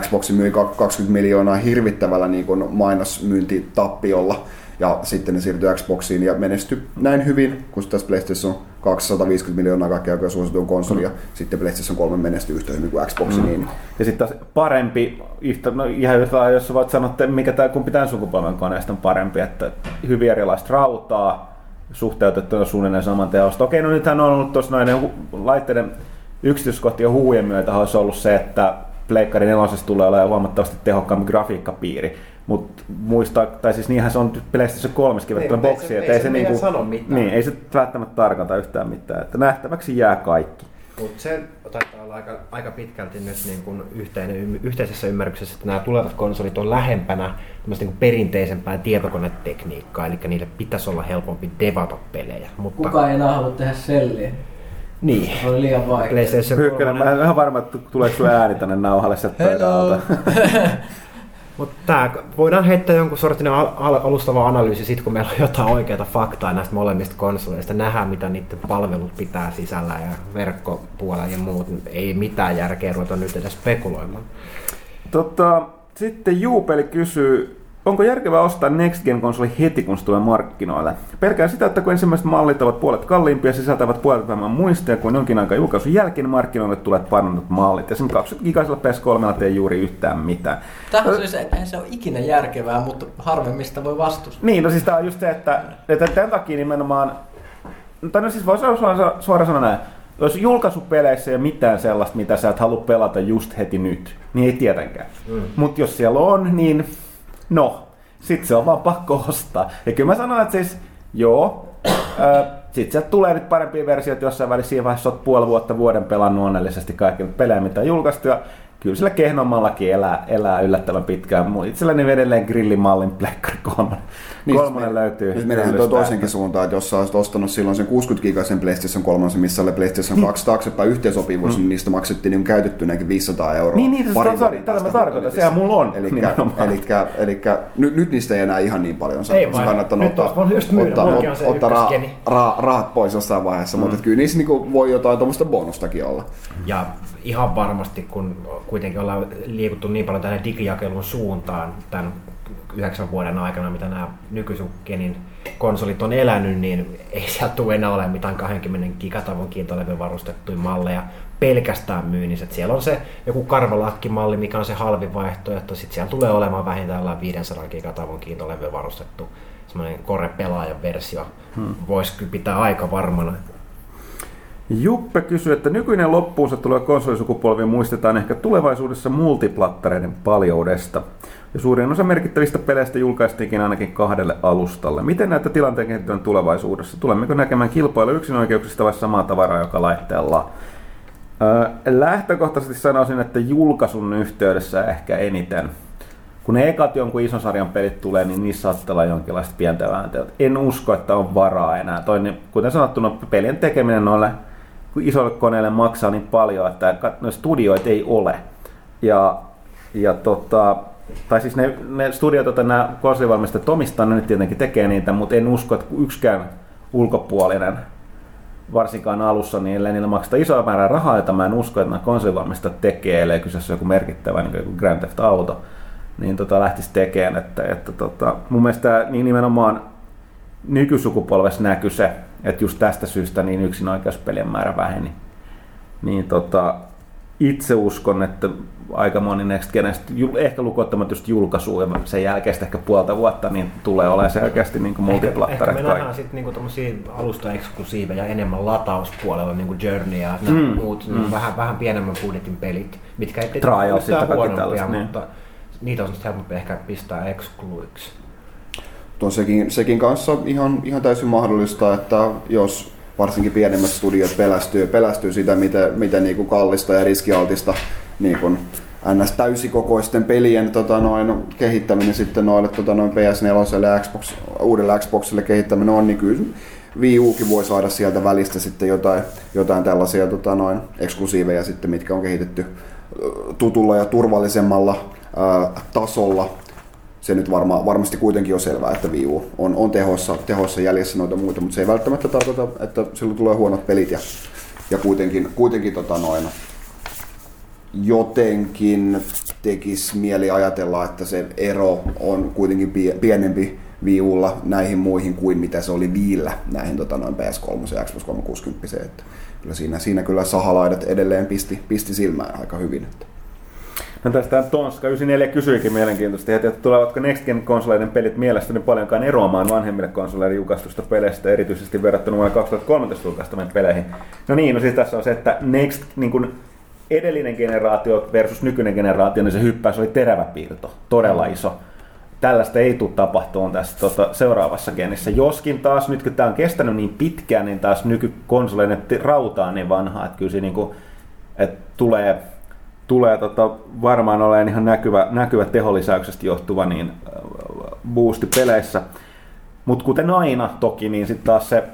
Xbox myi ka- 20 miljoonaa hirvittävällä niin kuin mainosmyyntitappiolla, ja sitten ne siirtyi Xboxiin ja menestyi näin hyvin, kun tässä PlayStation 250 miljoonaa kaikkea aikoja suosituin konsoli, ja sitten PlayStation 3 menestyi yhtä hyvin kuin Xbox, niin ja sitten taas parempi, yhtä, no ihan yhtä jos voit sanoa, että mikä tämä kumpi tämän sukupolven koneesta on parempi, että hyvin erilaista rautaa, suhteutettuna suunnilleen saman teosta. Okei, no nythän on ollut tuossa noiden hu- laitteiden yksityiskohtien huhujen myötä olisi ollut se, että Pleikkari 4 tulee olemaan huomattavasti tehokkaampi grafiikkapiiri. Mutta muista, tai siis niinhän se on PlayStation 3 Niin, verrattuna mutta ei se- boksiin, ei että ei se niinku, sano mitään. niin, ei se välttämättä tarkoita yhtään mitään. Että nähtäväksi jää kaikki. Mutta se taitaa olla aika, aika pitkälti nyt niin kuin yhteinen, yhteisessä ymmärryksessä, että nämä tulevat konsolit on lähempänä niin kuin perinteisempää tietokonetekniikkaa, eli niille pitäisi olla helpompi devata pelejä. Mutta... Kuka ei enää halua tehdä selliä? Niin. Se oli liian vaikea. PlayStation Pyykkönen, mä en ihan varma, että tuleeko sulle ääni tänne nauhalle sieltä pöydän alta. Mutta tää, voidaan heittää jonkun sortin al- al- alustava analyysi sit, kun meillä on jotain oikeaa faktaa näistä molemmista konsoleista. Nähdään, mitä niiden palvelut pitää sisällä ja verkkopuolella ja muut. Ei mitään järkeä ruveta nyt edes spekuloimaan. Tota, sitten Juupeli kysyy, onko järkevää ostaa Next Gen konsoli heti, kun se tulee markkinoille? Pelkään sitä, että kun ensimmäiset mallit ovat puolet kalliimpia ja sisältävät puolet vähemmän muistia kuin jonkin aikaa julkaisun jälkeen markkinoille tulee parannut mallit. Ja sen 20 gigaisella PS3 ei juuri yhtään mitään. Tähän siis, eihän se ole ikinä järkevää, mutta harvemmista voi vastustaa. Niin, no siis tää on just se, että, että tämän takia nimenomaan, tai no siis voisi suoraan, suoraan sanoa näin, jos julkaisupeleissä ei ole mitään sellaista, mitä sä et halua pelata just heti nyt, niin ei tietenkään. Mm. Mutta jos siellä on, niin no, sit se on vaan pakko ostaa. Ja kyllä mä sanon, että siis, joo, äh, sit sieltä tulee nyt parempia versioita jossain välissä siinä vaiheessa, oot puoli vuotta vuoden pelannut onnellisesti kaikki pelejä, mitä on julkaistu. Ja kyllä sillä kehnommallakin elää, elää yllättävän pitkään. Itselläni edelleen grillimallin Plekkari 3. Niin, Kolmonen löytyy. Nyt menee tuo toisenkin suuntaan, että jos sä olisit ostanut silloin sen 60 gigaisen PlayStation 3, missä oli PlayStation 2 taaksepäin yhteensopivuus, niin niistä maksettiin niin käytettynäkin 500 euroa. Niin, niin, tätä- vuoden tätä mä tarkoitan, sehän mulla on Elikkä, elikkä, elikkä nyt, nyt niistä ei enää ihan niin paljon saa. Ei kannattaa Nyt ottaa, ottaa, ottaa ra, ra, rahat pois jossain vaiheessa, mm. mutta kyllä niissä niinku voi jotain tuommoista bonustakin olla. Ja ihan varmasti, kun kuitenkin ollaan liikuttu niin paljon tänne digijakelun suuntaan tämän yhdeksän vuoden aikana, mitä nämä nykyisukkenin konsolit on elänyt, niin ei sieltä tule enää ole mitään 20 gigatavon kiintolevyn varustettuja malleja pelkästään myynnissä. Et Siellä on se joku karvalakkimalli, mikä on se halvin vaihtoehto. Sitten siellä tulee olemaan vähintään jollain 500 gigatavon kiintolevy varustettu semmoinen kore pelaajan versio. Hmm. Voisi kyllä pitää aika varmana. Juppe kysyy, että nykyinen loppuunsa tulee konsolisukupolvi muistetaan ehkä tulevaisuudessa multiplattareiden paljoudesta. Ja suurin osa merkittävistä peleistä julkaistiinkin ainakin kahdelle alustalle. Miten näitä tilanteen kehittyvän tulevaisuudessa? Tulemmeko näkemään kilpailu yksinoikeuksista vai samaa tavaraa joka laitteella? Öö, lähtökohtaisesti sanoisin, että julkaisun yhteydessä ehkä eniten. Kun ne ekat jonkun ison sarjan pelit tulee, niin niissä saattaa olla jonkinlaista pientä vääntöä. En usko, että on varaa enää. Toinen, kuten sanottu, no, pelien tekeminen noille kun isoille koneille maksaa niin paljon, että no, studioita ei ole. Ja, ja tota, tai siis ne, ne studiot, joita nämä konsolivalmistajat omistaa, ne nyt tietenkin tekee niitä, mutta en usko, että yksikään ulkopuolinen varsinkaan alussa, niin ellei niillä makseta isoa määrää rahaa, jota mä en usko, että nämä konsolivalmistajat tekee, ellei kyseessä joku merkittävä, niin kuin Grand Theft Auto, niin tota, lähtisi tekemään. Että, että tota, mun mielestä niin nimenomaan nykysukupolvessa näkyy se, että just tästä syystä niin yksin oikeuspelien määrä väheni. Niin tota, itse uskon, että aika moni Next Genest, ehkä lukottamatta just julkaisua ja sen jälkeen ehkä puolta vuotta, niin tulee olemaan selkeästi niin Ehkä, multiplattaret ehkä me nähdään sitten niinku tommosia alusta-eksklusiiveja enemmän latauspuolella, niinku Journey ja mm. muut mm. vähän, vähän pienemmän budjetin pelit, mitkä ei tietysti huonompia, niin. mutta niitä on sitten helpompi ehkä pistää excluiksi. Tuo sekin, sekin kanssa ihan, ihan täysin mahdollista, että jos varsinkin pienemmät studiot pelästyy, pelästyy sitä, miten, miten niin kuin kallista ja riskialtista niin kuin ns. täysikokoisten pelien tota noin, kehittäminen sitten noille tota noin PS4 ja Xbox, uudelle Xboxille kehittäminen on, niin kyllä Wii Ukin voi saada sieltä välistä sitten jotain, jotain tällaisia tota noin, eksklusiiveja sitten, mitkä on kehitetty tutulla ja turvallisemmalla ää, tasolla se nyt varma, varmasti kuitenkin on selvää, että Wii U on, on tehossa, tehossa jäljessä noita muita, mutta se ei välttämättä tarkoita, että silloin tulee huonot pelit ja, ja kuitenkin, kuitenkin tota noin, jotenkin tekisi mieli ajatella, että se ero on kuitenkin pie- pienempi Wii Ulla näihin muihin kuin mitä se oli Viillä näihin tota noin PS3 ja Xbox 360. Että kyllä siinä, siinä kyllä sahalaidat edelleen pisti, pisti silmään aika hyvin. Että. No tästä Tonska 94 kysyikin mielenkiintoisesti että tulevatko Next Gen konsoleiden pelit mielestäni paljonkaan eroamaan vanhemmille konsoleiden julkaistusta peleistä, erityisesti verrattuna vuonna 2013 julkaistaviin peleihin. No niin, no siis tässä on se, että Next, niin kuin edellinen generaatio versus nykyinen generaatio, niin se hyppäys oli terävä piirto, todella iso. tällaista ei tule tapahtumaan tässä tota, seuraavassa genissä. Joskin taas nyt kun tämä on kestänyt niin pitkään, niin taas nykykonsoleiden rauta on niin vanha, että kyllä se niinku, että tulee, tulee tota, varmaan olemaan ihan näkyvä, näkyvä teholisäyksestä johtuva niin äh, boosti peleissä. Mutta kuten aina toki, niin sitten taas se,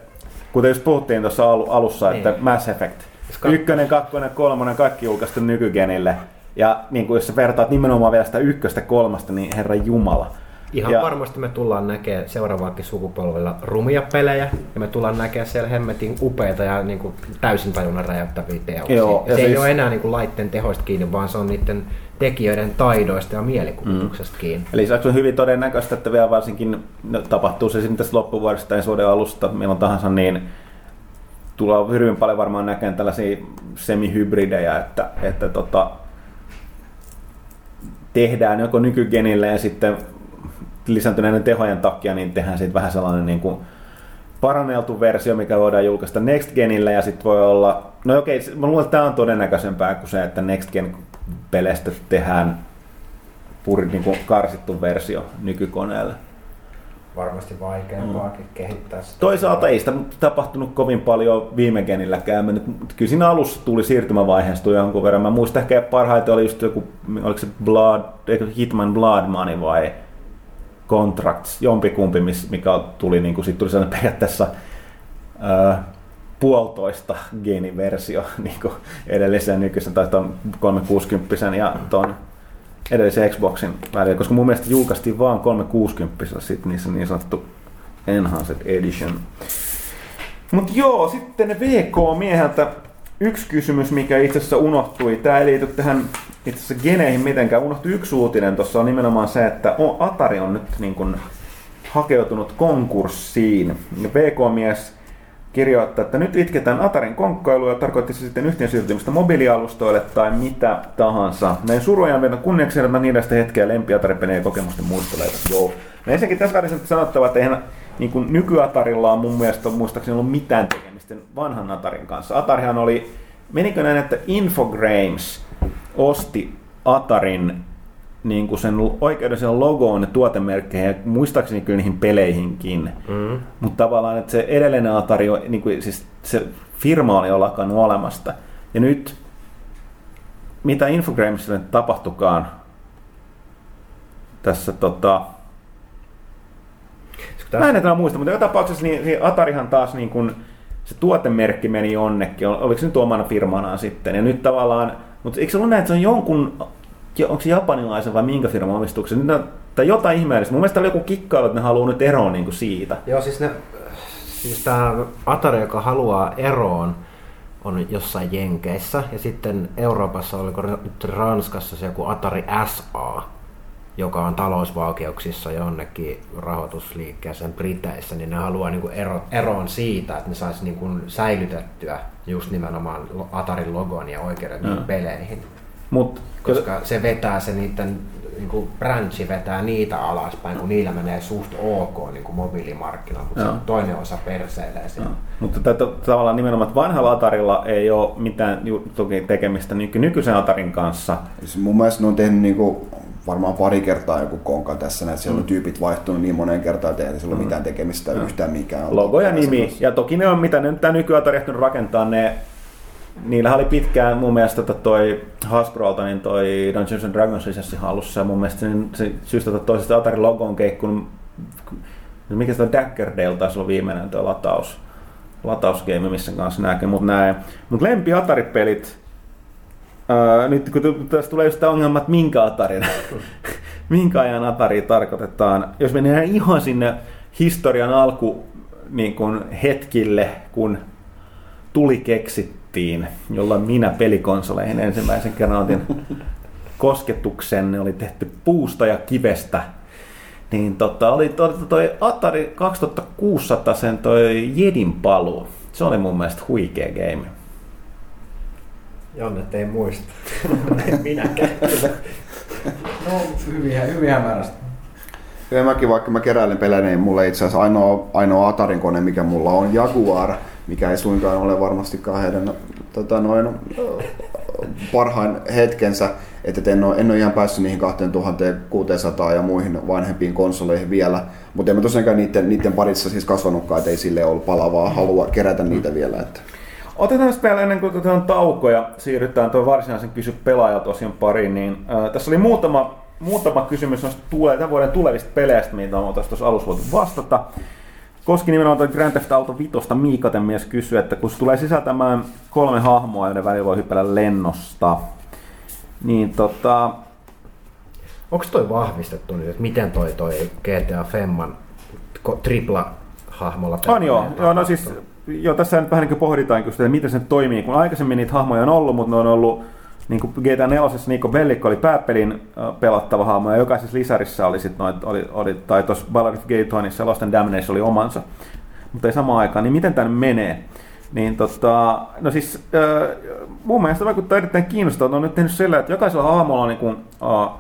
kuten just puhuttiin tuossa alussa, niin. että Mass Effect, ykkönen, kakkonen, kolmonen, kaikki julkaistu nykygenille. Ja niin kuin jos sä vertaat nimenomaan vielä sitä ykköstä kolmasta, niin herra Jumala. Ihan ja, varmasti me tullaan näkemään seuraavaankin sukupolvilla rumia pelejä, ja me tullaan näkemään siellä hemmetin upeita ja niin kuin täysin tajunnan räjäyttäviä teoksia. Joo, se siis... ei ole enää niin kuin laitteen tehoista kiinni, vaan se on niiden tekijöiden taidoista ja mielikuvituksesta mm. kiinni. Eli se on hyvin todennäköistä, että vielä varsinkin no, tapahtuu se sitten tässä loppuvuodesta tai vuoden alusta, milloin tahansa, niin tulee hyvin paljon varmaan näkemään tällaisia semihybridejä, että, että tota, tehdään joko nykygenille ja sitten lisääntyneiden tehojen takia, niin tehdään siitä vähän sellainen niin kuin paranneltu versio, mikä voidaan julkaista Next Genille ja sitten voi olla, no okei, mä luulen, että tämä on todennäköisempää kuin se, että Next Gen peleistä tehdään puri, niin kuin karsittu versio nykykoneelle. Varmasti vaikeampaakin mm. kehittää sitä. Toisaalta ei sitä tapahtunut kovin paljon viime genilläkään. Nyt, kyllä siinä alussa tuli siirtymävaiheessa jonkun verran. Mä muistan ehkä parhaiten oli just joku, oliko se Blood, Hitman Blood Money vai Contracts, jompikumpi, mikä tuli, niin kuin, sit tuli sellainen periaatteessa ää, puolitoista geeniversio niin kuin edellisen nykyisen tai tuon 360 ja tuon edellisen Xboxin välillä, koska mun mielestä julkaistiin vaan 360 sitten niissä niin sanottu Enhanced Edition. Mutta joo, sitten VK-mieheltä yksi kysymys, mikä itse asiassa unohtui. Tämä ei liity tähän itse asiassa geneihin mitenkään. Unohtui yksi uutinen tuossa on nimenomaan se, että Atari on nyt niin kuin hakeutunut konkurssiin. VK-mies kirjoittaa, että nyt itketään Atarin konkkailu ja tarkoitti se sitten yhteen siirtymistä mobiilialustoille tai mitä tahansa. Näin suruja vielä kunniaksi niitä hetkeä lempi Atari ja kokemusten muistoleita. Joo. No ensinnäkin tässä välissä sanottava, että eihän niin kuin nykyatarilla on mun mielestä muistaakseni ollut mitään tekemistä vanhan Atarin kanssa. Atarihan oli, menikö näin, että Infogrames osti Atarin niin kuin sen oikeudellisen logoon ja tuotemerkkeihin ja muistaakseni kyllä niihin peleihinkin. Mm. Mutta tavallaan, että se edellinen Atari, niin kuin, siis se firma oli jo lakannut olemasta. Ja nyt, mitä Infogramesille tapahtukaan tässä tota, Mä en enää muista, mutta joka tapauksessa niin, niin Atarihan taas niin kuin, se tuotemerkki meni jonnekin, oliko se nyt omana firmanaan sitten, ja nyt tavallaan, mutta eikö se ollut näin, että se on jonkun onko se japanilaisen vai minkä firman omistuksen, tai jotain ihmeellistä. Mun mielestä oli joku kikkailu, että ne haluaa nyt eroon niin kuin siitä. Joo, siis, ne, siis tämä Atari, joka haluaa eroon, on jossain Jenkeissä, ja sitten Euroopassa, oliko nyt Ranskassa se joku Atari SA, joka on talousvaikeuksissa jonnekin rahoitusliikkeeseen Briteissä, niin ne haluaa niin kuin ero, eroon siitä, että ne saisi niin kuin säilytettyä just nimenomaan Atarin logon ja oikeudet mm. peleihin. Mut, koska se vetää se niiden niin kuin branchi vetää niitä alaspäin, kun niillä menee suht ok niin kuin mobiilimarkkinoilla, mutta se toinen osa perseilee siinä. Mutta tätä, tavallaan nimenomaan, että vanhalla Atarilla ei ole mitään toki tekemistä nykyisen Atarin kanssa. Siis mun mielestä ne on tehnyt niin kuin varmaan pari kertaa joku konka tässä, että siellä on mm. tyypit vaihtunut niin moneen kertaan, että ei sillä ole mm. mitään tekemistä mm. yhtään mikään. Logo ja nimi. Ja toki ne on, mitä ne nyt tämä nykyatari rakentaa, ne niillä oli pitkään mun mielestä toi Hasbrolta niin toi Dungeons and Dragons lisäsi hallussa ja mun mielestä se, se syystä tota toisesta Atarin logon keikkunut mikä se on Daggerdale taisi olla viimeinen tuo lataus, latausgame, missä kanssa näkee, mutta näin. Mut lempi Atari-pelit, nyt kun tässä tulee just tämä ongelma, että minkä Atarin, minkä ajan Atari tarkoitetaan, jos mennään ihan sinne historian alku niin kun hetkille, kun tuli keksitty tehtiin, jolloin minä pelikonsoleihin ensimmäisen kerran otin kosketuksen. Ne oli tehty puusta ja kivestä. Niin tota, oli toi, toi Atari 2600 sen toi Jedin paluu. Se oli mun mielestä huikea game. Jonne ei muista. Minäkään. no, hyvin, hyvin hämärästi. Kyllä mäkin, vaikka mä keräilen pelejä, niin mulla itse asiassa ainoa, ainoa Atarin kone, mikä mulla on Jaguar, mikä ei suinkaan ole varmastikaan heidän tota noin, parhaan hetkensä, että en ole, en ole ihan päässyt niihin 2600 ja muihin vanhempiin konsoleihin vielä, mutta en mä tosiaankaan niiden, niiden parissa siis kasvanutkaan, että ei sille ollut palavaa halua kerätä niitä vielä. Että. Otetaan vielä ennen kuin otetaan tauko ja siirrytään tuon varsinaisen kysy pelaajalta pariin, niin äh, tässä oli muutama, muutama kysymys noista tule, tämän vuoden tulevista peleistä, mitä on tuossa alussa voitu vastata. Koski nimenomaan tuo Grand Theft Auto 5 Miikaten mies kysyy, että kun se tulee sisältämään kolme hahmoa, joiden välillä voi hypällä lennosta, niin tota... Onko toi vahvistettu nyt, että miten toi, toi GTA Femman tripla hahmolla On joo, joo no siis joo, tässä nyt vähän niin pohditaan, että miten se toimii, kun aikaisemmin niitä hahmoja on ollut, mutta ne on ollut niin kuin GTA 4. Nico Bellic oli pääpelin pelattava hahmo ja jokaisessa lisärissä oli sitten noit, oli, oli, tai tuossa Gay Tonyssa Lost and Damnation oli omansa, mutta ei samaan aikaan, niin miten tämä menee? Niin tota, no siis äh, mun mielestä vaikuttaa erittäin kiinnostavaa, on nyt tehnyt sillä, että jokaisella hahmolla on niin kuin, äh,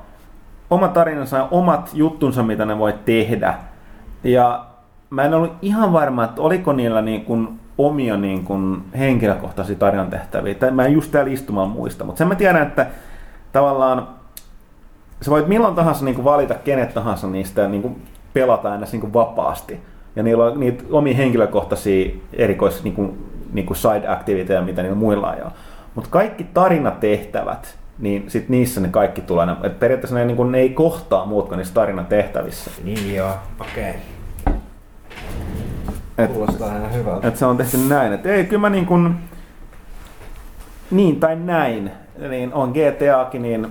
oma tarinansa ja omat juttunsa, mitä ne voi tehdä. Ja mä en ollut ihan varma, että oliko niillä niin kuin omia niin kuin henkilökohtaisia tarinantehtäviä. Mä en just täällä istumaan muista, mutta sen mä tiedän, että tavallaan sä voit milloin tahansa niin kuin valita kenet tahansa niistä niin kuin pelata aina niin kuin vapaasti. Ja niillä on niitä omia henkilökohtaisia erikois niin kuin, niin kuin side activiteja, mitä niillä muilla on. Mutta kaikki tarinatehtävät, niin sit niissä ne kaikki tulee. Et periaatteessa ne, niin kuin, ne ei kohtaa muut kuin niissä tarinatehtävissä. Niin joo, okei. Okay. Et, Kuulostaa ihan hyvältä. Että se on tehty näin. Että ei, kyllä mä niin kuin, niin tai näin, niin on GTAkin, niin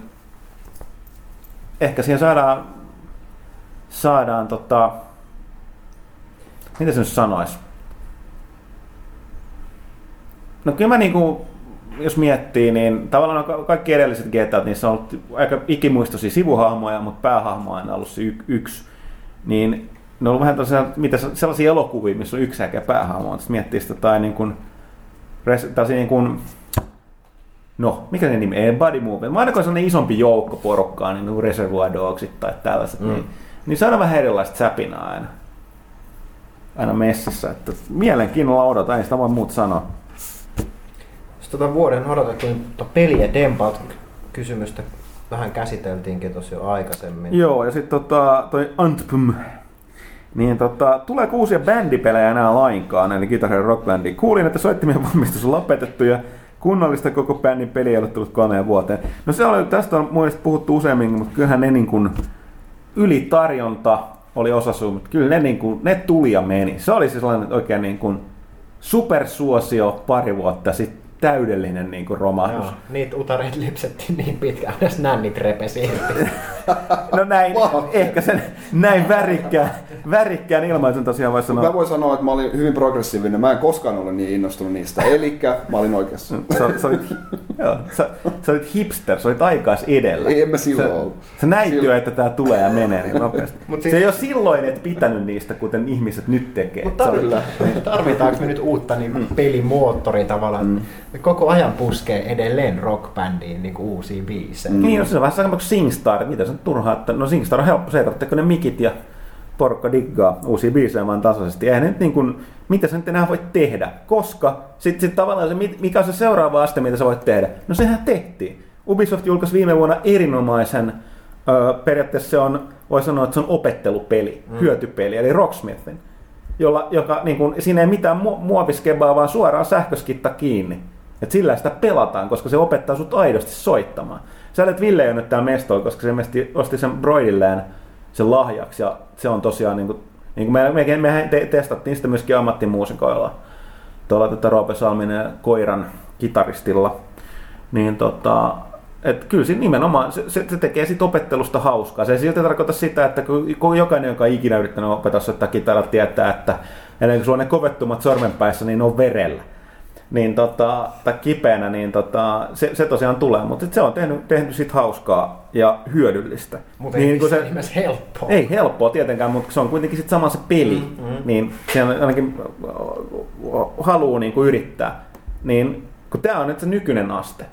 ehkä siihen saadaan, saadaan tota, miten se nyt sanoisi? No kyllä mä niinku, jos miettii, niin tavallaan kaikki edelliset GTA, niissä on ollut aika ikimuistoisia sivuhahmoja, mutta päähahmo on aina ollut se y- yksi. Niin ne on ollut vähän tosiaan, mitä, sellaisia elokuvia, missä on yksi äkä päähahmo. Sitten miettii sitä tai niin kuin, tällaisia niin kuin, no, mikä se nimi, ei body movement. Mä ainakaan sellainen isompi joukko porukkaa, niin kuin Reservoir Dogsit tai tällaiset, mm. niin, niin se on vähän erilaista säpinää aina. Aina messissä, että mielenkiinnolla odotan, ei sitä voi muuta sanoa. Sitten tota vuoden odotettiin peli- ja Dempat kysymystä vähän käsiteltiinkin tuossa jo aikaisemmin. Joo, ja sitten tota, toi Antpum niin tota, tulee uusia bändipelejä enää lainkaan, eli Guitar Hero Rock Bandi. Kuulin, että soittimien valmistus on lopetettu ja kunnollista koko bändin peli ei ole tullut kolmeen vuoteen. No se oli, tästä on mun puhuttu useammin, mutta kyllähän ne niin kuin ylitarjonta oli osa sun, mutta kyllä ne, niin kuin, ne tuli ja meni. Se oli siis sellainen oikein niin kuin supersuosio pari vuotta sitten täydellinen niin kuin romahdus. Joo, niitä utareita lipsettiin niin pitkään, että nännit repesi No näin, wow. ehkä sen näin värikkään, värikkään ilmaisen tosiaan voisi sanoa. Mä voin sanoa, että mä olin hyvin progressiivinen. Mä en koskaan ole niin innostunut niistä. Eli mä olin oikeassa. Sä, sä, olit, joo, sä, sä olit hipster, sä olit aikais edellä. Ei, en mä silloin sä, ollut. Se näytti jo, että tää tulee ja menee niin nopeasti. Mut siis... Se ei ole silloin et pitänyt niistä, kuten ihmiset nyt tekee. Mutta tarvitaanko, tarvitaanko me nyt uutta niin mm. pelimoottoria tavallaan? Mm koko ajan puskee edelleen rockbändiin niin uusia biisejä. Mm. Niin, no se on vähän sama kuin SingStar, mitä se on turhaa, että no SingStar on helppo se, että ne mikit ja porukka diggaa uusia biisejä vaan tasaisesti. Eihän nyt niin kuin, mitä sä nyt enää voit tehdä, koska sitten sit tavallaan se, mikä on se seuraava aste, mitä sä voit tehdä, no sehän tehtiin. Ubisoft julkaisi viime vuonna erinomaisen, ö, periaatteessa se on, voi sanoa, että se on opettelupeli, mm. hyötypeli, eli Rocksmithin, jolla, joka, niin kuin, siinä ei mitään muoviskebaa, vaan suoraan sähköskitta kiinni. Et sillä sitä pelataan, koska se opettaa sut aidosti soittamaan. Sä olet Ville jo nyt täällä mestoilla, koska se mesti, osti sen Broidilleen sen lahjaksi. Ja se on tosiaan, niin kuin, niin kuin me, me, me te, testattiin sitä myöskin ammattimuusikoilla. Tuolla tätä Roope Salminen koiran kitaristilla. Niin tota, et kyllä se nimenomaan, se, se, tekee sit opettelusta hauskaa. Se ei silti tarkoita sitä, että kun jokainen, joka on ikinä yrittänyt opettaa soittaa kitaraa, tietää, että ennen kuin sulla on ne kovettumat sormenpäissä, niin ne on verellä niin tota, tai kipeänä, niin tota, se, se tosiaan tulee, mutta se on tehnyt, tehnyt sit hauskaa ja hyödyllistä. Mutta niin, ei se nimessä helppoa. Ei helppoa tietenkään, mutta se on kuitenkin sit sama se peli, mm-hmm. niin se ainakin haluaa niin kuin yrittää. Niin kun tämä on nyt se nykyinen aste,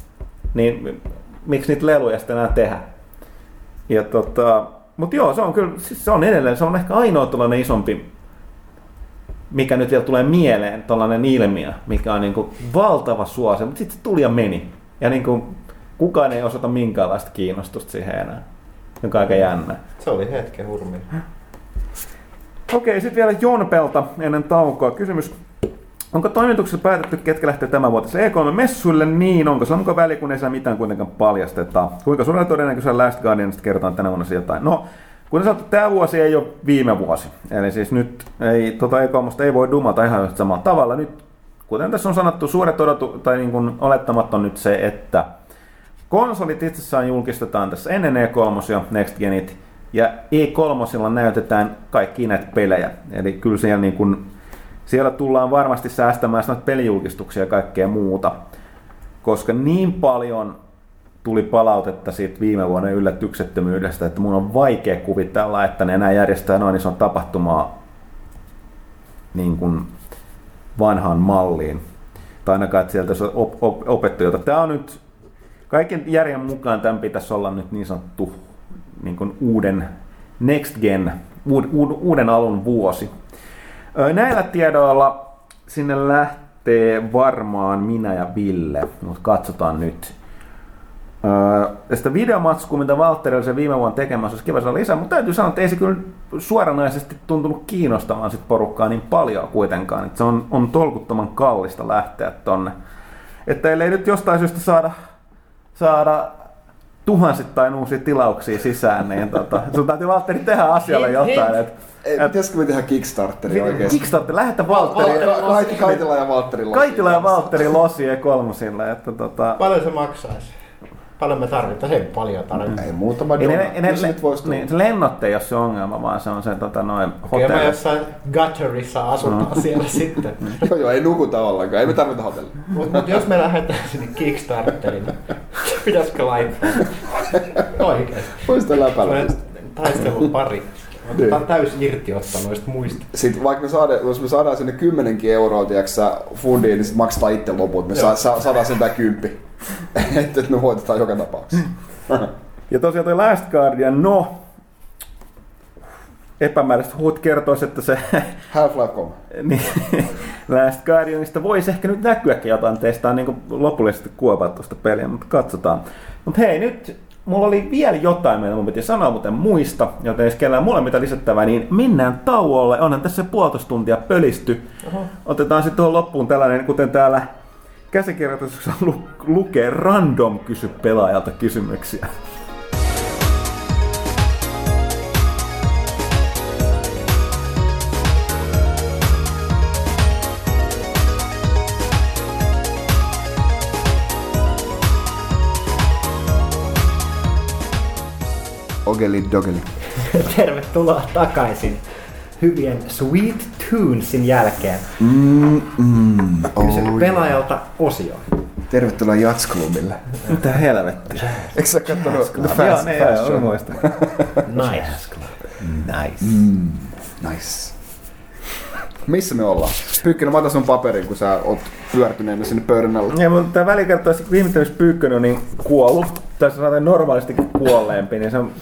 niin miksi niitä leluja sitten enää tehdä? Ja tota, mutta joo, se on kyllä, siis se on edelleen, se on ehkä ainoa tällainen isompi mikä nyt vielä tulee mieleen, tällainen ilmiö, mikä on niin kuin valtava suosio, mutta sitten se tuli ja meni. Ja niin kuin, kukaan ei osoita minkäänlaista kiinnostusta siihen enää. Joka on aika jännä. Se oli hetken hurmi. Okei, sitten vielä Jonpelta ennen taukoa. Kysymys. Onko toimituksessa päätetty, ketkä lähtee tämän vuotisen E3-messuille? Niin, onko sillä mukaan väliä, kun ei saa mitään kuitenkaan paljasteta? Kuinka suurella todennäköisellä Last Guardianista kerrotaan tänä vuonna jotain? No, kuten sanottu, tämä vuosi ei ole viime vuosi. Eli siis nyt ei, tota E3 ei voi dumata ihan samalla tavalla. Nyt, kuten tässä on sanottu, suuret odotu, tai niin kuin olettamat on nyt se, että konsolit itsessään julkistetaan tässä ennen E3 ja Next Genit, ja E3 näytetään kaikki näitä pelejä. Eli kyllä siellä, niin kuin, siellä tullaan varmasti säästämään pelijulkistuksia ja kaikkea muuta. Koska niin paljon tuli palautetta siitä viime vuoden yllätyksettömyydestä, että mun on vaikea kuvitella, että ne enää järjestää noin ison tapahtumaa niin kuin vanhaan malliin. Tai ainakaan, että sieltä olisi op- op-. Tämä on nyt, kaiken järjen mukaan tämän pitäisi olla nyt niin sanottu niin kuin uuden next gen, uud, uud, uuden alun vuosi. Näillä tiedoilla sinne lähtee varmaan minä ja Ville, mutta katsotaan nyt. Öö, tästä videomatskua, mitä Valtteri oli se viime vuonna tekemässä, olisi kiva saada lisää, mutta täytyy sanoa, että ei se kyllä suoranaisesti tuntunut kiinnostamaan sit porukkaa niin paljon kuitenkaan. Että se on, on tolkuttoman kallista lähteä tonne. Että ellei nyt jostain syystä saada, saada tuhansittain uusia tilauksia sisään, niin tota, sun täytyy Valtteri tehdä asialle jotain. Et, Ei, pitäisikö me tehdä Kickstarteri oikeesti? Kickstarter, lähetä Valtteri, Kaikki Kaitila ja Valtteri Lossi. Kaitila ja Valtteri Lossi E3, että tota, Paljon se maksaisi? Paljon me tarvitaan? Ei paljon tarvita. Ei muutama Ei, dona. ne, ne, Jos ne, nyt vois tulla. niin, se lennot ei ole se ongelma, vaan se on se tota, noin Kyllä mä hotelli. jossain gutterissa asutaan No. siellä sitten. Joo, joo, ei nukuta ollenkaan. Ei me tarvita hotellia. Mutta mut jos me lähdetään sinne Kickstarteriin, niin pitäisikö laittaa? Oikeesti. Voisi läpällä. Taistelun pari. Otetaan täys irti ottaa noista muista. Sitten vaikka me saadaan, jos me saadaan sinne kymmenenkin euroa, tiiäksä, fundiin, niin sit maksetaan itse loput. Me Joo. saa, saa, saadaan sentään kymppi. että et me voitetaan joka tapauksessa. Ja tosiaan toi Last Guardian, no, epämääräiset huut kertoisi, että se Half-Life 3. niin, Last Guardianista voisi ehkä nyt näkyäkin jotain teistä niin lopullisesti kuopaa tuosta peliä, mutta katsotaan. Mutta hei, nyt mulla oli vielä jotain, mitä mun piti sanoa, mutta en muista, joten jos kellään mulle mitä lisättävää, niin mennään tauolle. Onhan tässä puolitoista tuntia pölisty. Oho. Otetaan sitten tuohon loppuun tällainen, kuten täällä käsikirjoituksessa lu- lukee random kysy pelaajalta kysymyksiä. Ogeli dogeli. Tervetuloa takaisin hyvien Sweet Tunesin jälkeen. Mm, mm, Kysy oh, pelaajalta osio. Tervetuloa Jats-klubille. Mitä helvettiä? Eikö sä kattonut The Joo, Fast, ne, fast joo. Nice. Nice. Mm, nice. Missä me ollaan? Pyykkönen, mä otan sun paperin, kun sä oot pyörtyneenä sinne pöydän alla. Ja, mutta tämä välikertoisi viimeittämys Pyykkönen on niin kuollut, tai sanotaan normaalisti kuolleempi, niin se on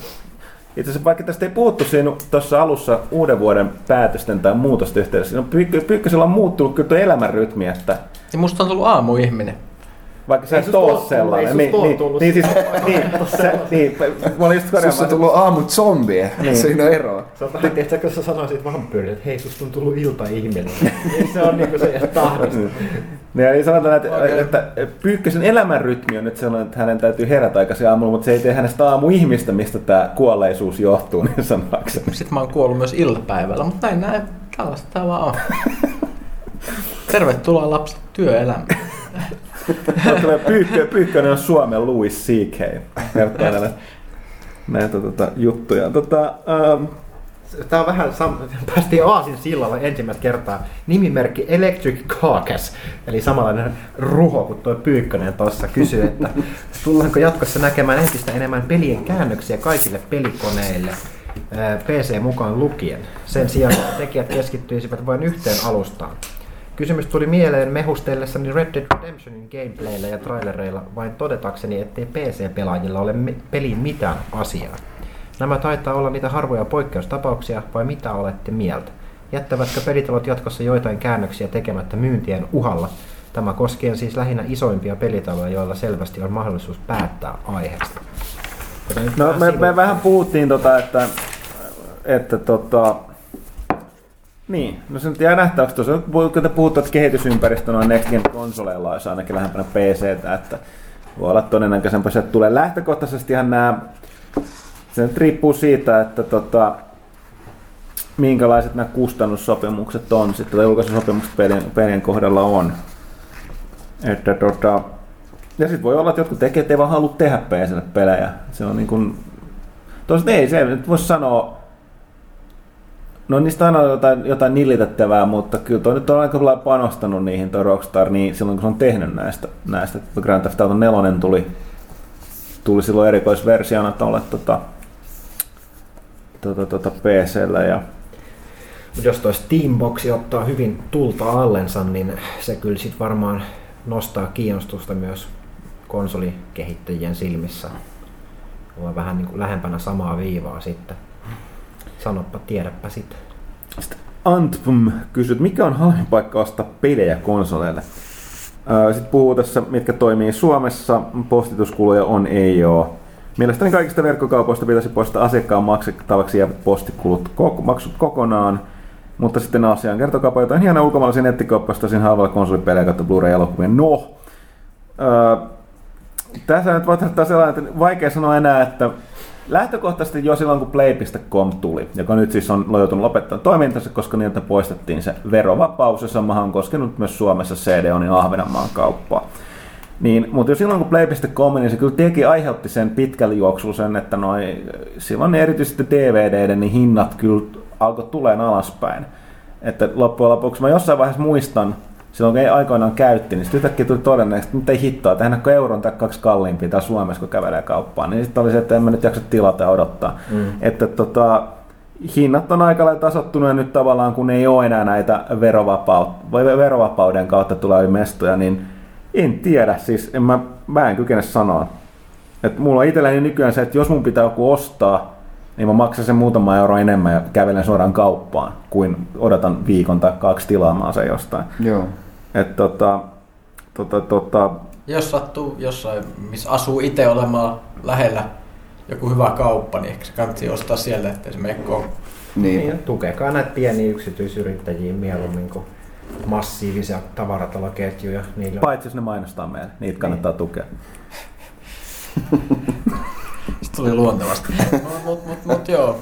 itse asiassa vaikka tästä ei puhuttu siinä tuossa alussa uuden vuoden päätösten tai muutosten yhteydessä, niin Pyykkö, Pyykkösellä on muuttunut kyllä tuo elämänrytmi, että Ja musta on tullut aamuihminen. Vaikka sä Ei et oo ei sellainen. susta Niin, niin, tullut niin, siis, niin, sä, niin, mä olin just Sussa on korjaamaan. tullut aamu zombie. Niin. Siinä on eroa. Se on vähän, tiedätkö, kun sä sanoisit vampyyrille, että hei, susta on tullut ilta-ihminen. niin se on niinku se tahdosta. Niin, eli sanotaan, että, Okei. että Pyykkösen elämänrytmi on nyt sellainen, että hänen täytyy herätä aikaisin aamulla, mutta se ei tee hänestä aamuihmistä, mistä tämä kuolleisuus johtuu, niin sanoakseni. Sitten mä oon kuollut myös iltapäivällä, mutta näin näin. Tällaista tää vaan on. Tervetuloa lapset työelämään. Tulee pyykkö, Pyykkönen on Suomen Louis C.K. Kertoo näitä, näitä tota, juttuja. Tota, ähm, Tää on vähän, sam- päästiin Aasin sillalla ensimmäistä kertaa. Nimimerkki Electric Carcass, eli samanlainen ruho kuin tuo Pyykkönen tuossa kysyy, että tullaanko jatkossa näkemään entistä enemmän pelien käännöksiä kaikille pelikoneille, ää, PC mukaan lukien. Sen sijaan tekijät keskittyisivät vain yhteen alustaan. Kysymys tuli mieleen mehustellessani Red Dead Redemptionin gameplayllä ja trailereilla vain todetakseni, ettei PC-pelaajilla ole me- peliin mitään asiaa. Nämä taitaa olla niitä harvoja poikkeustapauksia, vai mitä olette mieltä? Jättävätkö pelitalot jatkossa joitain käännöksiä tekemättä myyntien uhalla? Tämä koskee siis lähinnä isoimpia pelitaloja, joilla selvästi on mahdollisuus päättää aiheesta. No me, me vähän puhuttiin tota, että, että tota, niin, no se nyt jää nähtäväksi tuossa. Kun te puhutte, että kehitysympäristö noin Next Gen konsoleilla olisi ainakin lähempänä PCtä, että voi olla todennäköisempää, että tulee lähtökohtaisesti ihan nämä, se nyt riippuu siitä, että tota, minkälaiset nämä kustannussopimukset on sitten, tai julkaisusopimukset pelien, pelien kohdalla on. Että tota, ja sitten voi olla, että jotkut tekijät ei vaan halua tehdä PClle pelejä. Se on niin kuin... Toisaalta ei se, nyt voisi sanoa... No niistä aina on jotain, jotain nillitettävää, mutta kyllä toi nyt on aika lailla panostanut niihin toi Rockstar niin silloin, kun se on tehnyt näistä. näistä. Grand Theft Auto 4 tuli, tuli silloin erikoisversiona tuolle tota, tota, tota PCllä ja jos toi Steamboxi ottaa hyvin tulta allensa, niin se kyllä sit varmaan nostaa kiinnostusta myös konsolikehittäjien silmissä. Olla vähän niin kuin lähempänä samaa viivaa sitten. Sanoppa, tiedäpä sitten. Antpum kysyy, että mikä on halvin paikka ostaa pelejä konsoleille? Sitten puhuu tässä, mitkä toimii Suomessa. Postituskuluja on, ei oo. Mielestäni kaikista verkkokaupoista pitäisi poistaa asiakkaan maksettavaksi jäävät postikulut koko, maksut kokonaan. Mutta sitten asiaan kertokaapa jotain hienoa ulkomaalaisia nettikauppoista tosin halvalla konsolipelejä kautta Blu-ray-elokuvia. No, öö, tässä nyt voi sellainen, että vaikea sanoa enää, että lähtökohtaisesti jo silloin kun Play.com tuli, joka nyt siis on joutunut lopettamaan toimintansa, koska niiltä poistettiin se verovapaus, ja samahan on koskenut myös Suomessa CD-onin Ahvenanmaan kauppaa. Niin, mutta jo silloin kun Play.com, niin se kyllä teki, aiheutti sen pitkällä juoksulla sen, että noi, silloin erityisesti DVDiden niin hinnat kyllä alkoi tuleen alaspäin. Että loppujen lopuksi mä jossain vaiheessa muistan, silloin kun ei aikoinaan käytti, niin sitten yhtäkkiä tuli todennäköisesti, että ei hittoa, tehdään kuin euron tai kaksi kalliimpia täällä Suomessa, kun kävelee kauppaan. Niin sitten oli se, että en mä nyt jaksa tilata ja odottaa. Mm. Että tota, hinnat on aika lailla tasottunut ja nyt tavallaan kun ei ole enää näitä verovapaut- vai verovapauden kautta tulevia mestoja, niin en tiedä, siis en mä, mä en kykene sanoa. Et mulla on itselläni nykyään se, että jos mun pitää joku ostaa, niin mä maksan sen muutama euro enemmän ja kävelen suoraan kauppaan, kuin odotan viikon tai kaksi tilaamaan sen jostain. Joo. Et tota, tota, tota, Jos sattuu jossain, missä asuu itse olemaan lähellä joku hyvä kauppa, niin ehkä se kannattaa ostaa siellä, ettei se mene. Niin. Niin. tukekaa näitä pieniä yksityisyrittäjiä mieluummin kuin massiivisia tavarataloketjuja. Niillä paitsi jos ne mainostaa meille, niitä kannattaa tukea. Sitten tuli luontevasti. mut, mut, mut, mut joo.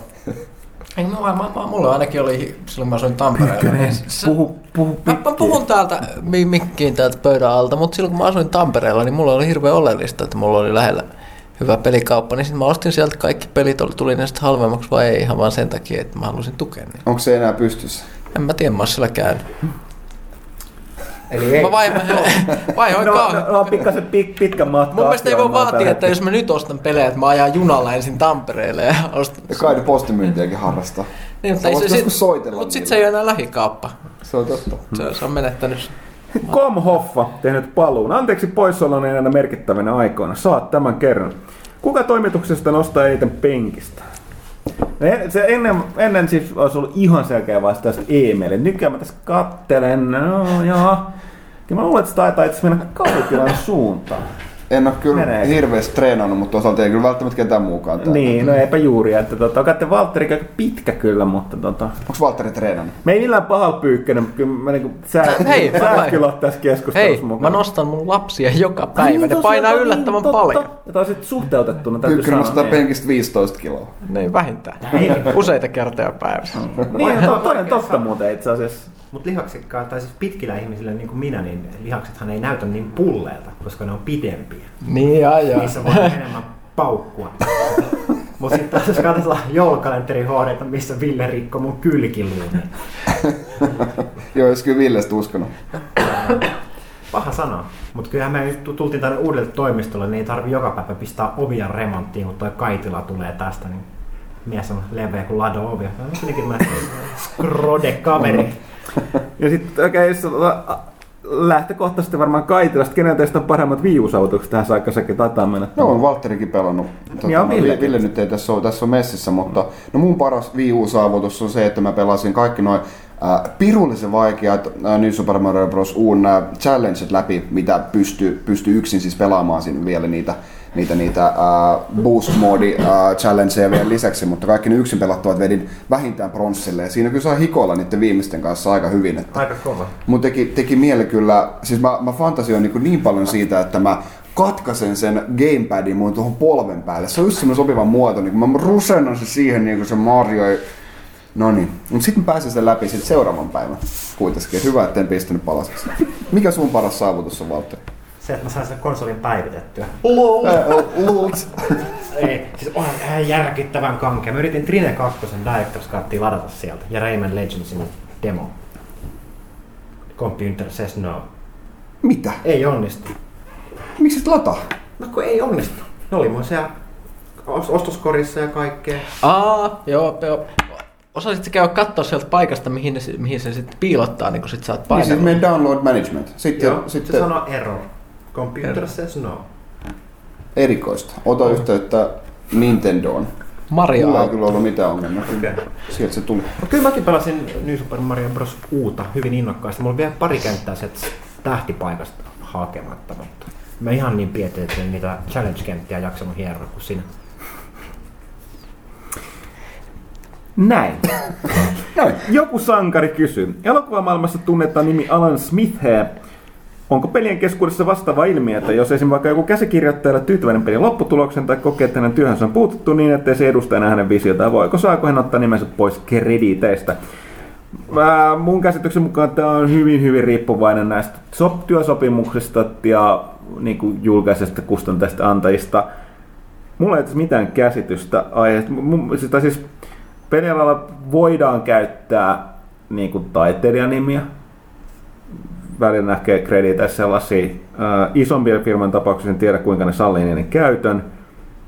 Ei, mulla, mä, mä, mulla ainakin oli, silloin mä asuin Tampereella. niin se- Puhu, puhu Mä, mä puhun täältä mi- mikkiin täältä pöydän alta, mutta silloin kun mä asuin Tampereella, niin mulla oli hirveän oleellista, että mulla oli lähellä hyvä pelikauppa, niin sitten mä ostin sieltä kaikki pelit, oli- tuli ne sitten halvemmaksi vai ei, ihan vaan sen takia, että mä halusin tukea niin. Onko se enää pystyssä? En mä tiedä, mä oon siellä käynyt. Eli ei, Mä vai, vaihoin No, kahden. no, no pikkasen pit, pitkä matka. Mun mielestä ei voi vaatia, että jos mä nyt ostan pelejä, että mä ajan junalla ensin Tampereelle ja ostan. Ja kai ne postimyyntiäkin harrastaa. Niin, Sä voisit joskus soitella Mutta sit se ei ole enää lähikauppa. Se on totta. Se, se on menettänyt. Kom Hoffa tehnyt paluun. Anteeksi poissaolon enää merkittävänä aikoina. Saat tämän kerran. Kuka toimituksesta nostaa eniten penkistä? No en- Se ennen, ennen siis olisi ollut ihan selkeä vastaus e-maili. Nykyään mä tässä kattelen. No, joo. Kyllä mä luulen, että se taitaa itse mennä Kaitilan suuntaan. En ole kyllä Menee. hirveästi treenannut, mutta toisaalta ei kyllä välttämättä ketään muukaan täällä. Niin, no eipä juuri. Että tota, katsoin Valtteri aika pitkä kyllä, mutta tota, Onko Valtteri treenannut? me ei millään pahalla pyykkänyt. Kyllä mä niinku, sä, Hei, mä- sä mä- kyllä oot tässä keskustelussa Hei, mukana. mä nostan mun lapsia joka Ai päivä. niin, Ne tosiaan, painaa toi yllättävän niin, paljon. Totta. Ja taas sitten suhteutettuna täytyy sanoa. nostaa niin. penkistä 15 kiloa. Niin, vähintään. Useita kertoja päivässä. Niin, to, toden totta muuten itse asiassa. Mutta lihaksikkaat, tai siis pitkillä ihmisillä niin kuin minä, niin lihaksethan ei näytä niin pulleilta, koska ne on pidempiä. Niin, ja, ja. Niissä voi enemmän paukkua. Mutta sitten taas jos katsotaan joulukalenterin HD, missä Ville rikko mun kylkiluun, Joo, jos kyllä Villestä uskonut. paha sana. Mutta kyllähän me nyt tultiin tänne uudelle toimistolle, niin ei tarvi joka päivä pistää ovia remonttiin, kun toi kaitila tulee tästä, niin mies on leveä kuin lado ovia. Kuitenkin mä skrode-kaveri. Ja sitten okei, okay, tota, lähtökohtaisesti varmaan Kaitilasta, kenen teistä on parhaimmat viiusautukset tähän saakka sekin taitaa mennä. No on Valtterikin pelannut. Tota, on no, Villekin. Ville nyt ei tässä ole, tässä on messissä, mutta no mun paras Wii U-saavutus on se, että mä pelasin kaikki noin äh, pirullisen vaikeat äh, New Super Mario Bros. uun nämä challenget läpi, mitä pystyy pysty yksin siis pelaamaan sinne vielä niitä niitä, niitä uh, boost mode uh, challengeja vielä lisäksi, mutta kaikki ne yksin pelattavat vedin vähintään pronssille ja siinä kyllä saa hikoilla niiden viimeisten kanssa aika hyvin. Että Aika kova. Mun teki, teki mieli kyllä, siis mä, mä fantasioin niin, niin paljon siitä, että mä katkaisen sen gamepadin mun tuohon polven päälle. Se on just semmoinen sopiva muoto, niin kun mä rusennan se siihen niin kuin se Mario. No niin, mutta sitten pääsin sen läpi sit seuraavan päivän kuitenkin. Hyvä, etten pistänyt palasiksi. Mikä sun paras saavutus on, Valtteri? Se, että mä sain sen konsolin päivitettyä. LOL! Lult! Ei, siis on ihan järkyttävän kankea. Mä yritin Trine 2 Directors Cuttia ladata sieltä ja Rayman Legendsin demo. Computer says no. Mitä? Ei onnistu. Miksi et lataa? No kun ei onnistu. Ne oli mun siellä os- ostoskorissa ja kaikkea. Aa, joo, joo. Osaisit käydä katsoa sieltä paikasta, mihin, ne, mihin se sitten piilottaa, niin kun sit saat Niin painella. siis meidän download management. Sitten, Joo, sitten se sanoo error. Computer says no. erikoista. Ota yhteyttä Nintendoon. Mario Mulla ei kyllä ollut mitään ongelmaa. Okei. Sieltä se tuli. No kyllä mäkin pelasin New Super Mario Bros. uuta hyvin innokkaasti. Mulla on vielä pari kenttää sieltä tähtipaikasta hakematta, mutta mä ihan niin pietin, että niitä challenge-kenttiä jaksanut hieroa kuin sinä. Näin. Joku sankari kysyy. Elokuvamaailmassa tunnetaan nimi Alan Smith. Onko pelien keskuudessa vastaava ilmiö, että jos esimerkiksi vaikka joku käsikirjoittaja ei ole tyytyväinen pelin lopputuloksen tai kokee, että hänen työhönsä on puututtu niin, että se edustaa enää hänen visiotaan, voiko saako hän ottaa nimensä pois krediteistä? Mä, mun käsityksen mukaan tämä on hyvin, hyvin riippuvainen näistä sop- työsopimuksista ja niin kuin julkaisesta kustantajista antajista. Mulla ei ole mitään käsitystä aiheesta. Siis pelialalla voidaan käyttää niin kuin taiteilijanimiä. Välillä näkee krediteissä sellaisia äh, isompia firman tapauksia, en tiedä kuinka ne sallii niiden käytön.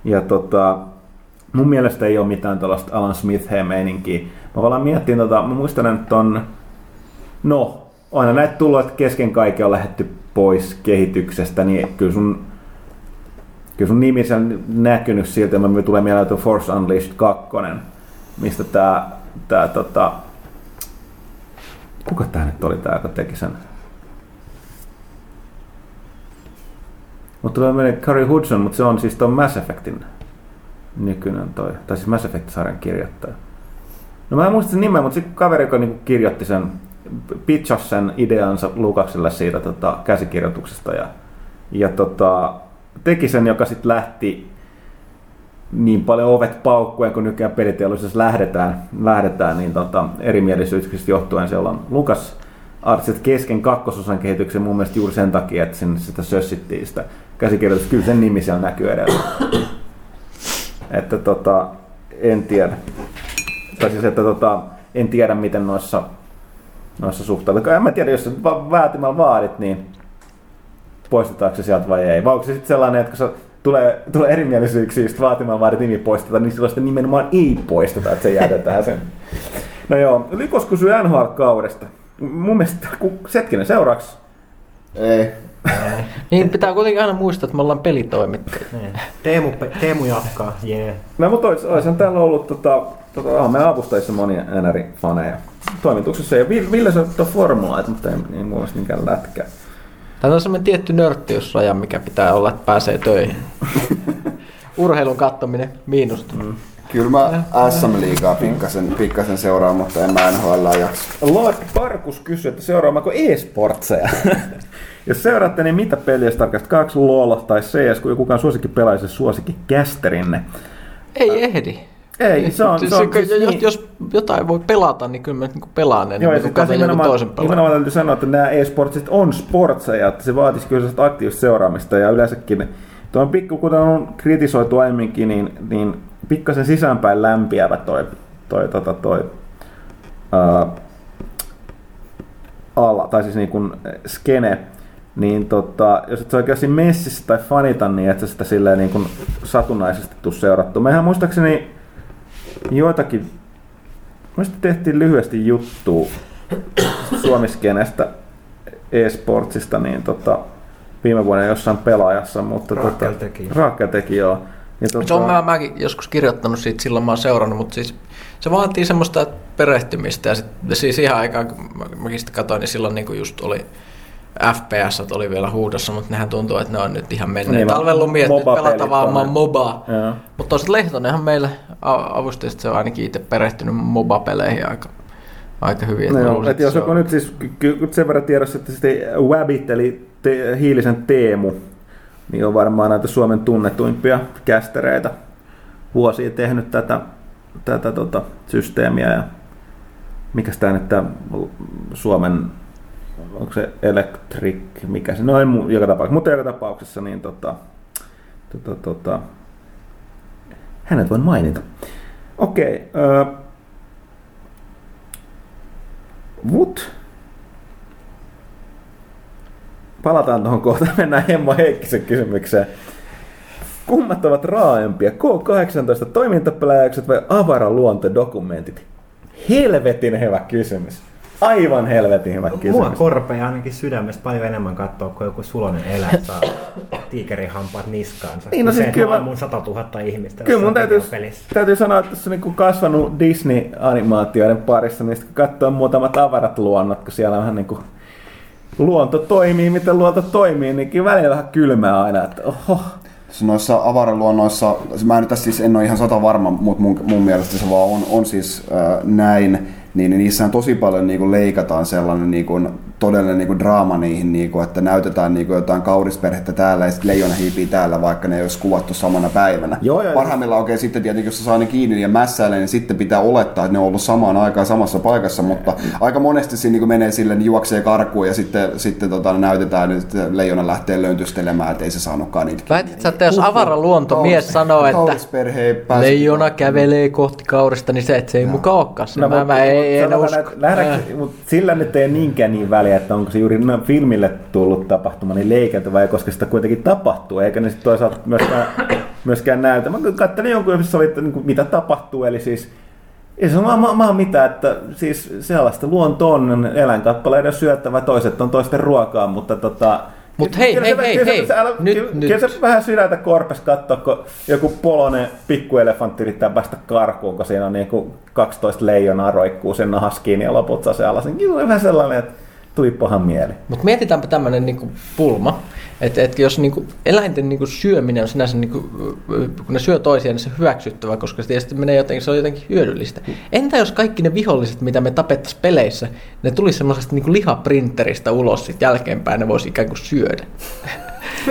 Ja tota, mun mielestä ei ole mitään tällaista Alan smith meininkiä. Mä vaan miettin, tota, mä muistan, että on, no, aina näitä tullut, että kesken kaiken on lähetty pois kehityksestä, niin kyllä sun kyllä sun nimi on näkynyt siltä, että tulee mieleen tuo Force Unleashed 2, mistä tää, tää tota, kuka tää nyt oli tää, joka teki sen? Mutta tulee mieleen Curry Hudson, mutta se on siis tuon Mass Effectin nykyinen toi, tai siis Mass Effect-sarjan kirjoittaja. No mä en muista sen nimeä, mutta sitten kaveri, joka niinku kirjoitti sen, pitchasi sen ideansa Lukakselle siitä tota, käsikirjoituksesta ja, ja tota, teki sen, joka sitten lähti niin paljon ovet paukkuen, kun nykyään peliteollisuudessa lähdetään, lähdetään niin tota, erimielisyyksistä johtuen siellä on Lukas Artsit kesken kakkososan kehityksen mun mielestä juuri sen takia, että sinne sitä sössittiin sitä käsikirjoitusta. Kyllä sen nimi siellä näkyy edelleen. että tota, en tiedä. Tai siis, että tota, en tiedä miten noissa, noissa suhtaudutaan. En mä tiedä, jos sä va- vaatimalla vaadit, niin poistetaanko se sieltä vai ei. Vai onko se sitten sellainen, että kun sä tulee, tulee erimielisyyksiä, just vaatimalla vaadit nimi poistetaan, niin silloin sitä nimenomaan ei poisteta, että se jätetään sen. No joo, Likos kysyy NHL-kaudesta. Mun mielestä, Setkinen seuraavaksi, Ei. Niin pitää kuitenkin aina muistaa, että me ollaan pelitoimittajia. Niin. Teemu, Teemu jatkaa, jee. No mutta ois, oishan täällä ollut tota, tota, ah, meidän avustajissa monia NR-faneja. Toimituksessa ei Ville, Ville se ottaa formulaita, mutta ei, ei mun mielestä niinkään lätkää. Tämä on semmoinen tietty nörttiysraja, mikä pitää olla, että pääsee töihin. Urheilun kattominen miinusta. Mm. Kyllä mä SM-liigaa pikkasen, pikkasen seuraan, mutta en mä NHL jaksa. Lord Parkus kysyy, että seuraamako e-sportseja? Jos seuraatte, niin mitä peliä se tarkastaa? Kaksi LOL tai CS, kun kukaan suosikki pelaisi suosikki kästerinne? Ei ehdi. Ei, se on, se on siis, siis jos, niin- jos jotain voi pelata, niin kyllä mä niin pelaan ne. Joo, niin sitten katson jonkun toisen pelaa. nimenomaan täytyy sanoa, että nämä e-sportsit on sportseja, että se vaatisi kyllä sellaista aktiivista seuraamista ja yleensäkin tuo on pikku, kuten on kritisoitu aiemminkin, niin, niin pikkasen sisäänpäin lämpiävä toi, toi, tota, toi ää, ala, tai siis niin kuin skene, niin tota, jos et sä oikeasti messissä tai fanita, niin et sä sitä silleen niin kuin satunnaisesti tuu seurattu. Mehän muistaakseni joitakin Mielestäni tehtiin lyhyesti juttu Suomiskenestä e-sportsista niin tota, viime vuonna jossain pelaajassa, mutta Rakel tota, teki. Teki joo. Ja tota, Se on mä, mäkin joskus kirjoittanut siitä, silloin mä oon seurannut, mutta siis se vaatii semmoista, perehtymistä. Ja sit, siis ihan aikaan, kun mä- mäkin sitä katsoin, niin silloin niin just oli FPS oli vielä huudossa, mutta nehän tuntuu, että ne on nyt ihan menneet. Niin, Niin, Talven lumi, että nyt pelataan vaan. MOBA. Mutta toisaalta Lehtonenhan meille a- avusti, että se on ainakin itse perehtynyt MOBA-peleihin aika, aika hyvin. No mä joo, luulen, että jos se joku on- nyt siis ky- sen verran tiedossa, että sitten Wabbit eli te- Hiilisen Teemu, niin on varmaan näitä Suomen tunnetuimpia kästereitä vuosia tehnyt tätä, tätä tota, systeemiä ja mikä tämä nyt tää Suomen, onko se Electric, mikä se, no ei mu- joka tapauksessa, mutta joka tapauksessa niin tota, tota, tota, hänet voin mainita. Okei, öö, Mut palataan tuohon kohtaan, mennään Hemmo Heikkisen kysymykseen. Kummat ovat raaempia, K18 toimintapelajakset vai avaraluontodokumentit? Helvetin hyvä kysymys. Aivan helvetin hyvä Mua kysymys. korpeaa ainakin sydämestä paljon enemmän katsoa, kun joku sulonen elä saa tiikerihampaat niskaansa. Niin, no Se, siis kyllä mä- ammun 100 000 ihmistä Kyllä mun täytyy, täytyy sanoa, että tässä on niinku kasvanut Disney-animaatioiden parissa, niin sitten kun katsoo muutamat avarat luonnot, kun siellä vähän niin kuin luonto toimii, miten luonto toimii, niin kyllä välillä vähän kylmää aina, että oho, Noissa avaraluonnoissa, mä nyt tässä siis en ole ihan sata varma, mutta mun, mun mielestä se vaan on, on siis äh, näin, niin niissä on tosi paljon niin kuin leikataan sellainen niin kuin, todellinen niin kuin draama niihin, niin kuin, että näytetään niin kuin jotain kaurisperhettä täällä ja sitten leijona hiipii täällä, vaikka ne ei olisi kuvattu samana päivänä. Joo, joo. Parhaimmillaan okei, sitten tietenkin jos se saa ne kiinni ja mässäilee, niin sitten pitää olettaa, että ne on ollut samaan aikaan samassa paikassa, mutta aika monesti siinä niin kuin menee sille, niin juoksee karkuun ja sitten, sitten tota, näytetään, että leijona lähtee löntystelemään, että ei se saanutkaan niitä Väitit sä, että jos avaraluontomies sanoo, että leijona kävelee kohti kaurista, niin se, että se ei mukaan olekaan se. mä, mä ei, en usko. Lähdäänkö, mutta sillä nyt ei niinkään niin väliä, että onko se juuri filmille tullut tapahtuma niin leikeltä vai koska sitä kuitenkin tapahtuu, eikä ne sitten toisaalta myöskään, myöskään näytä. Mä katselin jonkun, jossa oli, että niin kuin, mitä tapahtuu, eli siis ei se ole maa, mitään, että siis sellaista luonto on eläinkappaleiden syöttävä, toiset on toisten ruokaa, mutta tota, Mut hei, hei, hei, hei. se- älä- Nyt, kyllä- nyt. Kyllä se vähän sydäntä korpes katsoa, kun joku polonen pikkuelefantti yrittää päästä karkuun, kun siinä on niinku 12 leijonaa roikkuu sen nahas kiinni ja loput saa se alas. Niin kyllä se vähän sellainen, että tuli pahan mieli. Mutta mietitäänpä tämmöinen niinku pulma, että et jos niinku eläinten niinku syöminen on sinänsä, niinku, kun ne syö toisiaan, niin se on hyväksyttävää, koska se tietysti menee jotenkin, se on jotenkin hyödyllistä. Entä jos kaikki ne viholliset, mitä me tapettaisiin peleissä, ne tulisi semmoisesta niinku lihaprinteristä ulos sit jälkeenpäin, ne voisi ikään kuin syödä.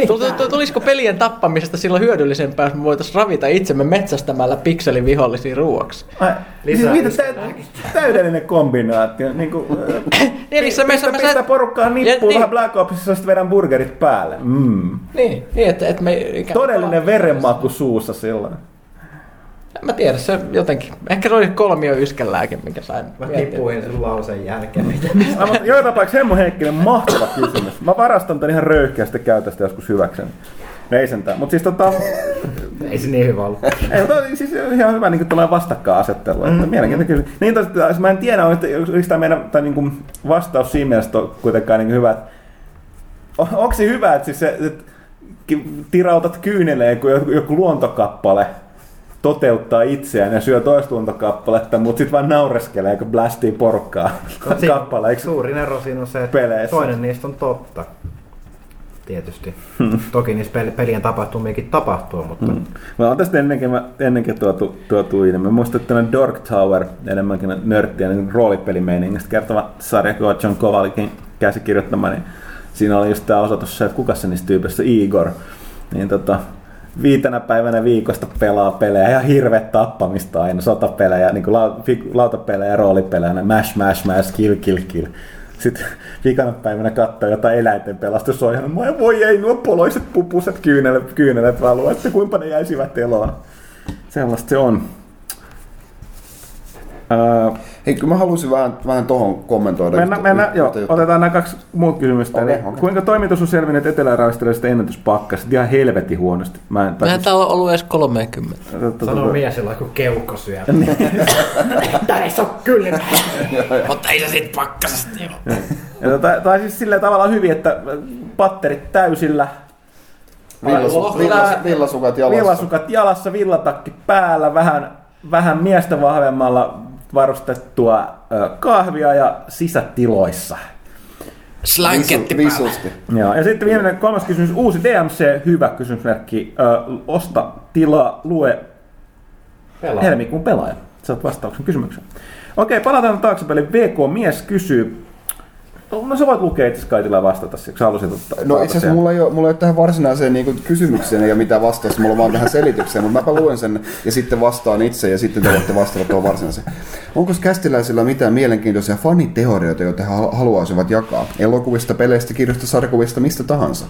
Tul- tul- Tulisiko pelien tappamisesta silloin hyödyllisempää, jos me voitaisiin ravita itsemme metsästämällä pikselivihollisia ruuaksi? Ai, Lisää siis mitä tä- täydellinen kombinaatio. Niin kuin, se- me- pistä, me- pistä sä- porukkaa Ja- nippuun niin. vähän Black Opsissa, sitten vedän burgerit päälle. Mm. Niin, niin että, että me... Todellinen verenmaku suussa silloin. En mä tiedä, se jotenkin. Ehkä se oli kolmio yskänlääke, mikä sain Mä tippuin sen lauseen jälkeen. No, mutta joka tapauksessa Hemmo Heikkinen, mahtava kysymys. Mä varastan tän ihan röyhkeästi käytöstä joskus hyväkseni. Ei sentään. Mutta siis tota, Ei se niin hyvä ollut. ei, mutta siis ihan hyvä niin tällainen vastakkainasettelu. Mm, että mielenkiintoinen kysymys. Niin tosiaan, mä en tiedä, onko tämä meidän tai niin kuin vastaus siinä mielessä kuitenkaan niin hyvä, että on- onko se hyvä, että, siis se, että tirautat kyyneleen, joku, joku luontokappale toteuttaa itseään ja syö toista luontokappaletta, mutta sitten vaan naureskelee, kun blastii porukkaa kappaleiksi. Suurin ero siinä on se, että Peleissä. toinen niistä on totta. Tietysti. Toki niissä pel- pelien tapahtumiakin tapahtuu, mutta Mm. Mä oon tästä ennenkin, mä, ennenkin tuotu, tuotu ilmi. Mä muistan, että Dork Tower, enemmänkin nörttiä niin roolipelimeiningistä kertova sarja, kun on John Kovalikin käsikirjoittama, niin siinä oli just tää osoitus se, että kuka se niistä tyypistä Igor. Niin tota, viitenä päivänä viikosta pelaa pelejä ja hirveet tappamista aina, sotapelejä, niin kuin lautapelejä, roolipelejä, mash, mash, mash, kill, kill, kill. Sitten viikana päivänä katsoo jotain eläinten pelastusohjelmaa. Moi voi ei, nuo poloiset pupuset kyynelet, kyynelet valuu, että kuinka ne jäisivät eloon. Sellaista se on. Öö, Hei, kyllä mä haluaisin vähän, vähän tohon kommentoida. mennään, yhtä- mennään, yhtä joo, juttua. otetaan nämä kaksi muut kysymystä. Eli okei. Kuinka toimitus on selvinnyt etelä-australiasta ennätyspakkasta? Ihan helvetin huonosti. Mä en, tai Eihän siis- täällä ole ollut edes 30. tota- sanoo tota- mies sillä kun keuhko syö. Tää ei se ole kylmä. Mutta ei se sit pakkasesta tota, tai siis sillä tavalla hyvin, että patterit täysillä, Villasu- villas- Villasukat jalassa. villasukat jalassa, villatakki päällä, vähän, vähän miestä vahvemmalla varustettua kahvia ja sisätiloissa. Slanketti Visu, visusti. Joo, ja sitten viimeinen kolmas kysymys, uusi DMC, hyvä kysymysmerkki, ö, osta, tilaa, lue Pelaa. helmikuun pelaaja. Saat vastauksen kysymykseen. Okei, palataan taaksepäin. VK Mies kysyy, no sä voit lukea itse kaikilla vastata, siksi halusit ottaa. No itse asiassa mulla ei ole, mulla ei ole tähän varsinaiseen niin kysymykseen eikä mitään vastausta, mulla on vaan tähän selitykseen, mutta mäpä luen sen ja sitten vastaan itse ja sitten te voitte vastata tuohon varsinaiseen. Onko kästiläisillä mitään mielenkiintoisia faniteorioita, joita he hal- haluaisivat jakaa? Elokuvista, peleistä, kirjoista, sarjakuvista, mistä tahansa.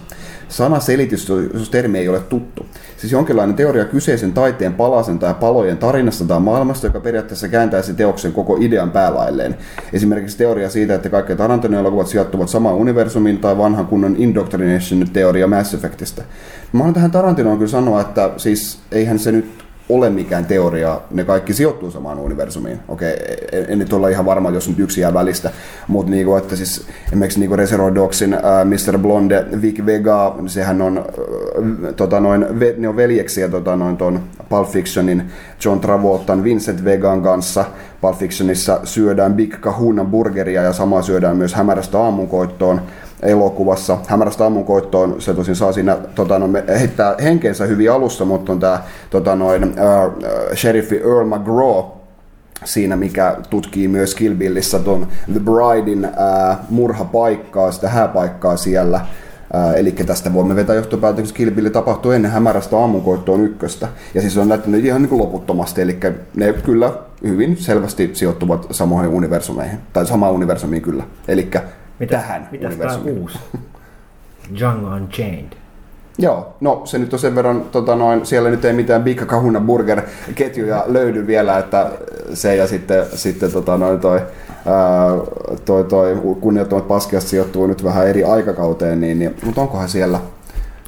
Sana selitys, termi ei ole tuttu. Siis jonkinlainen teoria kyseisen taiteen palasen tai palojen tarinasta tai maailmasta, joka periaatteessa kääntäisi teoksen koko idean päälailleen. Esimerkiksi teoria siitä, että kaikki Tarantino-elokuvat sijoittuvat samaan universumiin tai vanhan kunnon indoctrination-teoria Mass Effectistä. Mä haluan tähän Tarantinoon kyllä sanoa, että siis eihän se nyt ole mikään teoria, ne kaikki sijoittuu samaan universumiin. Okei, en, en nyt olla ihan varma, jos nyt yksi jää välistä, mutta niinku, että siis esimerkiksi niinku Reservoir Dogsin äh, Mr. Blonde, Vic Vega, sehän on, äh, tota noin, ve, ne on veljeksiä tota noin ton Pulp Fictionin John Travoltan Vincent Vegan kanssa. Pulp Fictionissa syödään Big Kahuna burgeria ja sama syödään myös hämärästä aamunkoittoon elokuvassa. Hämärästä aamunkoittoon se tosin saa siinä tota, no, heittää henkeensä hyvin alussa, mutta on tämä tota, noin, äh, sheriffi Earl McGraw, siinä, mikä tutkii myös Kill Billissä tuon The Bridein äh, murhapaikkaa, sitä hääpaikkaa siellä. Äh, eli tästä voimme vetää johtopäätöksen, että Kill Bill tapahtuu ennen hämärästä aamunkoittoon ykköstä. Ja siis on näyttänyt ihan niin kuin loputtomasti, eli ne kyllä hyvin selvästi sijoittuvat samoihin universumeihin, tai samaan universumiin kyllä. Eli tähän Mitäs universumiin. uusi? Django Unchained. Joo, no se nyt on sen verran, tota noin, siellä nyt ei mitään Big Kahuna Burger ketjuja löydy vielä, että se ja sitten, sitten tota noin toi, ää, toi, toi kunnioittamat paskiasta sijoittuu nyt vähän eri aikakauteen, niin, niin mutta onkohan siellä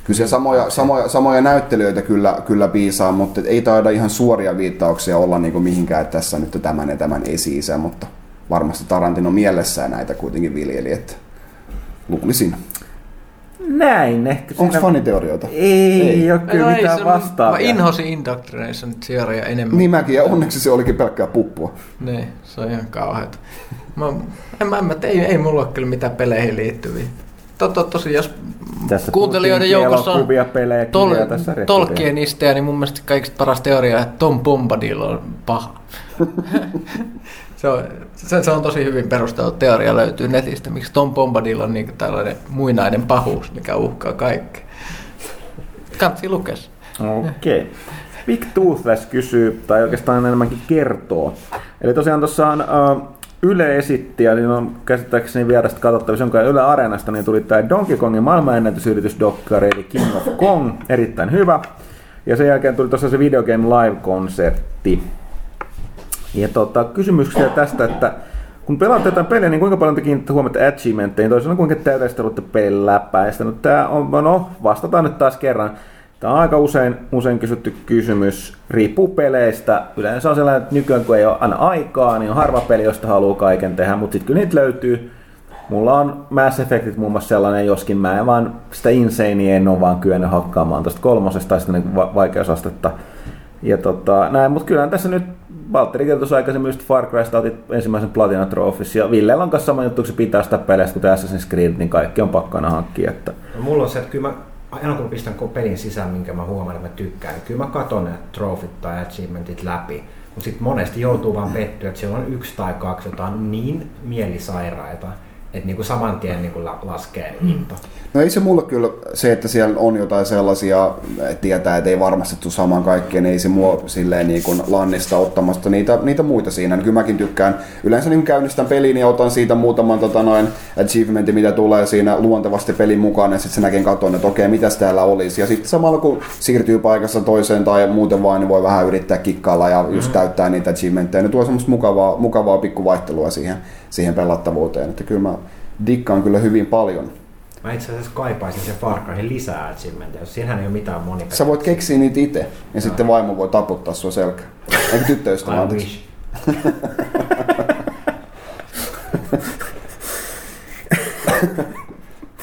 Kyllä siellä samoja, samoja, samoja näyttelijöitä kyllä, kyllä piisaa, mutta ei taida ihan suoria viittauksia olla niin mihinkään, että tässä nyt tämän ja tämän esi mutta varmasti Tarantino mielessään näitä kuitenkin viljeli, että luulisin. Näin ehkä. Onko siinä- faniteorioita? Ei, ei, Ei. ole kyllä No mitään se- vastaavia. Mä inhosin Indoctrination Theoria enemmän. Niin mäkin, ja onneksi se olikin pelkkää puppua. Niin, se on ihan kauheata. Mä, en, mä, en, mä, ei, ei mulla ole kyllä mitään peleihin liittyviä. To, to, tosi, jos Tässä kuuntelijoiden joukossa on pelejä, tol. Tolkienisteja, niin mun mielestä kaikista paras teoria, että Tom Bombadil on paha. se, on, se, se, on tosi hyvin perusteltu teoria löytyy netistä, miksi Tom Bombadil on niin tällainen muinainen pahuus, mikä uhkaa kaikkea. Kannattaa lukea se. Okei. Okay. Big Toothless kysyy, tai oikeastaan enemmänkin kertoo. Eli tosiaan tuossa on uh, Yle esitti, ja niin on käsittääkseni vierestä katsottavissa jonka Yle Areenasta, niin tuli tämä Donkey Kongin maailmanennätysyritysdokkari, eli King of Kong, erittäin hyvä. Ja sen jälkeen tuli tosiaan se Video Game Live-konsertti. Ja tota, kysymyksiä tästä, että kun pelaatte jotain peliä, niin kuinka paljon te kiinnittätte huomiota achievementteihin, toisaalta kuinka täydellisesti haluatte pelin läpäistä. No, tää on, no, vastataan nyt taas kerran. Tämä on aika usein, usein kysytty kysymys, riippuu peleistä. Yleensä on sellainen, että nykyään kun ei ole aina aikaa, niin on harva peli, josta haluaa kaiken tehdä, mutta sitten kyllä niitä löytyy. Mulla on Mass Effectit muun muassa sellainen, joskin mä en vaan sitä Insanea en ole vaan kyennyt hakkaamaan tuosta kolmosesta tai sitä niin va- vaikeusastetta. Ja tota, näin, mutta kyllähän tässä nyt Valtteri kertoi tuossa aikaisemmin just Far Crysta otit ensimmäisen Platina Trophies, ja Villellä on kanssa sama juttu, kun se pitää sitä peleistä, kuten Assassin's Creed, niin kaikki on pakko aina hankkia. Että... No, mulla on se, että kyllä mä aina kun pistän pelin sisään, minkä mä huomaan, että mä tykkään, niin kyllä mä katon ne trofit tai achievementit läpi. Mutta sitten monesti joutuu vaan pettyä, että siellä on yksi tai kaksi, jota on niin mielisairaita, että niinku saman tien niinku la- laskee into. No ei se mulle kyllä se, että siellä on jotain sellaisia, että tietää, että ei varmasti tule samaan kaikkeen, ei se mua silleen niin kuin lannista ottamasta niitä, niitä muita siinä. Niin kyllä mäkin tykkään yleensä niin käynnistän pelin ja otan siitä muutaman tota, noin achievementin, mitä tulee siinä luontevasti pelin mukaan, ja sitten sen jälkeen katon, että okei, mitäs täällä olisi. Ja sitten samalla kun siirtyy paikassa toiseen tai muuten vain, niin voi vähän yrittää kikkailla ja just täyttää niitä achievementteja. Ne tuo semmoista mukavaa, mukavaa pikkuvaihtelua siihen, siihen pelattavuuteen. Että kyllä mä dikkaan kyllä hyvin paljon. Mä itse asiassa kaipaisin sen Far Cryhin lisää achievementia, jos siinähän ei ole mitään monipeliä. Sä voit keksiä niitä itse ja sitten vaimo voi taputtaa sua selkään. Eikö tyttöystävä, I anteeksi.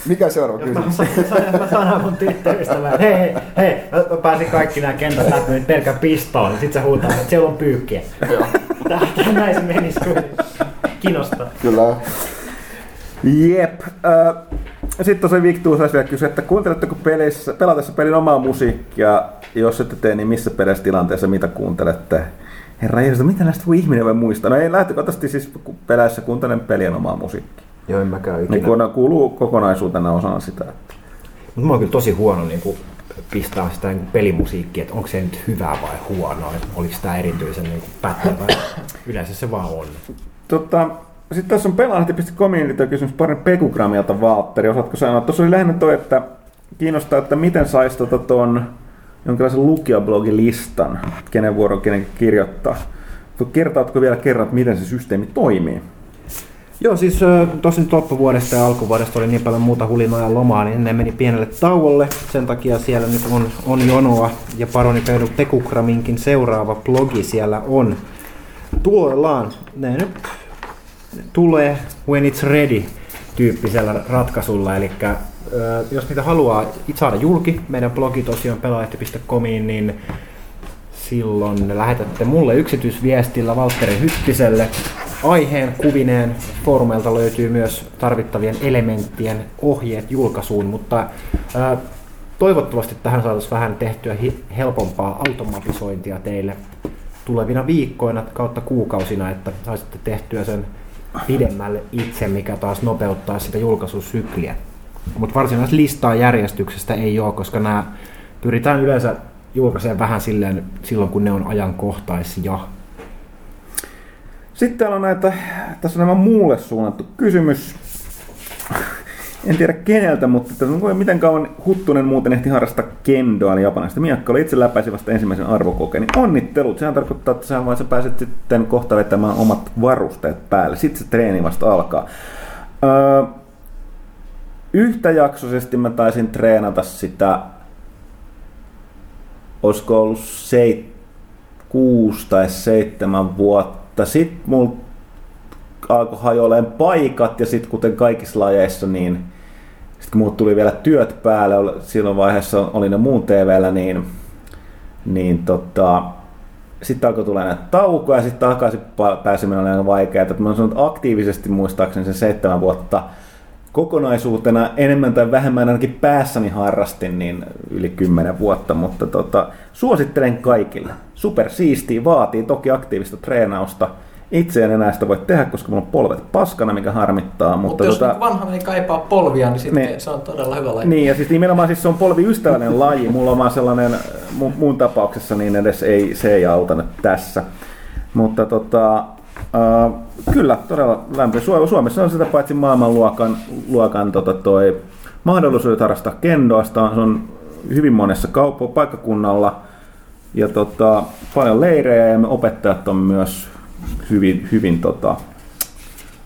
Mikä seuraava mä, kysymys? saan, saan, mä sanon mun tyttöystävään, hei, hei, hei, mä pääsin kaikki nämä kentät läpi nyt pelkän pistoon, sit se huutaa, että siellä on pyykkiä. Joo. Tää, näin se menisi Kiinnostaa. Kyllä. Jep. Sitten tosiaan Victor saisi vielä kysyä, että kuunteletteko pelissä, pelatessa pelin omaa musiikkia? Jos ette tee, niin missä perässä tilanteessa mitä kuuntelette? Herra Jeesus, mitä näistä voi ihminen voi muistaa? No ei lähtökohtaisesti siis peleissä kuuntelen pelien omaa musiikkia. Joo, en mäkään ikinä. Niin kun kuuluu kokonaisuutena osana sitä. Että... Mutta mä oon kyllä tosi huono niin kuin pistää sitä niin pelimusiikkia, että onko se nyt hyvää vai huonoa, että oliko tämä erityisen niin pätevä. Yleensä se vaan on. Tota, sitten tässä on pelahti.comin liittyvä kysymys parin Pekugramilta Valtteri. Osaatko sanoa? Tuossa oli lähinnä toi, että kiinnostaa, että miten saisi tota jonkinlaisen lukijablogilistan, kenen vuoro kenen kirjoittaa. Kertaatko vielä kerran, että miten se systeemi toimii? Joo, siis tosi nyt loppuvuodesta ja alkuvuodesta oli niin paljon muuta hulinoa ja lomaa, niin ne meni pienelle tauolle. Sen takia siellä nyt on, on jonoa ja Paroni Pekukraminkin seuraava blogi siellä on tuollaan. Ne nyt tulee when it's ready tyyppisellä ratkaisulla. Eli jos niitä haluaa saada julki, meidän blogi tosiaan pelaajat.comiin, niin silloin lähetätte mulle yksityisviestillä Valtteri Hyttiselle aiheen kuvineen. Foorumeilta löytyy myös tarvittavien elementtien ohjeet julkaisuun, mutta ää, toivottavasti tähän saataisiin vähän tehtyä helpompaa automatisointia teille tulevina viikkoina kautta kuukausina, että saisitte tehtyä sen pidemmälle itse, mikä taas nopeuttaa sitä julkaisusykliä. Mutta varsinaisesti listaa järjestyksestä ei ole, koska nämä pyritään yleensä julkaisemaan vähän silleen, silloin, kun ne on ajankohtaisia. Sitten täällä on näitä, tässä on nämä muulle suunnattu kysymys. En tiedä keneltä, mutta on miten kauan Huttunen muuten ehti harrastaa kendoa japanista. Miakka oli itse läpäisi vasta ensimmäisen arvokokeen. Niin onnittelut, sehän tarkoittaa, että sä vaan sä pääset sitten kohta vetämään omat varusteet päälle. Sitten se treeni vasta alkaa. Öö, yhtäjaksoisesti mä taisin treenata sitä, olisiko ollut seit, kuusi tai seitsemän vuotta. Sitten mulla alkoi hajoilemaan paikat ja sitten kuten kaikissa lajeissa, niin kun muut tuli vielä työt päälle, silloin vaiheessa oli ne muun TVllä, niin, niin tota, sitten alkoi tulla näitä taukoja ja sitten takaisin pääseminen oli aika vaikeaa. Mä olen aktiivisesti muistaakseni sen seitsemän vuotta kokonaisuutena enemmän tai vähemmän ainakin päässäni harrastin niin yli kymmenen vuotta, mutta tota, suosittelen kaikille. Super siistiä, vaatii toki aktiivista treenausta. Itse en enää sitä voi tehdä, koska mulla on polvet paskana, mikä harmittaa. Mutta, mutta jos tota, vanha meni kaipaa polvia, niin sitten niin, se on todella hyvä laji. Niin, ja siis nimenomaan siis se on polviystävällinen laji. Mulla on vaan sellainen, mun, mun tapauksessa niin edes ei, se ei auta nyt tässä. Mutta tota, Uh, kyllä, todella lämmin. Suomessa on sitä paitsi maailmanluokan luokan, tota, toi, mahdollisuudet harrastaa kendoasta. Se on hyvin monessa kauppo, paikkakunnalla ja tota, paljon leirejä ja me opettajat on myös hyvin, hyvin tota,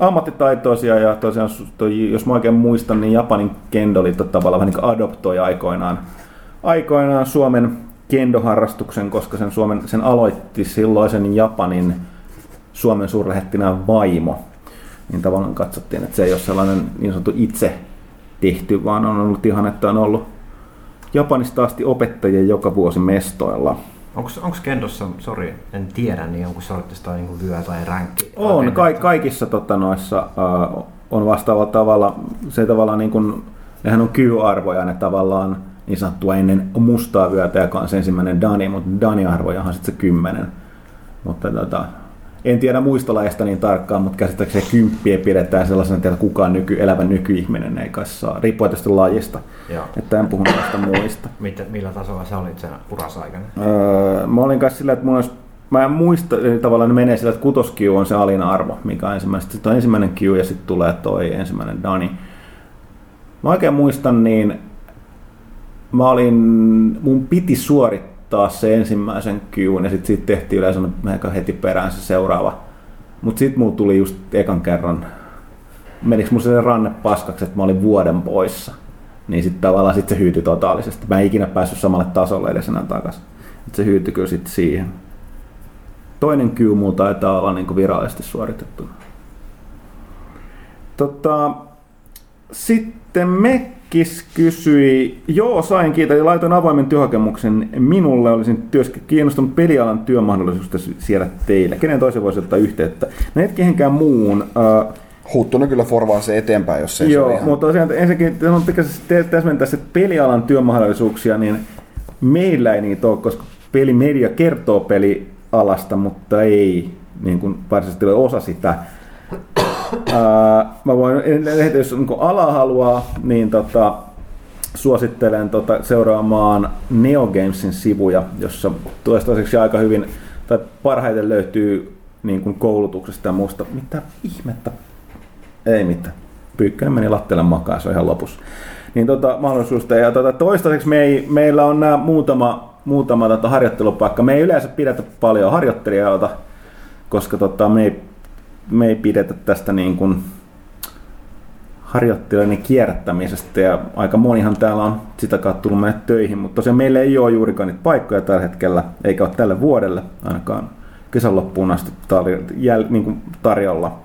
ammattitaitoisia ja tosiaan, toi, jos mä oikein muistan, niin Japanin kendo oli tota, tavallaan vähän niin adoptoi aikoinaan, aikoinaan Suomen kendoharrastuksen, koska sen, Suomen, sen aloitti silloisen Japanin Suomen suurlähettinään vaimo, niin tavallaan katsottiin, että se ei ole sellainen niin sanottu itse tehty, vaan on ollut ihan, että on ollut Japanista asti opettajia joka vuosi mestoilla. Onko kendossa, sori, en tiedä, niin onko sortista niin vyö tai ränkki? On, ka- kaikissa tota, noissa uh, on vastaavalla tavalla, se tavallaan niin kuin, nehän on Q-arvoja, ne tavallaan niin sanottua ennen mustaa vyötä, joka on se ensimmäinen Dani, mutta Dani-arvoja on sitten se kymmenen. Mutta tota, en tiedä muista lajeista niin tarkkaan, mutta käsittääkseni kymppiä pidetään sellaisena, että kukaan nyky, elävä nykyihminen ei kai saa, riippuen tästä lajista. Joo. Että en puhu näistä muista. Mitä, millä tasolla sä olit sen urasaikana? Öö, mä olin kanssa sillä, että mun olisi, mä en muista, tavallaan ne menee sillä, että kutoskiu on se alin arvo, mikä on ensimmäinen. Sitten on ensimmäinen Q ja sitten tulee toi ensimmäinen Dani. Mä oikein muistan, niin mä olin, mun piti suorittaa taas se ensimmäisen kyyn ja sitten sit tehtiin yleensä aika heti perään se seuraava. Mutta sitten mulla tuli just ekan kerran, menikö mulla se ranne paskaksi, että mä olin vuoden poissa. Niin sitten tavallaan sit se hyytyi totaalisesti. Mä en ikinä päässyt samalle tasolle edes enää takaisin. Et se hyytyi kyllä sitten siihen. Toinen kyy muu taitaa olla niinku virallisesti suoritettu. Tota, sitten me Silikis kysyi, joo sain kiitos ja laitoin avoimen työhakemuksen minulle, olisin työsk- kiinnostunut pelialan työmahdollisuudesta siellä teille. Kenen toisen voisi ottaa yhteyttä? No et kehenkään muun. Uh, Huttunen kyllä forvaa se eteenpäin, jos se ei Joo, ole ihan... mutta tosiaan ensinnäkin te- täsmentää se pelialan työmahdollisuuksia, niin meillä ei niitä ole, koska pelimedia kertoo pelialasta, mutta ei niin kuin varsinaisesti ole osa sitä. Mä voin, jos niin ala haluaa, niin tota, suosittelen tota, seuraamaan NeoGamesin sivuja, jossa toistaiseksi aika hyvin, tai parhaiten löytyy niin kuin koulutuksesta ja muusta. Mitä ihmettä ei mitään. Pyykkönen meni lattialle makaan, se on ihan lopussa. Niin tota, mahdollisuusta. Ja tota, toistaiseksi me ei, meillä on nämä muutama, muutama tota, harjoittelupaikka. Me ei yleensä pidetä paljon harjoittelijoita, koska tota, me, ei, me ei pidetä tästä niin kuin harjoittelijoiden kierrättämisestä ja aika monihan täällä on sitä kautta tullut mennä töihin, mutta tosiaan meillä ei ole juurikaan niitä paikkoja tällä hetkellä, eikä ole tälle vuodelle ainakaan kesän loppuun asti tarjolla, niin kuin tarjolla.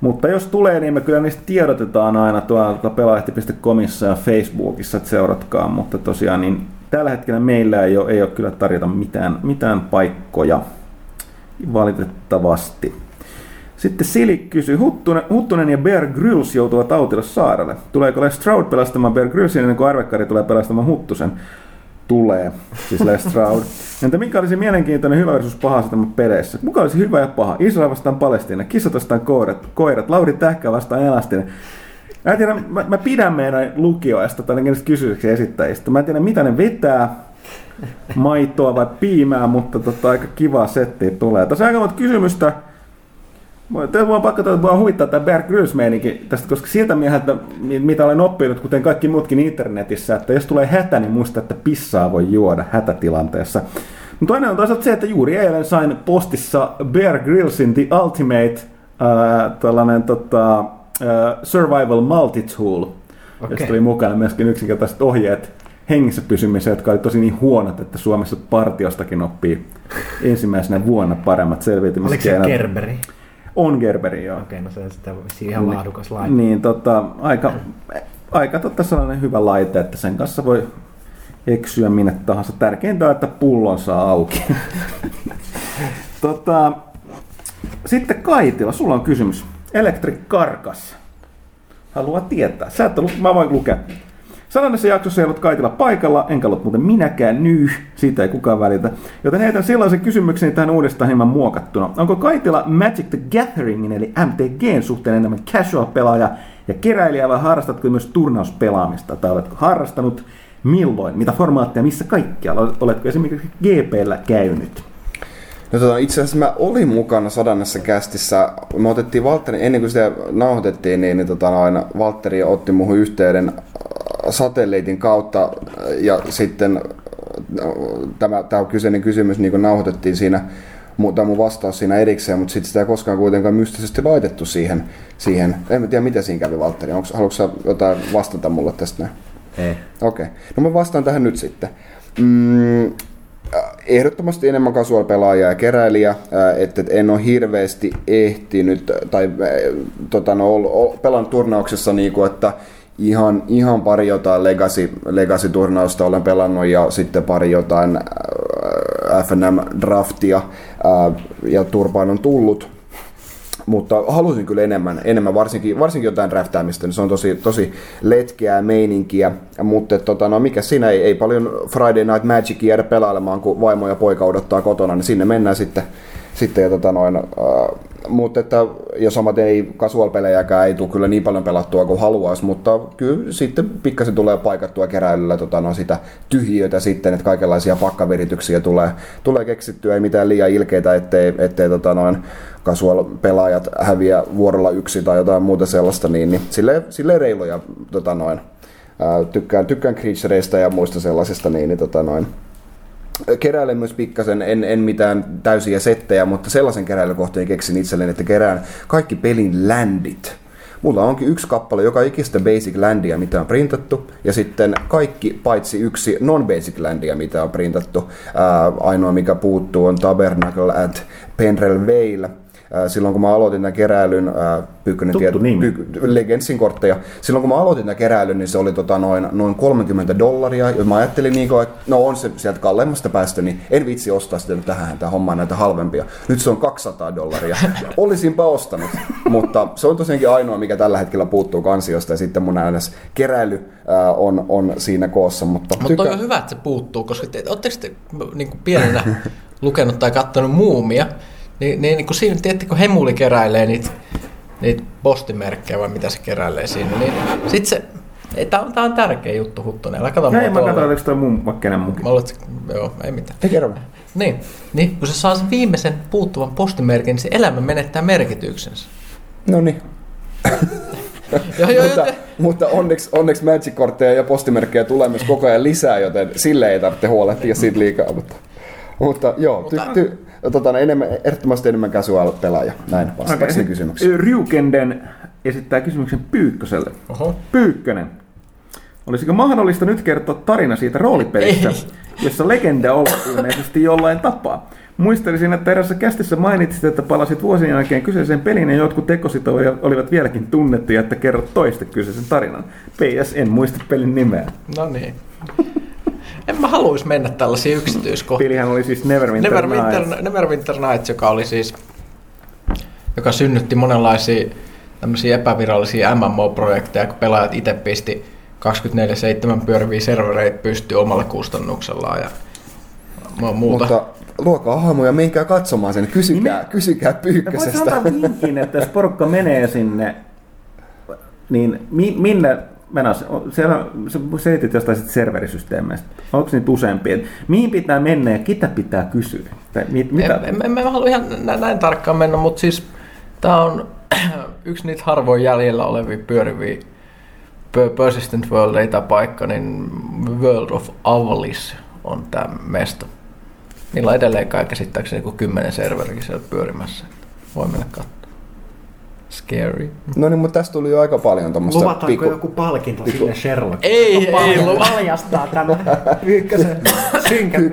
Mutta jos tulee, niin me kyllä niistä tiedotetaan aina tuolta pelaajalehti.comissa ja Facebookissa, että seuratkaa, mutta tosiaan niin tällä hetkellä meillä ei ole, ei ole kyllä tarjota mitään, mitään paikkoja valitettavasti. Sitten Sili kysyy, Huttunen, Huttunen ja Bear Grylls joutuvat autille saarelle. Tuleeko Les Stroud pelastamaan Bear Gryllsin ennen kuin Arvekkari tulee pelastamaan Huttusen? Tulee, siis Les Stroud. Entä mikä olisi mielenkiintoinen hyvä versus paha asetelma peleissä? Muka olisi hyvä ja paha? Israel vastaan Palestiina, kissat vastaan koirat, koirat Lauri Tähkä vastaan Elastinen. Mä, en tiedä, mä, mä pidän meidän lukioista tai ainakin kysymyksiä esittäjistä. Mä en tiedä mitä ne vetää, maitoa vai piimää, mutta tota, aika kiva setti tulee. Tässä on aika monta kysymystä. Tämä on pakko että mua huvittaa tämä Bear Grylls tästä, koska siltä mieheltä, mitä olen oppinut, kuten kaikki muutkin internetissä, että jos tulee hätä, niin muista, että pissaa voi juoda hätätilanteessa. Mutta toinen on toisaalta se, että juuri eilen sain postissa Bear Grillsin The Ultimate äh, tällainen tota, äh, Survival Multitool, okay. Josta tuli mukana myöskin yksinkertaiset ohjeet hengissä pysymiseen, jotka oli tosi niin huonot, että Suomessa partiostakin oppii ensimmäisenä vuonna paremmat Oliko se selviytymiskeinot. Gerberi? On Gerberi, joo. Okei, no se on sitten ihan laadukas laite. Niin, tota, aika, aika totta sellainen hyvä laite, että sen kanssa voi eksyä minne tahansa. Tärkeintä on, että pullon saa auki. tota, sitten Kaitila, sulla on kysymys. Electric Karkas. Haluaa tietää. Sä et, ole- mä voin lukea. Sadannessa jaksossa ei ollut Kaitila paikalla, enkä ollut muuten minäkään nyh, siitä ei kukaan välitä. Joten heitän sellaisen kysymyksen tähän uudestaan hieman muokattuna. Onko Kaitila Magic the Gatheringin eli MTGn suhteen enemmän casual-pelaaja ja keräilijä vai harrastatko myös turnauspelaamista? Tai oletko harrastanut milloin, mitä formaatteja, missä kaikkialla? Oletko esimerkiksi GPllä käynyt? No tota, itse asiassa mä olin mukana sadannessa kästissä. Me otettiin Valtteri, ennen kuin sitä nauhoitettiin, niin, niin tota, aina Valtteri otti muuhun yhteyden satelliitin kautta ja sitten äh, tämä, tämä kyseinen kysymys niin nauhoitettiin siinä mu- tai mun vastaus siinä erikseen, mutta sitten sitä ei koskaan kuitenkaan mystisesti laitettu siihen. siihen. En mä tiedä, mitä siinä kävi, Valtteri. Onko, haluatko sä jotain vastata mulle tästä näin? Ei. Okei. Okay. No mä vastaan tähän nyt sitten. Mm, äh, ehdottomasti enemmän casual-pelaaja ja keräilijä, äh, että et en ole hirveästi ehtinyt, tai tota, no, pelannut turnauksessa niin kuin, että ihan, ihan pari jotain legacy, legacy-turnausta olen pelannut ja sitten pari jotain äh, FNM-draftia äh, ja turpaan on tullut. Mutta halusin kyllä enemmän, enemmän varsinkin, varsinkin jotain draftaamista, niin se on tosi, tosi letkeää meininkiä, mutta tota, no mikä siinä ei, ei paljon Friday Night Magicia jäädä pelailemaan, kun vaimo ja poika odottaa kotona, niin sinne mennään sitten, sitten ja tota noin, äh, mutta että, ja samaten ei casual-pelejäkään ei tule kyllä niin paljon pelattua kuin haluaisi, mutta kyllä sitten pikkasen tulee paikattua keräilyllä tota, no, sitä tyhjiötä sitten, että kaikenlaisia pakkavirityksiä tulee, tulee keksittyä, ei mitään liian ilkeitä, ettei, ettei tota, noin, casual-pelaajat häviä vuorolla yksi tai jotain muuta sellaista, niin, niin silleen, silleen reiluja tota, noin. Ää, tykkään, tykkään creatureista ja muista sellaisista, niin, niin tota, noin. Keräilen myös pikkasen, en, en mitään täysiä settejä, mutta sellaisen keräilykohteen keksin itselleni, että kerään kaikki pelin landit. Mulla onkin yksi kappale joka ikistä basic landia, mitä on printattu, ja sitten kaikki paitsi yksi non-basic landia, mitä on printattu. Ää, ainoa mikä puuttuu on Tabernacle at Penrel Vale, Silloin kun mä aloitin tämän keräilyn, ää, Pyykkönen Tuttu tiedät- nimi. Pyy- Legendsin kortteja. Silloin kun mä aloitin tämän keräilyn, niin se oli tota noin, noin 30 dollaria. Ja mä ajattelin, niin kuin, että no on se sieltä kalleimmasta päästä, niin en vitsi ostaa sitä nyt tähän tähän hommaan näitä halvempia. Nyt se on 200 dollaria. Olisinpa ostanut, mutta se on tosiaankin ainoa, mikä tällä hetkellä puuttuu kansiosta. Ja sitten mun äänes keräily ää, on, on siinä koossa. Mutta, Mutta toi on hyvä, että se puuttuu, koska te, ootteko te niin kuin pienenä lukenut tai katsonut muumia, niin, niin, niin kuin siinä, tiedätte, kun Hemuli keräilee niitä, niitä postimerkkejä vai mitä se keräilee siinä, niin sit se, ei, tää on, tää on tärkeä juttu Huttunen, älä kato Näin mä katsoin, oliko toi mun vakkenen mukin. Mä että- joo, ei mitään. Ei kerro. Niin, niin, kun se saa sen viimeisen puuttuvan postimerkin, niin se elämä menettää merkityksensä. No niin. Joo, joo, mutta, joo, mutta onneksi, onneksi Magic-kortteja ja postimerkkejä tulee myös koko ajan lisää, joten sille ei tarvitse huolehtia siitä liikaa. Mutta, mutta joo, ty, ty, tota, no, enemmän, ehdottomasti enemmän casual pelaaja. Näin vastaakseni Okei. kysymykseen. Ryukenden esittää kysymyksen Pyykköselle. Oho. Pyykkönen. Olisiko mahdollista nyt kertoa tarina siitä roolipelistä, Ei. jossa legenda on ilmeisesti jollain tapaa? Muistelisin, että erässä kästissä mainitsit, että palasit vuosien jälkeen kyseisen pelin ja jotkut tekosit oli- olivat vieläkin tunnettuja, että kerrot toista kyseisen tarinan. PS, en muista pelin nimeä. No niin. En mä haluaisi mennä tällaisiin yksityiskohtiin. Pelihän oli siis Neverwinter, Neverwinter, Nights. Neverwinter Nights, joka oli siis, joka synnytti monenlaisia tämmöisiä epävirallisia MMO-projekteja, kun pelaajat itse pisti 24-7 pyöriviä servereitä pystyy omalla kustannuksellaan ja mu- muuta. Mutta luokaa hahmoja, menkää katsomaan sen. Kysykää, kysykää Voisi pyykkösestä. antaa vinkin, että jos porukka menee sinne, niin mi, minne menas, siellä sä selitit jostain serverisysteemeistä. Onko niitä useampia? Mihin pitää mennä ja ketä pitää kysyä? Tai mit, mitä? En, en, en, en halua ihan näin, näin tarkkaan mennä, mutta siis tämä on yksi niitä harvoin jäljellä olevia pyöriviä Per- Persistent World paikka, niin World of Avlis on tämä mesta. Niillä on edelleen kai käsittääkseni joku kymmenen serverikin siellä pyörimässä. Voi mennä katsomaan. Scary. No niin, mutta tästä tuli jo aika paljon tuommoista Luvataanko joku palkinto sille Sherlock? Ei, Joka ei luva. paljastaa tämän ykkösen synkän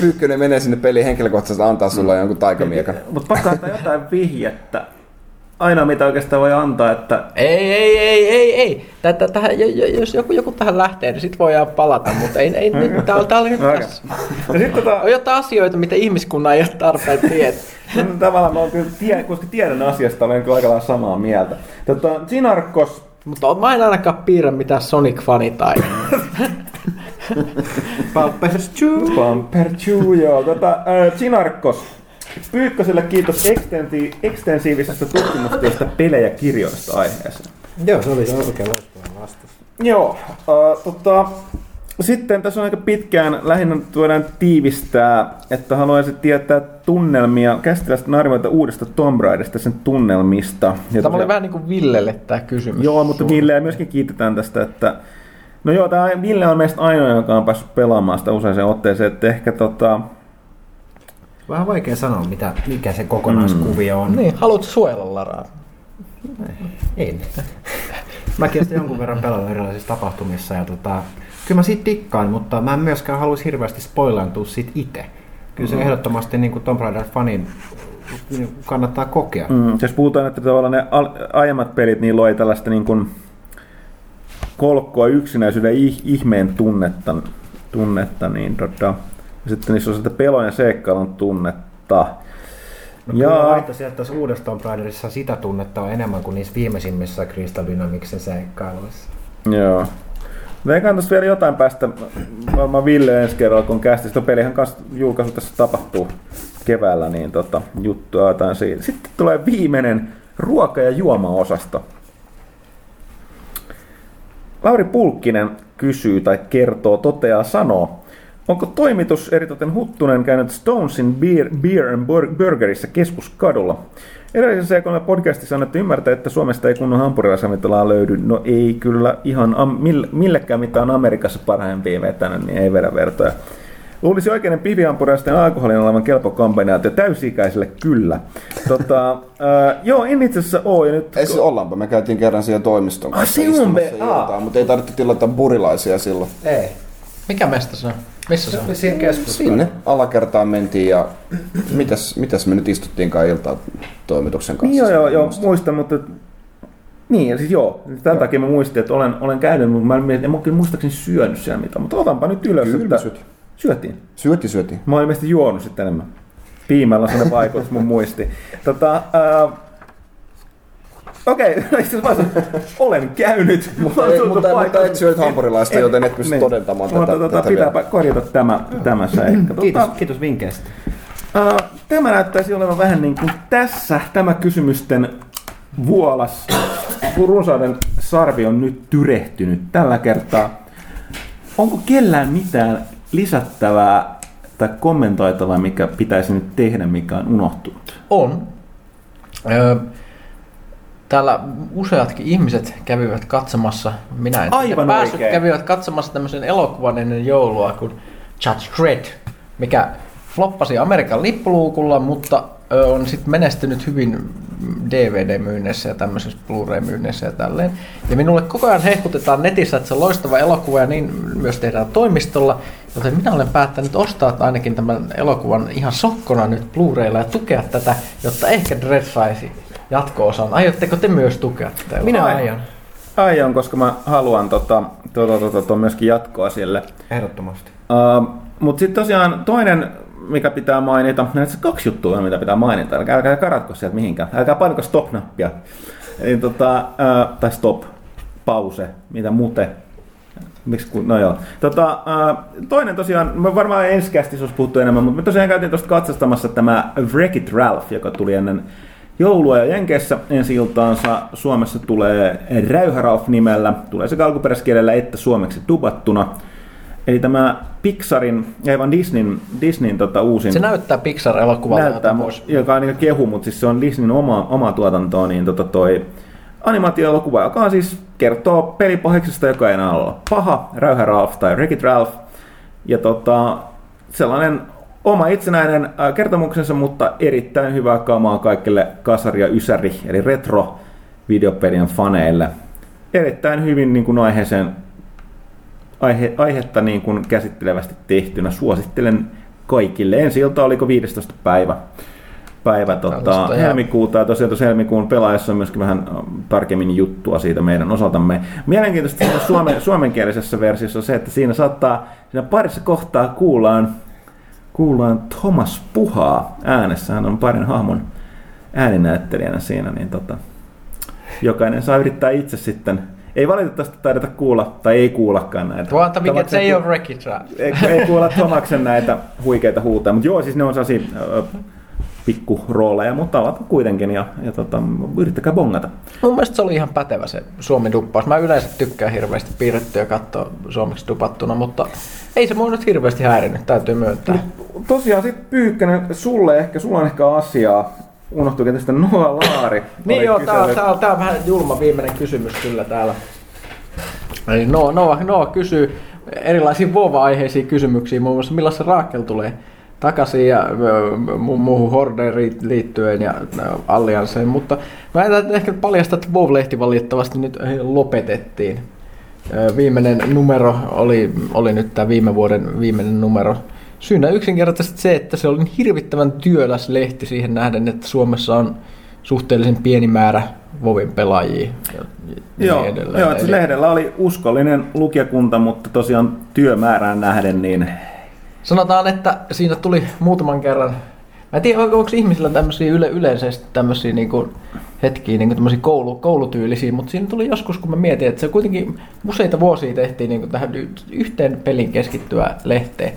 Pyykkönen, menee sinne peliin henkilökohtaisesti antaa sulle jonkun taikamiekan. Mutta pakko antaa jotain vihjettä. Ainoa mitä oikeastaan voi antaa, että Ei, ei, ei, ei, ei. Tätä, tähän, jo- jo- jos joku, joku tähän lähtee, niin sit voidaan palata, mutta ei, ei nyt, tää, tää oli nyt Okei. tässä. Sitten tota, On jotain asioita, mitä ihmiskunnan ei ole tarpeen tietää. no, tavallaan mä oon kyllä, tie, koska tiedän asiasta, olen kyllä aika lailla samaa mieltä. Tota, Sinarkos, Mutta mä en ainakaan piirrä mitään Sonic-fani tai... Chew. Bumper Chew, joo. Tota, äh, Sinarkos, Pyykköselle kiitos ekstensi- ekstensiivisestä tutkimustyöstä pelejä kirjoista aiheeseen. Joo, se oli se oikein loistava vastaus. Joo, äh, tota, sitten tässä on aika pitkään, lähinnä voidaan tiivistää, että haluaisin tietää tunnelmia, käsittäästä arvioita uudesta Tomb Raiderista, sen tunnelmista. Ja Tämä oli vähän niin kuin Villelle tämä kysymys. Joo, mutta Villeä myöskin kiitetään tästä, että No joo, tämä Ville on meistä ainoa, joka on päässyt pelaamaan sitä useaseen otteeseen, että ehkä tota... Vähän vaikea sanoa, mitä, mikä se kokonaiskuvio on. Niin, haluatko suojella Laraa? Ei. Mäkin olen jonkun verran pelannut erilaisissa tapahtumissa ja tota, kyllä mä siitä tikkaan, mutta mä en myöskään haluaisi hirveästi spoilaantua siitä itse. Kyllä se ehdottomasti niin kuin Tomb Raider-fanin niin kannattaa kokea. Mm, jos puhutaan, että tavallaan ne aiemmat pelit niin loi tällaista niin kuin kolkkoa yksinäisyyden ih- ihmeen tunnetta, tunnetta niin tota, sitten niissä on sitä pelon ja seikkailun tunnetta. No kyllä Ja- väittäisin, että tässä uudessa Tomb Raiderissa sitä tunnetta on enemmän kuin niissä viimeisimmissä Crystal Dynamicsin seikkailuissa. Joo. Veikkaan tuossa vielä jotain päästä, varmaan Ville ensi kerralla kun kästi, sitä pelihän kanssa julkaisu tässä tapahtuu keväällä, niin tota, juttua jotain siitä. Sitten tulee viimeinen ruoka- ja juoma-osasto. Lauri Pulkkinen kysyy tai kertoo, toteaa, sanoo, onko toimitus eritoten Huttunen käynyt Stonesin Beer, Beer and Bur- Burgerissa keskuskadulla? Edellisessä C3 podcastissa annettu ymmärtää, että Suomesta ei kunnon hampurilaisravintolaa löydy. No ei kyllä ihan am, mill, millekään mitään Amerikassa parhaimpia vetänyt, niin ei vedä vertoja. Luulisi oikeinen pivihampurilaisten alkoholin olevan kelpo kombinaatio täysi-ikäiselle kyllä. Tota, äh, joo, en itse asiassa oo. Ja nyt, Ei siis ollaanpa, me käytiin kerran siellä toimiston Ah, kanssa se on istumassa me- iltaa, aa. mutta ei tarvitse tilata burilaisia silloin. Ei. Mikä mesta se on? Missä se on? oli siinä keskustassa. Sinne alakertaan mentiin ja mitäs, mitäs me nyt istuttiinkaan iltaa toimituksen kanssa? Joo, joo, joo, muistan, mutta... Niin, ja siis joo. Tämän takia mä muistin, että olen, olen käynyt, mutta mä en, en mä kyllä muistaakseni syönyt siellä mitään. Mutta otanpa nyt ylös, Kyllä että syötiin. syötiin. Syöti, syöti. Mä oon ilmeisesti juonut sitten enemmän. Piimällä on sellainen vaikutus mun muisti. Tota, ää, Okei, itse asiassa olen käynyt. Mulla on Ei, mutta, mutta et syöt hampurilaista, En- joten et pysty niin. todentamaan Mutta tätä, tota, tätä pitääpä vielä. korjata tämä, tämä seikka. Kiitos, Tota, kiitos vinkkeistä. Ää, Tämä näyttäisi olevan vähän niin kuin tässä tämä kysymysten vuolas, kun runsauden sarvi on nyt tyrehtynyt tällä kertaa. Onko kellään mitään lisättävää tai kommentoitavaa, mikä pitäisi nyt tehdä, mikä on unohtunut? On. Öö, täällä useatkin ihmiset kävivät katsomassa, minä en Aivan päässyt, oikein. kävivät katsomassa tämmöisen elokuvan ennen joulua kuin Judge Dredd, mikä floppasi Amerikan lippuluukulla, mutta on sitten menestynyt hyvin DVD-myynneissä ja tämmöisissä Blu-ray-myynneissä ja tälleen. Ja minulle koko ajan hehkutetaan netissä, että se on loistava elokuva ja niin myös tehdään toimistolla. Joten minä olen päättänyt ostaa ainakin tämän elokuvan ihan sokkona nyt Blu-raylla ja tukea tätä, jotta ehkä Dread saisi jatko-osan. Aiotteko te myös tukea tätä? Minä aion. Aion, koska mä haluan tota, tota, tota, tota, myöskin jatkoa sille. Ehdottomasti. Uh, Mutta sitten tosiaan toinen, mikä pitää mainita, näitä kaksi juttua, mitä pitää mainita. Älkää, älkää karatko sieltä mihinkään. Älkää painako stop-nappia. Eli tota, uh, tai stop, pause, mitä mute. Miksi kun, no joo. Tota, toinen tosiaan, me varmaan ensi kästissä olisi puhuttu enemmän, mutta me tosiaan käytiin tuosta katsastamassa tämä Wreck-It Ralph, joka tuli ennen joulua ja Jenkeissä ensi iltaansa. Suomessa tulee Räyhä Ralph nimellä, tulee sekä alkuperäiskielellä että suomeksi dubattuna. Eli tämä Pixarin, ja aivan Disneyn, Disneyn tota, uusin... Se näyttää Pixar-elokuvalta. näyttää, vois- joka on niin kehu, mutta siis se on Disneyn oma, oma tuotantoa, niin tota toi animaatio-elokuva, joka on siis kertoo pelipaheksesta, joka ei enää ole paha, Räyhä Ralph tai Wreck-It Ralph. Ja tota, sellainen oma itsenäinen äh, kertomuksensa, mutta erittäin hyvää kamaa kaikille kasari ja ysäri, eli retro videopelien faneille. Erittäin hyvin niin kuin aiheeseen aihe, aihetta niin kuin käsittelevästi tehtynä. Suosittelen kaikille. Ensi ilta oliko 15. päivä, päivä tota, helmikuuta. Ja tosiaan tuossa helmikuun pelaajassa on myöskin vähän äh, tarkemmin juttua siitä meidän osaltamme. Mielenkiintoista siinä suomen, suomenkielisessä versiossa on se, että siinä saattaa, siinä parissa kohtaa kuullaan, kuullaan Thomas Puhaa äänessä. Hän on parin hahmon ääninäyttelijänä siinä, niin tota, jokainen saa yrittää itse sitten ei valitettavasti taideta kuulla, tai ei kuullakaan näitä. Tuota, mikä se ei ole ei, ei kuulla Tomaksen näitä huikeita huutoja, mutta joo, siis ne on sellaisia pikkurooleja, mutta ovat kuitenkin, ja, ja tota, yrittäkää bongata. Mun mielestä se oli ihan pätevä se suomi duppaus. Mä yleensä tykkään hirveästi piirrettyä katsoa suomeksi dupattuna, mutta ei se mua nyt hirveästi häirinnyt, täytyy myöntää. Tosiaan sitten Pyykkönen, sulle ehkä, sulla on ehkä asiaa. Unohtuikin tästä Noa Laari. Niin joo, tää, tää, on, tää on vähän julma viimeinen kysymys kyllä täällä. Eli Noa, Noa, Noa kysyy erilaisiin Vova-aiheisiin kysymyksiin, muun muassa millaisen Raakel tulee takaisin ja mu- muuhun Hordeen liittyen ja ö, Alliansseen, mutta mä en ehkä paljasta, että WoW-lehti valitettavasti nyt lopetettiin. Viimeinen numero oli, oli nyt tämä viime vuoden viimeinen numero. Syynä yksinkertaisesti se, että se oli hirvittävän työläs lehti siihen nähden, että Suomessa on suhteellisen pieni määrä Vovin pelaajia. Ja, Joo, niin edelleen. joo Eli lehdellä oli uskollinen lukijakunta, mutta tosiaan työmäärään nähden, niin Sanotaan, että siinä tuli muutaman kerran, mä en tiedä onko, ihmisillä tämmöisiä yle, yleisesti tämmöisiä niin kuin hetkiä, niin kuin koulu, koulutyylisiä, mutta siinä tuli joskus, kun mä mietin, että se kuitenkin useita vuosia tehtiin niin kuin tähän yhteen pelin keskittyä lehteen.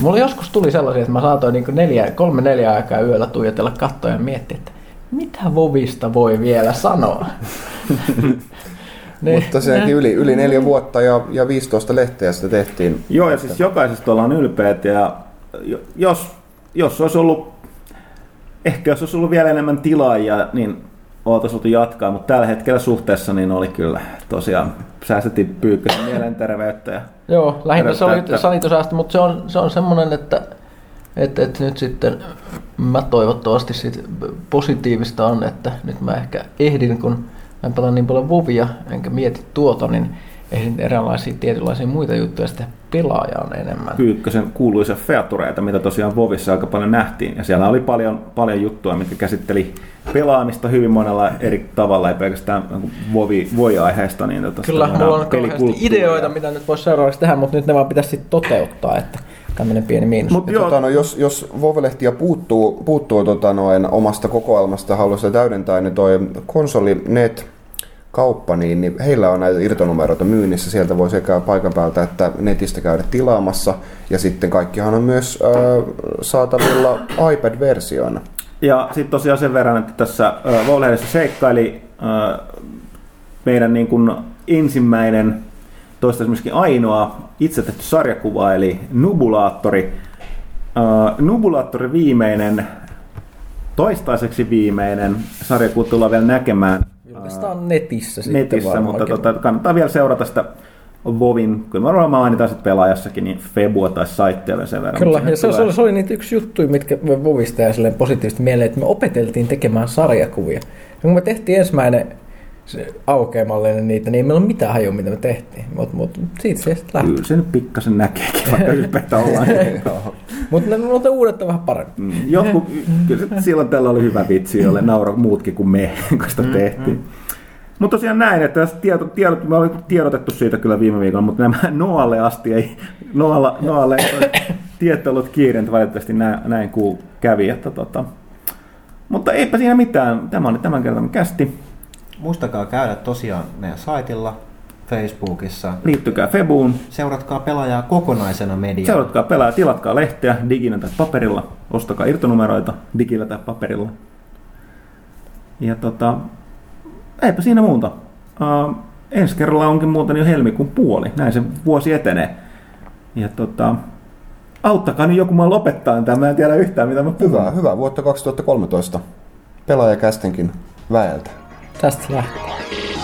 Mulla joskus tuli sellaisia, että mä saatoin niin neljä, kolme neljä aikaa yöllä tuijotella kattoa ja miettiä, että mitä Vovista voi vielä sanoa. Niin. Mutta sekin yli, yli neljä vuotta ja, ja 15 lehteä sitä tehtiin. Joo, ja siis jokaisesta ollaan ylpeät ja jo- jos, jos olisi ollut, ehkä jos olisi ollut vielä enemmän tilaajia, niin oltaisiin oltu jatkaa, mutta tällä hetkellä suhteessa niin oli kyllä tosiaan säästettiin pyykkösen mielenterveyttä ja Joo, lähinnä se oli sanitosäästö, mutta se on, se on semmoinen, että, että, että nyt sitten mä toivottavasti sit positiivista on, että nyt mä ehkä ehdin, kun mä en pelaa niin paljon vovia, enkä mieti tuota, niin ei sitten erilaisia tietynlaisia muita juttuja sitten pelaaja on enemmän. Pyykkösen kuuluisia featureita, mitä tosiaan Vovissa aika paljon nähtiin. Ja siellä oli paljon, paljon juttuja, mitkä käsitteli pelaamista hyvin monella eri tavalla, ei pelkästään Vovi, voi-aiheesta. Niin tota, Kyllä, mulla on ideoita, mitä nyt voisi seuraavaksi tehdä, mutta nyt ne vaan pitäisi sitten toteuttaa, että tämmöinen pieni miinus. Mut Ja joo, Tota, no, jos, jos Vovelehtiä puuttuu, puuttuu tota, noin, omasta kokoelmasta haluaisi täydentää, niin toi konsoli Net kauppa, niin, niin heillä on näitä irtonumeroita myynnissä. Sieltä voi sekä paikan päältä että netistä käydä tilaamassa. Ja sitten kaikkihan on myös äh, saatavilla iPad-versiona. Ja sitten tosiaan sen verran, että tässä äh, seikkaili äh, meidän niin kuin ensimmäinen, toistaiseksi myöskin ainoa itse tehty sarjakuva, eli Nubulaattori. Äh, Nubulaattori viimeinen, toistaiseksi viimeinen sarjakuva tullaan vielä näkemään Julkaistaan netissä sitten netissä, mutta tota, kannattaa vielä seurata sitä Vovin, kyllä varmaan mainitaan sitten pelaajassakin, niin Febua tai saittia sen verran. Kyllä, ja se, se, oli, se oli niitä yksi juttu, mitkä Vovista ja silleen positiivisesti mieleen, että me opeteltiin tekemään sarjakuvia. Ja kun me tehtiin ensimmäinen se aukeamallinen niitä, niin ei meillä ole mitään hajua, mitä me tehtiin. Mutta mut, siitä se sitten lähti. Kyllä se nyt pikkasen näkeekin, vaikka ylpeitä ollaan. Mutta ne, on vähän parempi. Mm, Jotkut, kyllä silloin tällä oli hyvä vitsi, jolle nauro muutkin kuin me, kun sitä tehtiin. Mutta tosiaan näin, että tässä tieto, tiedot, me oli tiedotettu siitä kyllä viime viikolla, mutta nämä Noalle asti ei, Noalla, Noalle ei tieto ollut kiireet, valitettavasti näin, näin kuul, kävi. Että tota. Mutta eipä siinä mitään, tämä oli tämän kerran kästi. Muistakaa käydä tosiaan meidän saitilla, Facebookissa. Liittykää Febuun, Seuratkaa pelaajaa kokonaisena mediana. seuratkaa pelaa, tilatkaa lehteä diginä tai paperilla, ostakaa irtonumeroita digillä tai paperilla. Ja tota, eipä siinä muuta. Uh, ensi kerralla onkin muuten jo helmikuun puoli, näin se vuosi etenee. Ja tota, auttakaa nyt joku mä lopettaa tämän, mä en tiedä yhtään mitä mä puhun. Hyvä, hyvä vuotta 2013 pelaajakästenkin väeltä. Tästä lähtee.